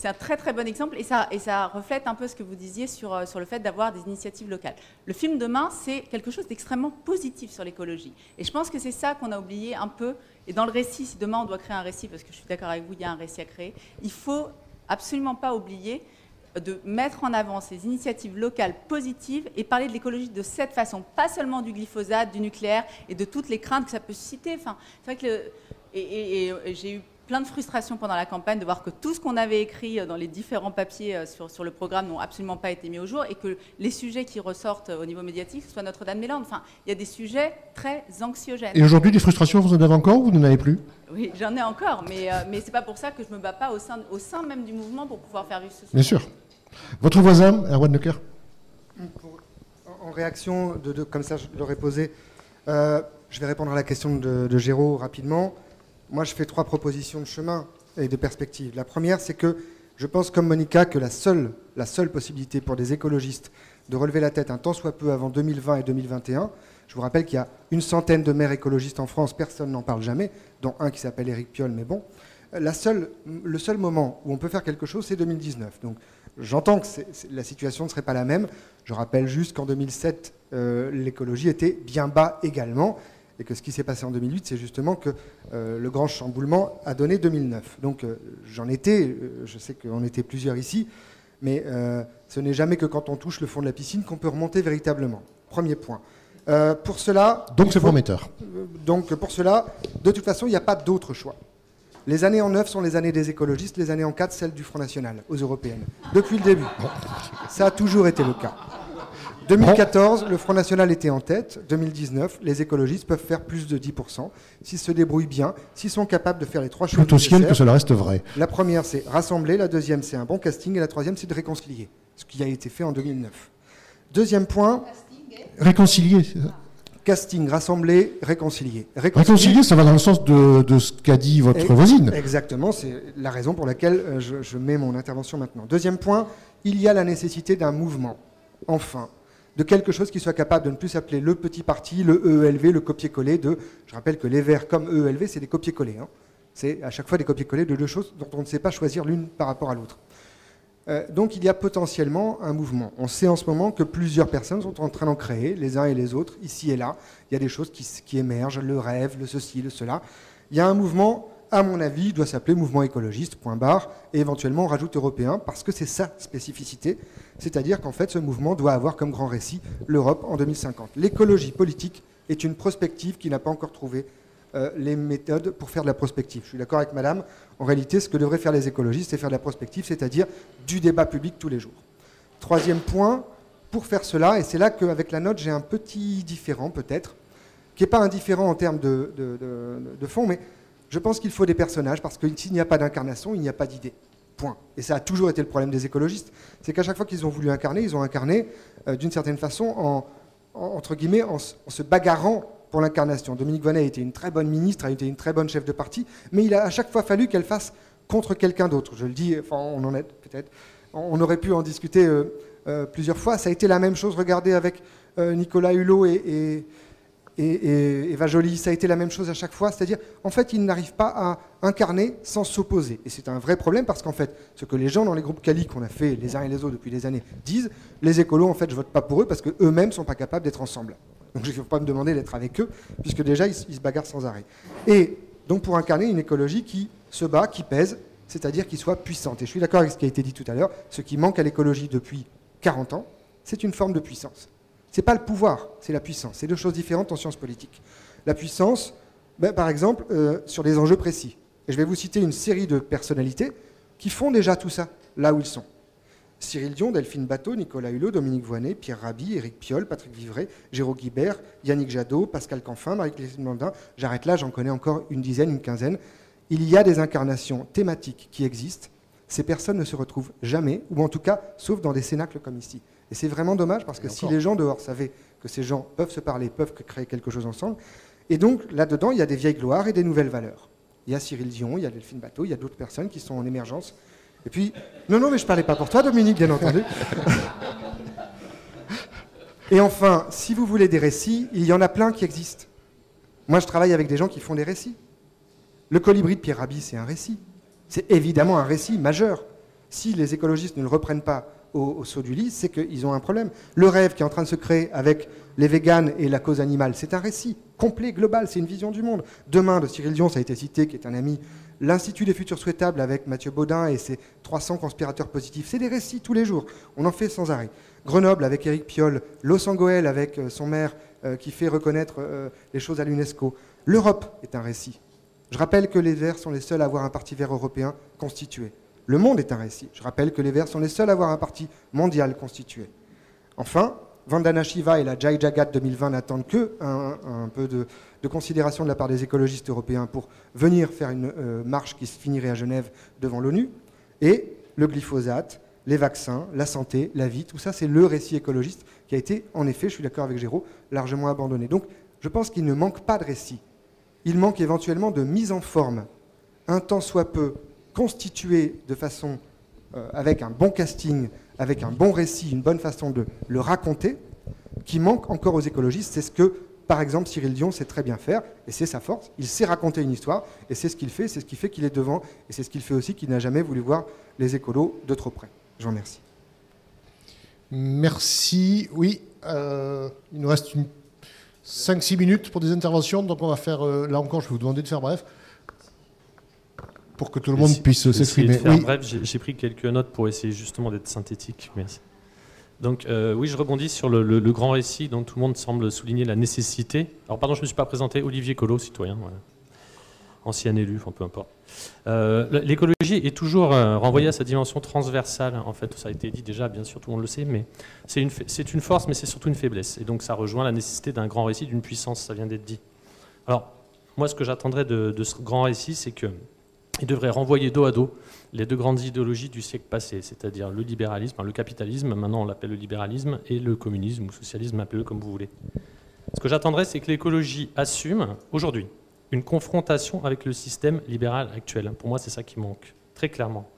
[SPEAKER 17] C'est un très très bon exemple et ça, reflète un peu ce que vous disiez sur, euh, sur le fait d'avoir des initiatives locales. Le film Demain, c'est quelque chose d'extrêmement positif sur l'écologie. Et je pense que c'est ça qu'on a oublié un peu. Et dans le récit, si demain on doit créer un récit, parce que je suis d'accord avec vous, il y a un récit à créer, il faut absolument pas oublier de mettre en avant ces initiatives locales positives et parler de l'écologie de cette façon, pas seulement du glyphosate, du nucléaire et de toutes les craintes que ça peut susciter. Enfin, c'est vrai que j'ai eu plein de frustration pendant la campagne de voir que tout ce qu'on avait écrit euh, dans les différents papiers euh, sur, sur le programme n'ont absolument pas été mis au jour et que les sujets qui ressortent euh, au niveau médiatique, ce soit Notre-Dame-des-Landes. Enfin, il y a des sujets très anxiogènes.
[SPEAKER 2] Et aujourd'hui, des frustrations, vous en avez encore ou vous n'en avez plus?
[SPEAKER 17] Oui, j'en ai encore, mais, mais ce n'est pas pour ça que je ne me bats pas au sein, au sein même du mouvement pour pouvoir faire vivre ce sujet.
[SPEAKER 2] Bien sûr. Votre voisin, Erwan Necker
[SPEAKER 7] En réaction, de, comme ça je l'aurais posé, je vais répondre à la question de, de Géraud rapidement. Moi, je fais trois propositions de chemin et de perspective. La première, c'est que je pense, comme Monica, que la seule, possibilité pour des écologistes de relever la tête un tant soit peu avant 2020 et 2021, je vous rappelle qu'il y a une centaine de maires écologistes en France, personne n'en parle jamais, dont un qui s'appelle Éric Piolle, mais bon. Le seul moment où on peut faire quelque chose, c'est 2019. Donc j'entends que la situation ne serait pas la même. Je rappelle juste qu'en 2007, euh, l'écologie était bien bas également et que ce qui s'est passé en 2008, c'est justement que euh, le grand chamboulement a donné 2009. Donc euh, j'en étais, euh, je sais qu'on était plusieurs ici, mais ce n'est jamais que quand on touche le fond de la piscine qu'on peut remonter véritablement. Premier point. pour cela.
[SPEAKER 2] Donc c'est prometteur.
[SPEAKER 7] donc pour cela, de toute façon, il n'y a pas d'autre choix. Les années en 9 sont les années des écologistes, les années en 4 celles du Front National, aux européennes. Depuis le début. Ça a toujours été le cas. 2014, le Front National était en tête. 2019, les écologistes peuvent faire plus de 10%. S'ils se débrouillent bien, s'ils sont capables de faire les trois choses.
[SPEAKER 2] Tout aussi que cela reste vrai.
[SPEAKER 7] La première, c'est rassembler. La deuxième, c'est un bon casting. Et la troisième, c'est de réconcilier. Ce qui a été fait en 2009. Deuxième point.
[SPEAKER 2] Réconcilier,
[SPEAKER 7] Casting, rassembler, réconcilier.
[SPEAKER 2] réconcilier. ça va dans le sens de, ce qu'a dit votre voisine.
[SPEAKER 7] Exactement, c'est la raison pour laquelle euh, je mets mon intervention maintenant. Deuxième point, il y a la nécessité d'un mouvement. Enfin, de quelque chose qui soit capable de ne plus s'appeler le petit parti, le EELV, le copier-coller de. Je rappelle que les Verts comme EELV, c'est des copier-coller. Hein. C'est à chaque fois des copier-coller de deux choses dont on ne sait pas choisir l'une par rapport à l'autre. Euh, donc il y a potentiellement un mouvement. On sait en ce moment que plusieurs personnes sont en train d'en créer, les uns et les autres, ici et là. Il y a des choses qui, qui émergent, le rêve, le ceci, le cela. Il y a un mouvement à mon avis, doit s'appeler mouvement écologiste, point barre, et éventuellement on rajoute européen, parce que c'est sa spécificité, c'est-à-dire qu'en fait ce mouvement doit avoir comme grand récit l'Europe en 2050. L'écologie politique est une prospective qui n'a pas encore trouvé euh, les méthodes pour faire de la prospective. Je suis d'accord avec Madame, en réalité ce que devraient faire les écologistes, c'est faire de la prospective, c'est-à-dire du débat public tous les jours. Troisième point, pour faire cela, et c'est là qu'avec la note j'ai un petit différent peut-être, qui n'est pas indifférent en termes de fond, mais je pense qu'il faut des personnages parce que s'il n'y a pas d'incarnation, il n'y a pas d'idée. Point. Et ça a toujours été le problème des écologistes. C'est qu'à chaque fois qu'ils ont voulu incarner, ils ont incarné euh, d'une certaine façon en, entre guillemets, en, se bagarrant pour l'incarnation. Dominique Vonnet a été une très bonne ministre, a été une très bonne chef de parti, mais il a à chaque fois fallu qu'elle fasse contre quelqu'un d'autre. Je le dis, enfin, on en est peut-être, on aurait pu en discuter euh, euh, plusieurs fois. Ça a été la même chose. Regardez avec Nicolas Hulot et, Eva Joly, ça a été la même chose à chaque fois, c'est-à-dire, en fait, ils n'arrivent pas à incarner sans s'opposer. Et c'est un vrai problème parce qu'en fait, ce que les gens dans les groupes Cali qu'on a fait les uns et les autres depuis des années disent, les écolos, en fait, je vote pas pour eux parce qu'eux-mêmes sont pas capables d'être ensemble. Donc je ne vais pas me demander d'être avec eux, puisque déjà, ils, se bagarrent sans arrêt. Et donc, pour incarner une écologie qui se bat, qui pèse, c'est-à-dire qui soit puissante. Et je suis d'accord avec ce qui a été dit tout à l'heure, ce qui manque à l'écologie depuis 40 ans, c'est une forme de puissance. Ce n'est pas le pouvoir, c'est la puissance. C'est deux choses différentes en sciences politiques. La puissance, ben, par exemple, euh, sur des enjeux précis. Et je vais vous citer une série de personnalités qui font déjà tout ça, là où ils sont. Cyril Dion, Delphine Bateau, Nicolas Hulot, Dominique Voynet, Pierre Rabhi, Éric Piolle, Patrick Vivray, Jérôme Guibert, Yannick Jadot, Pascal Canfin, Marie-Christine Mandin. J'arrête là, j'en connais encore une dizaine, une quinzaine. Il y a des incarnations thématiques qui existent. Ces personnes ne se retrouvent jamais, ou en tout cas, sauf dans des cénacles comme ici. Et c'est vraiment dommage parce que si les gens dehors savaient que ces gens peuvent se parler, peuvent créer quelque chose ensemble, et donc là-dedans, il y a des vieilles gloires et des nouvelles valeurs. Il y a Cyril Dion, il y a Delphine Bateau, il y a d'autres personnes qui sont en émergence. Et puis, non, non, mais je ne parlais pas pour toi, Dominique, bien entendu. Et enfin, si vous voulez des récits, il y en a plein qui existent. Moi, je travaille avec des gens qui font des récits. Le colibri de Pierre Rabhi, c'est un récit. C'est évidemment un récit majeur. Si les écologistes ne le reprennent pas au, saut du lit, c'est qu'ils ont un problème. Le rêve qui est en train de se créer avec les véganes et la cause animale, c'est un récit complet, global, c'est une vision du monde. Demain, de Cyril Dion, ça a été cité, qui est un ami, l'Institut des futurs souhaitables avec Mathieu Baudin et ses 300 conspirateurs positifs, c'est des récits tous les jours. On en fait sans arrêt. Grenoble avec Éric Piolle, Los Angeles avec euh, son maire euh, qui fait reconnaître euh, les choses à l'UNESCO. L'Europe est un récit. Je rappelle que les Verts sont les seuls à avoir un parti vert européen constitué. Le monde est un récit. Je rappelle que les Verts sont les seuls à avoir un parti mondial constitué. Enfin, Vandana Shiva et la Jai Jagat 2020 n'attendent que un, peu de, considération de la part des écologistes européens pour venir faire une euh, marche qui se finirait à Genève devant l'ONU. Et le glyphosate, les vaccins, la santé, la vie, tout ça, c'est le récit écologiste qui a été, en effet, je suis d'accord avec Géraud, largement abandonné. Donc, je pense qu'il ne manque pas de récit. Il manque éventuellement de mise en forme, un tant soit peu constitué de façon, euh, avec un bon casting, avec un bon récit, une bonne façon de le raconter, qui manque encore aux écologistes. C'est ce que, par exemple, Cyril Dion sait très bien faire, et c'est sa force. Il sait raconter une histoire, et c'est ce qu'il fait, c'est ce qui fait qu'il est devant, et c'est ce qu'il fait aussi qu'il n'a jamais voulu voir les écolos de trop près. Je vous remercie.
[SPEAKER 2] Merci. Oui, euh, il nous reste 5-6 minutes pour des interventions, donc on va faire, euh, là encore, je vais vous demander de faire bref pour que tout le monde puisse s'exprimer.
[SPEAKER 18] Bref, j'ai pris quelques notes pour essayer justement d'être synthétique. Merci. Donc euh, oui, je rebondis sur le, grand récit dont tout le monde semble souligner la nécessité. Alors pardon, je ne me suis pas présenté, Olivier Collot, citoyen, ancien élu, enfin peu importe. Euh, l'écologie est toujours euh, renvoyée à sa dimension transversale, en fait, ça a été dit déjà, bien sûr, tout le monde le sait, mais c'est une, une, force, mais c'est surtout une faiblesse. Et donc ça rejoint la nécessité d'un grand récit, d'une puissance, ça vient d'être dit. Alors, moi, ce que j'attendrais de, de, ce grand récit, c'est que il devrait renvoyer dos à dos les deux grandes idéologies du siècle passé, c'est-à-dire le libéralisme, le capitalisme, maintenant on l'appelle le libéralisme, et le communisme ou socialisme, appelez-le comme vous voulez. Ce que j'attendrais, c'est que l'écologie assume aujourd'hui une confrontation avec le système libéral actuel. Pour moi, c'est ça qui manque, très clairement.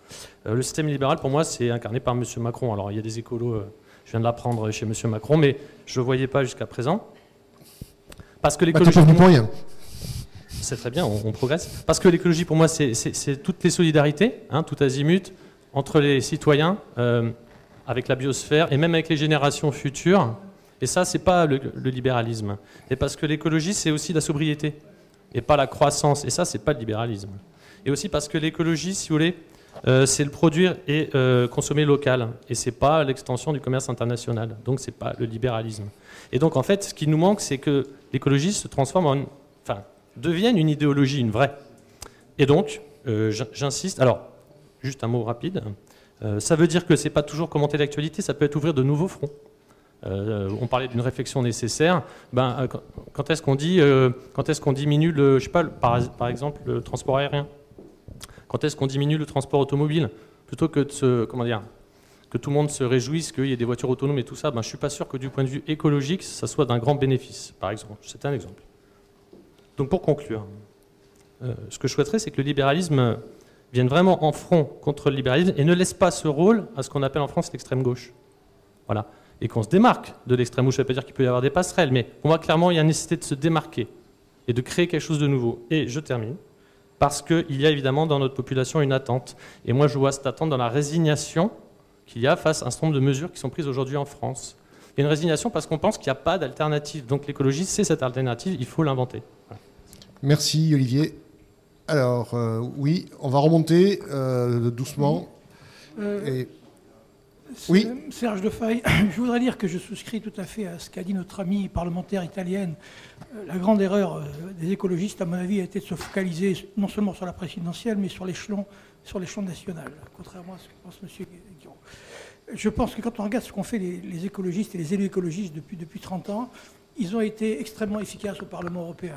[SPEAKER 18] Euh, le système libéral, pour moi, c'est incarné par M. Macron. Alors, il y a des écolos, euh, je viens de l'apprendre chez M. Macron, mais je ne le voyais pas jusqu'à présent. Parce que bah, l'écologie. C'est très bien, on, progresse. Parce que l'écologie, pour moi, c'est toutes les solidarités, hein, tout azimut, entre les citoyens, euh, avec la biosphère et même avec les générations futures. Et ça, c'est pas le, libéralisme. Et parce que l'écologie, c'est aussi la sobriété et pas la croissance. Et ça, c'est pas le libéralisme. Et aussi parce que l'écologie, si vous voulez, euh, c'est le produire et euh, consommer local. Et c'est pas l'extension du commerce international. Donc, c'est pas le libéralisme. Et donc, en fait, ce qui nous manque, c'est que l'écologie se transforme en, devienne une idéologie, une vraie. Et donc, euh, j'insiste, alors, juste un mot rapide, euh, ça veut dire que ce n'est pas toujours commenter l'actualité, ça peut être ouvrir de nouveaux fronts. Euh, on parlait d'une réflexion nécessaire. Ben, quand est-ce qu'on dit, quand est-ce qu'on diminue le, je sais pas, par, exemple, le transport aérien? Quand est-ce qu'on diminue le transport automobile? Plutôt que de comment dire, que tout le monde se réjouisse qu'il y ait des voitures autonomes et tout ça, ben, je ne suis pas sûr que du point de vue écologique, ça soit d'un grand bénéfice, par exemple. C'est un exemple. Donc pour conclure, euh, ce que je souhaiterais, c'est que le libéralisme vienne vraiment en front contre le libéralisme et ne laisse pas ce rôle à ce qu'on appelle en France l'extrême gauche. Voilà. Et qu'on se démarque de l'extrême gauche. Ça ne veut pas dire qu'il peut y avoir des passerelles, mais on voit clairement qu'il y a nécessité de se démarquer et de créer quelque chose de nouveau. Et je termine, parce qu'il y a évidemment dans notre population une attente. Et moi, je vois cette attente dans la résignation qu'il y a face à un certain nombre de mesures qui sont prises aujourd'hui en France. Il y a une résignation parce qu'on pense qu'il n'y a pas d'alternative. Donc l'écologie, c'est cette alternative, il faut l'inventer.
[SPEAKER 2] Merci Olivier. Alors euh, oui, on va remonter euh, doucement.
[SPEAKER 19] Euh, oui. Serge Defaille, je voudrais dire que je souscris tout à fait à ce qu'a dit notre amie parlementaire italienne. La grande erreur des écologistes, à mon avis, a été de se focaliser non seulement sur la présidentielle, mais sur l'échelon, sur l'échelon national, contrairement à ce que pense M. Je pense que quand on regarde ce qu'ont fait les, écologistes et les élus écologistes depuis, depuis 30 ans, ils ont été extrêmement efficaces au Parlement européen.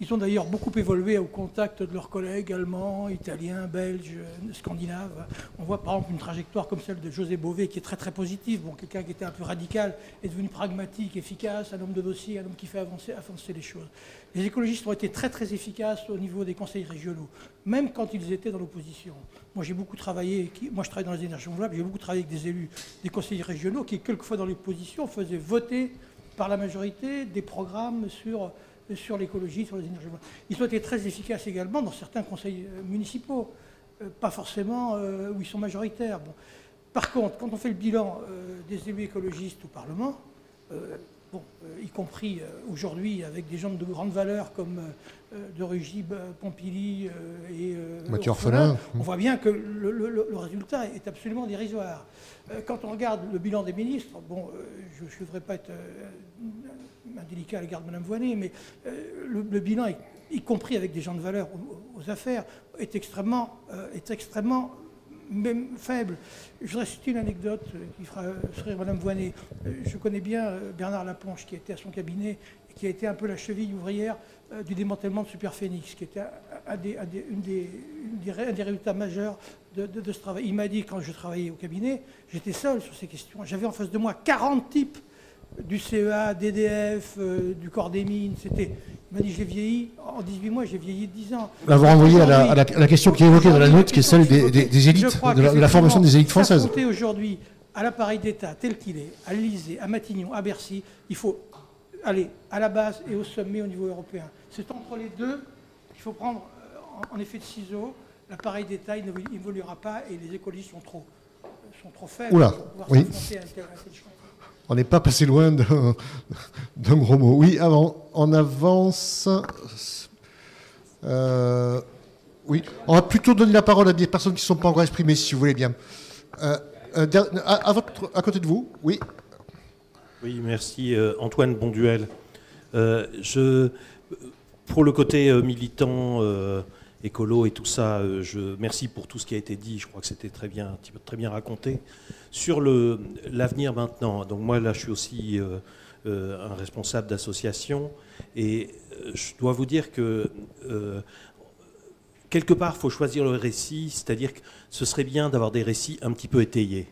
[SPEAKER 19] Ils ont d'ailleurs beaucoup évolué au contact de leurs collègues allemands, italiens, belges, scandinaves. On voit par exemple une trajectoire comme celle de José Bové qui est très très positive. Bon, quelqu'un qui était un peu radical est devenu pragmatique, efficace, un homme de dossier, un homme qui fait avancer, avancer les choses. Les écologistes ont été très très efficaces au niveau des conseils régionaux, même quand ils étaient dans l'opposition. Moi j'ai beaucoup travaillé, moi je travaille dans les énergies renouvelables, j'ai beaucoup travaillé avec des élus des conseils régionaux qui quelquefois dans l'opposition faisaient voter par la majorité des programmes sur, sur l'écologie, sur les énergies. Ils ont été très efficaces également dans certains conseils municipaux, pas forcément où ils sont majoritaires. Bon. Par contre, quand on fait le bilan des élus écologistes au Parlement, bon, y compris aujourd'hui avec des gens de grande valeur comme de Rugib, Pompili et
[SPEAKER 2] Mathieu Orphelin,
[SPEAKER 19] on voit bien que le, le résultat est absolument dérisoire. Euh, quand on regarde le bilan des ministres, bon, euh, je ne devrais pas être euh, indélicat à l'égard de Mme Voinet, mais le, bilan, y compris avec des gens de valeur aux, affaires, est extrêmement, est extrêmement même faible. Je voudrais citer une anecdote qui fera sourire Mme Voinet. Je connais bien Bernard Laponche, qui était à son cabinet et qui a été un peu la cheville ouvrière du démantèlement de Superphénix, qui était un des, des, résultats majeurs de, ce travail. Il m'a dit, quand je travaillais au cabinet, j'étais seul sur ces questions. J'avais en face de moi 40 types du CEA, DDF, euh, du corps des mines. C'était, il m'a dit, j'ai vieilli, en 18 mois, j'ai vieilli de 10 ans.
[SPEAKER 2] Vous renvoyez à la, question qui est évoquée dans la note, qui est celle des, élites, de la, formation des élites françaises.
[SPEAKER 19] aujourd'hui à l'appareil d'État tel qu'il est, à l'Élysée, à Matignon, à Bercy, il faut aller à la base et au sommet au niveau européen. C'est entre les deux qu'il faut prendre euh, en effet de ciseaux l'appareil d'État n'évoluera pas et les écologistes sont trop, sont trop faibles
[SPEAKER 2] Oula, oui. On n'est pas passé loin d'un gros mot. Oui, avant, on avance. Euh, oui, on va plutôt donner la parole à des personnes qui ne sont pas encore exprimées, si vous voulez bien. Euh, euh, à, votre, à, côté de vous, oui.
[SPEAKER 20] Oui, merci. Antoine Bonduel. je, pour le côté militant écolo et tout ça. Euh, je merci pour tout ce qui a été dit. Je crois que c'était très bien, très bien raconté. Sur l'avenir maintenant, donc moi là, je suis aussi euh, euh, un responsable d'association et je dois vous dire que quelque part, il faut choisir le récit, c'est-à-dire que ce serait bien d'avoir des récits un petit peu étayés.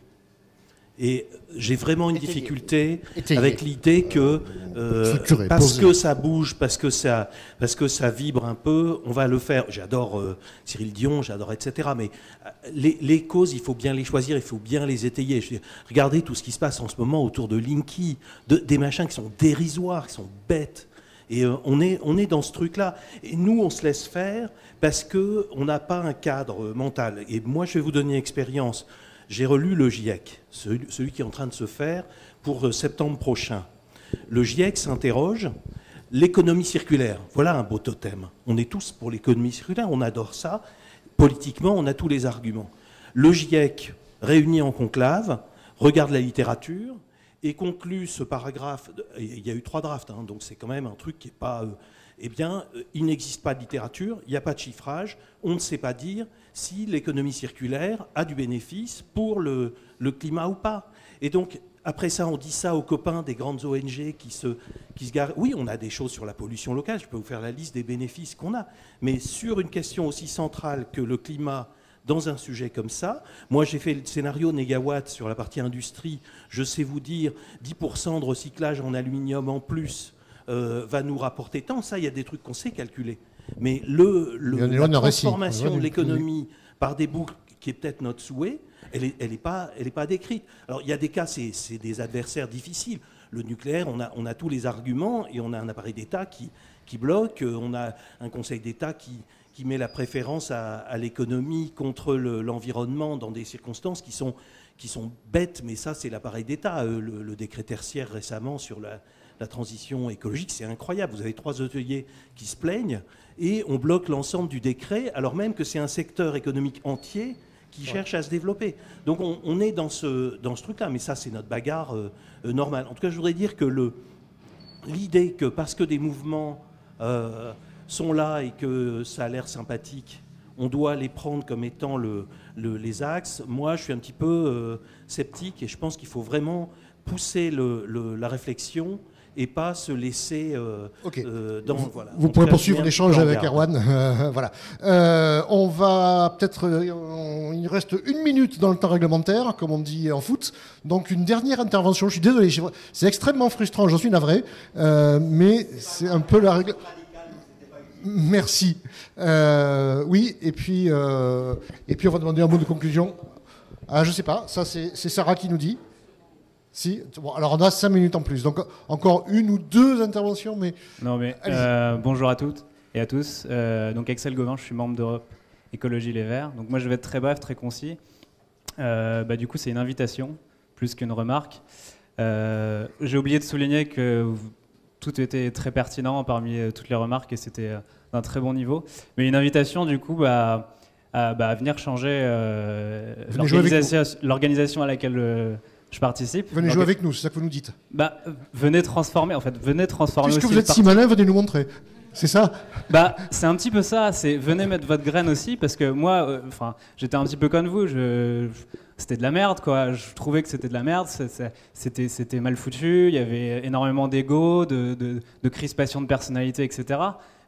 [SPEAKER 20] Et j'ai vraiment une difficulté avec l'idée que euh, parce que ça bouge, parce que ça, parce que ça vibre un peu, on va le faire. J'adore euh, Cyril Dion, j'adore etc. Mais euh, les, causes, il faut bien les choisir, il faut bien les étayer. regardez tout ce qui se passe en ce moment autour de Linky, des machins qui sont dérisoires, qui sont bêtes. Et on, est, on est dans ce truc-là. Et nous, on se laisse faire parce qu'on n'a pas un cadre mental. Et moi, je vais vous donner une expérience j'ai relu le GIEC, celui, qui est en train de se faire pour euh, septembre prochain. Le GIEC s'interroge, l'économie circulaire, voilà un beau totem. On est tous pour l'économie circulaire, on adore ça. Politiquement, on a tous les arguments. Le GIEC, réuni en conclave, regarde la littérature et conclut ce paragraphe. Il y a eu trois drafts, hein, donc c'est quand même un truc qui n'est pas. Eh bien, euh, il n'existe pas de littérature, il n'y a pas de chiffrage, on ne sait pas dire si l'économie circulaire a du bénéfice pour le, climat ou pas. Et donc, après ça, on dit ça aux copains des grandes ONG qui se, qui garent. Oui, on a des choses sur la pollution locale, je peux vous faire la liste des bénéfices qu'on a. Mais sur une question aussi centrale que le climat, dans un sujet comme ça, moi j'ai fait le scénario négawatt sur la partie industrie, je sais vous dire 10% de recyclage en aluminium en plus euh, va nous rapporter tant. Ça, il y a des trucs qu'on sait calculer. Mais le, la transformation de l'économie par des boucles, qui est peut-être notre souhait, elle n'est elle est pas, elle est pas décrite. Alors il y a des cas, c'est des adversaires difficiles. Le nucléaire, on a, on a tous les arguments et on a un appareil d'État qui, qui bloque, on a un Conseil d'État qui, qui met la préférence à, l'économie contre l'environnement dans des circonstances qui sont, qui sont bêtes, mais ça c'est l'appareil d'État. Euh, le, le, décret tertiaire récemment sur la, la transition écologique, c'est incroyable. Vous avez trois hôteliers qui se plaignent et on bloque l'ensemble du décret, alors même que c'est un secteur économique entier qui cherche à se développer. Donc on, est dans ce, dans ce truc-là, mais ça c'est notre bagarre euh, euh, normale. En tout cas, je voudrais dire que l'idée que parce que des mouvements euh, sont là et que ça a l'air sympathique, on doit les prendre comme étant le, les axes, moi je suis un petit peu sceptique et je pense qu'il faut vraiment pousser la réflexion et pas se laisser euh, euh, dans.
[SPEAKER 2] Vous, voilà. vous pourrez poursuivre l'échange avec Erwan. voilà. Euh, on va peut-être. il reste une minute dans le temps réglementaire, comme on dit en foot. Donc une dernière intervention. Je suis désolé. C'est extrêmement frustrant. J'en suis navré, mais c'est un peu la règle. Merci. oui, et puis, et puis on va demander un mot de conclusion. Ah, je sais pas. Ça, c'est Sarah qui nous dit. Si. Bon, alors on a cinq minutes en plus. Donc encore une ou deux interventions, mais.
[SPEAKER 21] Non, mais bonjour à toutes et à tous. donc Axel Gauvin, je suis membre d'Europe Écologie Les Verts. Donc moi je vais être très bref, très concis. bah, du coup, c'est une invitation plus qu'une remarque. J'ai oublié de souligner que tout était très pertinent parmi euh, toutes les remarques et c'était euh, d'un très bon niveau. Mais une invitation, du coup, bah, à, bah, venir changer euh, l'organisation à laquelle je participe.
[SPEAKER 2] Venez jouer avec nous, c'est ça que vous nous dites.
[SPEAKER 21] Bah, venez transformer, en fait, venez transformer.
[SPEAKER 2] Puisque vous êtes si malin, venez nous montrer. C'est ça
[SPEAKER 21] Bah, c'est un petit peu ça. C'est venez mettre votre graine aussi, parce que moi, enfin, j'étais un petit peu comme vous. Je, c'était de la merde, quoi. Je trouvais que c'était de la merde, c'était, c'était mal foutu, il y avait énormément d'ego, de, de, crispation de personnalité, etc.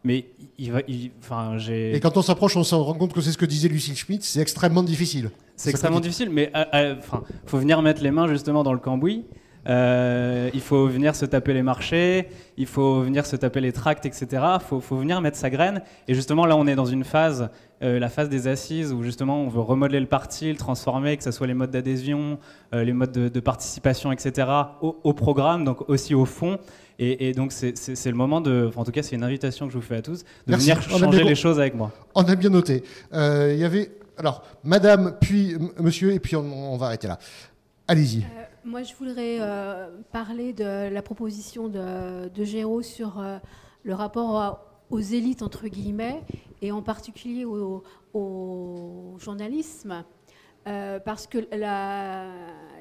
[SPEAKER 21] Mais il va, enfin, j'ai.
[SPEAKER 2] Et quand on s'approche, on se rend compte que c'est ce que disait Lucille Schmitt, c'est extrêmement difficile.
[SPEAKER 21] C'est extrêmement difficile, mais enfin, faut venir mettre les mains justement dans le cambouis. Euh, il faut venir se taper les marchés, il faut venir se taper les tracts, etc. Il faut, faut, venir mettre sa graine. Et justement, là, on est dans une phase, euh, la phase des assises, où justement, on veut remodeler le parti, le transformer, que ce soit les modes d'adhésion, euh, les modes de, participation, etc., au, programme, donc aussi au fond. Et, donc, c'est le moment de. en tout cas, c'est une invitation que je vous fais à tous, de venir changer les choses avec moi.
[SPEAKER 2] On a bien noté. Il y avait. Alors, madame, puis monsieur, et puis on, va arrêter là. Allez-y.
[SPEAKER 6] Moi, je voudrais euh, parler de la proposition de, Géraud sur euh, le rapport aux élites, entre guillemets, et en particulier au, journalisme. Euh, parce que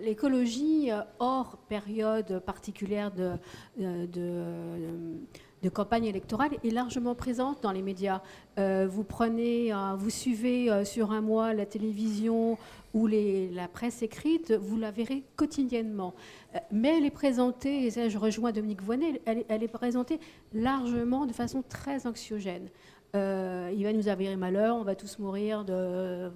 [SPEAKER 6] l'écologie, hors période particulière de campagne électorale est largement présente dans les médias. Euh, vous prenez, euh, vous suivez euh, sur un mois la télévision ou la presse écrite, vous la verrez quotidiennement. mais elle est présentée, et ça je rejoins Dominique Voinet, elle, elle, est présentée largement de façon très anxiogène. il va nous avérer malheur, on va tous mourir de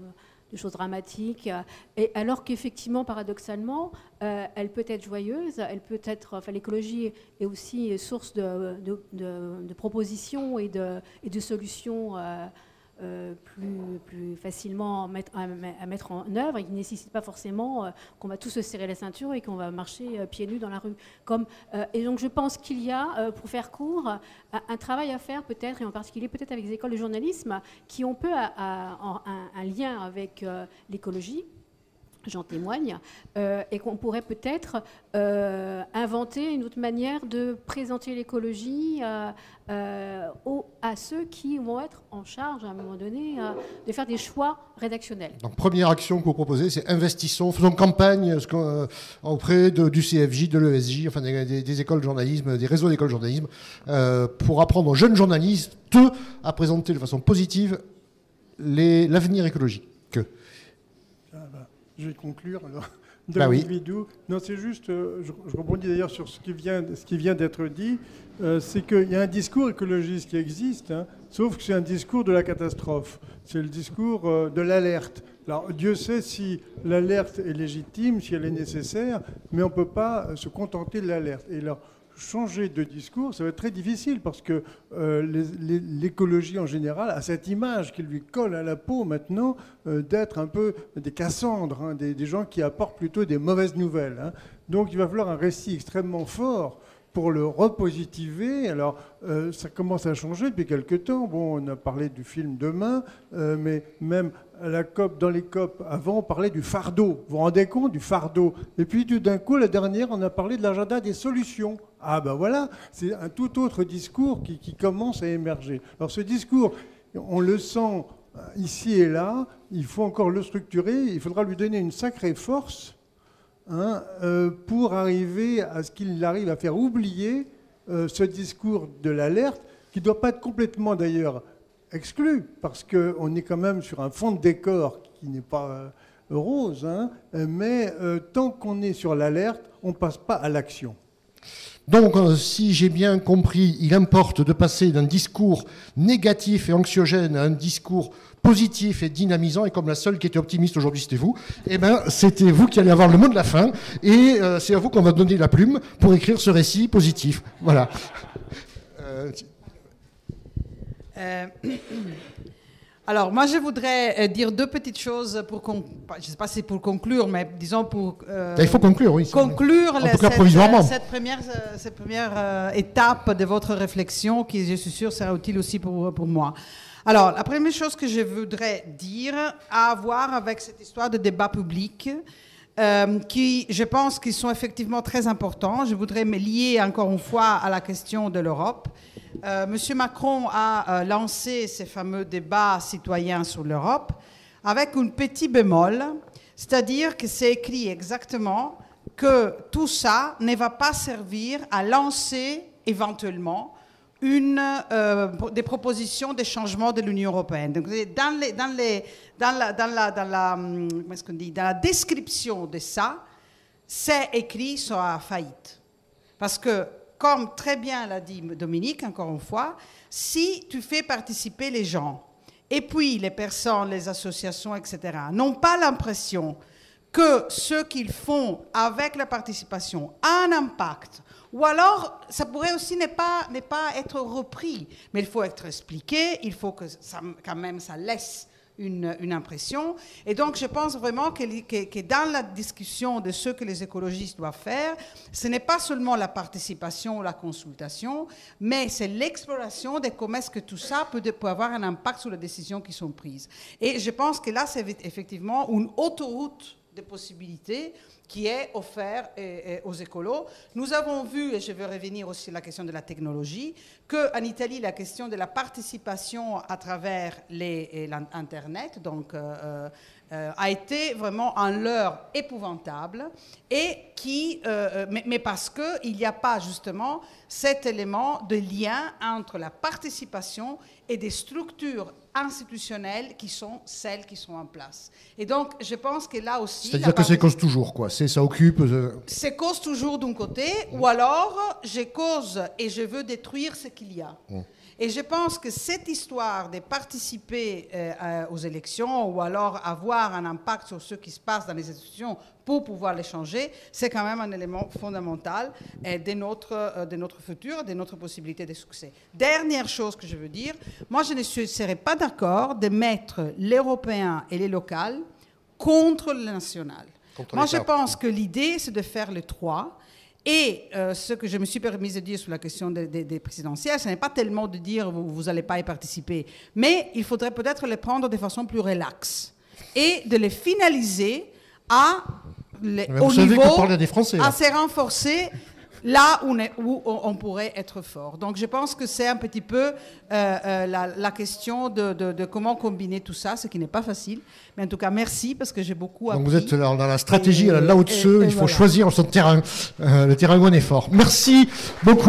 [SPEAKER 6] de choses dramatiques. Et alors qu'effectivement, paradoxalement, euh, elle peut être joyeuse, elle peut être, enfin, l'écologie est aussi source de, de, propositions et de, et de solutions. Euh, euh, plus, facilement à mettre, à, mettre, en œuvre et qui ne nécessite pas forcément euh, qu'on va tous se serrer la ceinture et qu'on va marcher euh, pieds nus dans la rue. Et donc je pense qu'il y a, pour faire court, un travail à faire peut-être, et en particulier peut-être avec les écoles de journalisme, qui ont peu un, lien avec l'écologie j'en témoigne, euh, et qu'on pourrait peut-être euh, inventer une autre manière de présenter l'écologie euh, à ceux qui vont être en charge à un moment donné de faire des choix rédactionnels.
[SPEAKER 2] Donc première action que vous proposez, c'est investissons, faisons campagne auprès du CFJ, de l'ESJ, enfin des, écoles de journalisme, des réseaux d'écoles de journalisme, pour apprendre aux jeunes journalistes à présenter de façon positive l'avenir écologique.
[SPEAKER 22] Je vais conclure alors.
[SPEAKER 2] Bah oui.
[SPEAKER 22] Non, c'est juste, euh, je, rebondis d'ailleurs sur ce qui vient, ce qui vient d'être dit, euh, c'est qu'il y a un discours écologiste qui existe, hein, sauf que c'est un discours de la catastrophe. C'est le discours euh, de l'alerte. Alors, Dieu sait si l'alerte est légitime, si elle est nécessaire, mais on ne peut pas se contenter de l'alerte. Et là, changer de discours, ça va être très difficile parce que euh, l'écologie en général a cette image qui lui colle à la peau maintenant euh, d'être un peu des Cassandres, hein, des, gens qui apportent plutôt des mauvaises nouvelles. Hein. Donc il va falloir un récit extrêmement fort pour le repositiver. Alors, euh, ça commence à changer depuis quelques temps. Bon, on a parlé du film Demain, mais même la COP, dans les COP, avant, on parlait du fardeau. Vous vous rendez compte du fardeau? Et puis, d'un coup, la dernière, on a parlé de l'agenda des solutions. Ah ben voilà, c'est un tout autre discours qui, commence à émerger. Alors ce discours, on le sent euh, ici et là, il faut encore le structurer, il faudra lui donner une sacrée force hein, euh, pour arriver à ce qu'il arrive à faire oublier euh, ce discours de l'alerte, qui ne doit pas être complètement d'ailleurs exclu, parce qu'on est quand même sur un fond de décor qui n'est pas rose, hein, mais tant qu'on est sur l'alerte, on ne passe pas à l'action.
[SPEAKER 2] Donc, euh, si j'ai bien compris, il importe de passer d'un discours négatif et anxiogène à un discours positif et dynamisant. Et comme la seule qui était optimiste aujourd'hui, c'était vous, eh ben, c'était vous qui allez avoir le mot de la fin. Et euh, c'est à vous qu'on va donner la plume pour écrire ce récit positif. Voilà.
[SPEAKER 4] Euh, Alors, moi, je voudrais euh, dire deux petites choses pour, je ne sais pas si pour conclure, mais disons pour.
[SPEAKER 2] Euh, il faut conclure, oui.
[SPEAKER 4] Conclure
[SPEAKER 2] cette,
[SPEAKER 4] cette, première, cette première étape de votre réflexion, qui, je suis sûre, sera utile aussi pour, pour moi. Alors, la première chose que je voudrais dire a à voir avec cette histoire de débat public. Euh, qui, je pense, qu'ils sont effectivement très importants. Je voudrais me lier encore une fois à la question de l'Europe. Euh, Monsieur Macron a euh, lancé ces fameux débats citoyens sur l'Europe avec un petit bémol, c'est-à-dire que c'est écrit exactement que tout ça ne va pas servir à lancer éventuellement une, euh, des propositions de changement de l'Union européenne. Donc, dans, la description de ça, c'est écrit sur la faillite. Parce que, comme très bien l'a dit Dominique, encore une fois, si tu fais participer les gens, et puis les personnes, les associations, etc., n'ont pas l'impression que ce qu'ils font avec la participation a un impact ou alors, ça pourrait aussi ne pas, pas être repris, mais il faut être expliqué, il faut que quand même ça laisse une, impression. Et donc, je pense vraiment que, que, dans la discussion de ce que les écologistes doivent faire, ce n'est pas seulement la participation ou la consultation, mais c'est l'exploration de comment est-ce que tout ça peut, peut, avoir un impact sur les décisions qui sont prises. Et je pense que là, c'est effectivement une autoroute de possibilités qui est offert aux écolos. Nous avons vu, et je vais revenir aussi à la question de la technologie, qu'en Italie, la question de la participation à travers l'Internet, donc euh, euh, euh, a été vraiment un leurre épouvantable, et qui, mais, mais, parce qu'il n'y a pas justement cet élément de lien entre la participation et des structures institutionnelles qui sont celles qui sont en place. Et donc, je pense que là aussi...
[SPEAKER 2] C'est-à-dire que c'est cause toujours, quoi. C'est, ça occupe... Euh,
[SPEAKER 4] c'est cause toujours d'un côté, ou alors, je cause et je veux détruire ce qu'il y a. Mmh. Et je pense que cette histoire de participer euh, aux élections ou alors avoir un impact sur ce qui se passe dans les institutions pour pouvoir les changer, c'est quand même un élément fondamental euh, de, notre, euh, de notre futur, de notre possibilité de succès. Dernière chose que je veux dire, moi je ne serais pas d'accord de mettre l'européen et les locales contre le national. moi je pense que l'idée c'est de faire les trois et euh, ce que je me suis permis de dire sur la question des, présidentielles, ce n'est pas tellement de dire vous n'allez pas y participer, mais il faudrait peut-être les prendre de façon plus relaxe et de les finaliser à, au niveau
[SPEAKER 2] des Français,
[SPEAKER 4] assez renforcé là où on, pourrait être fort. Donc je pense que c'est un petit peu euh, euh, la, question de, comment combiner tout ça, ce qui n'est pas facile. Mais en tout cas, merci parce que j'ai beaucoup appris.
[SPEAKER 2] Donc vous êtes dans la stratégie, là, là-haut de il faut choisir son terrain. Euh, le terrain où on est fort. Merci beaucoup.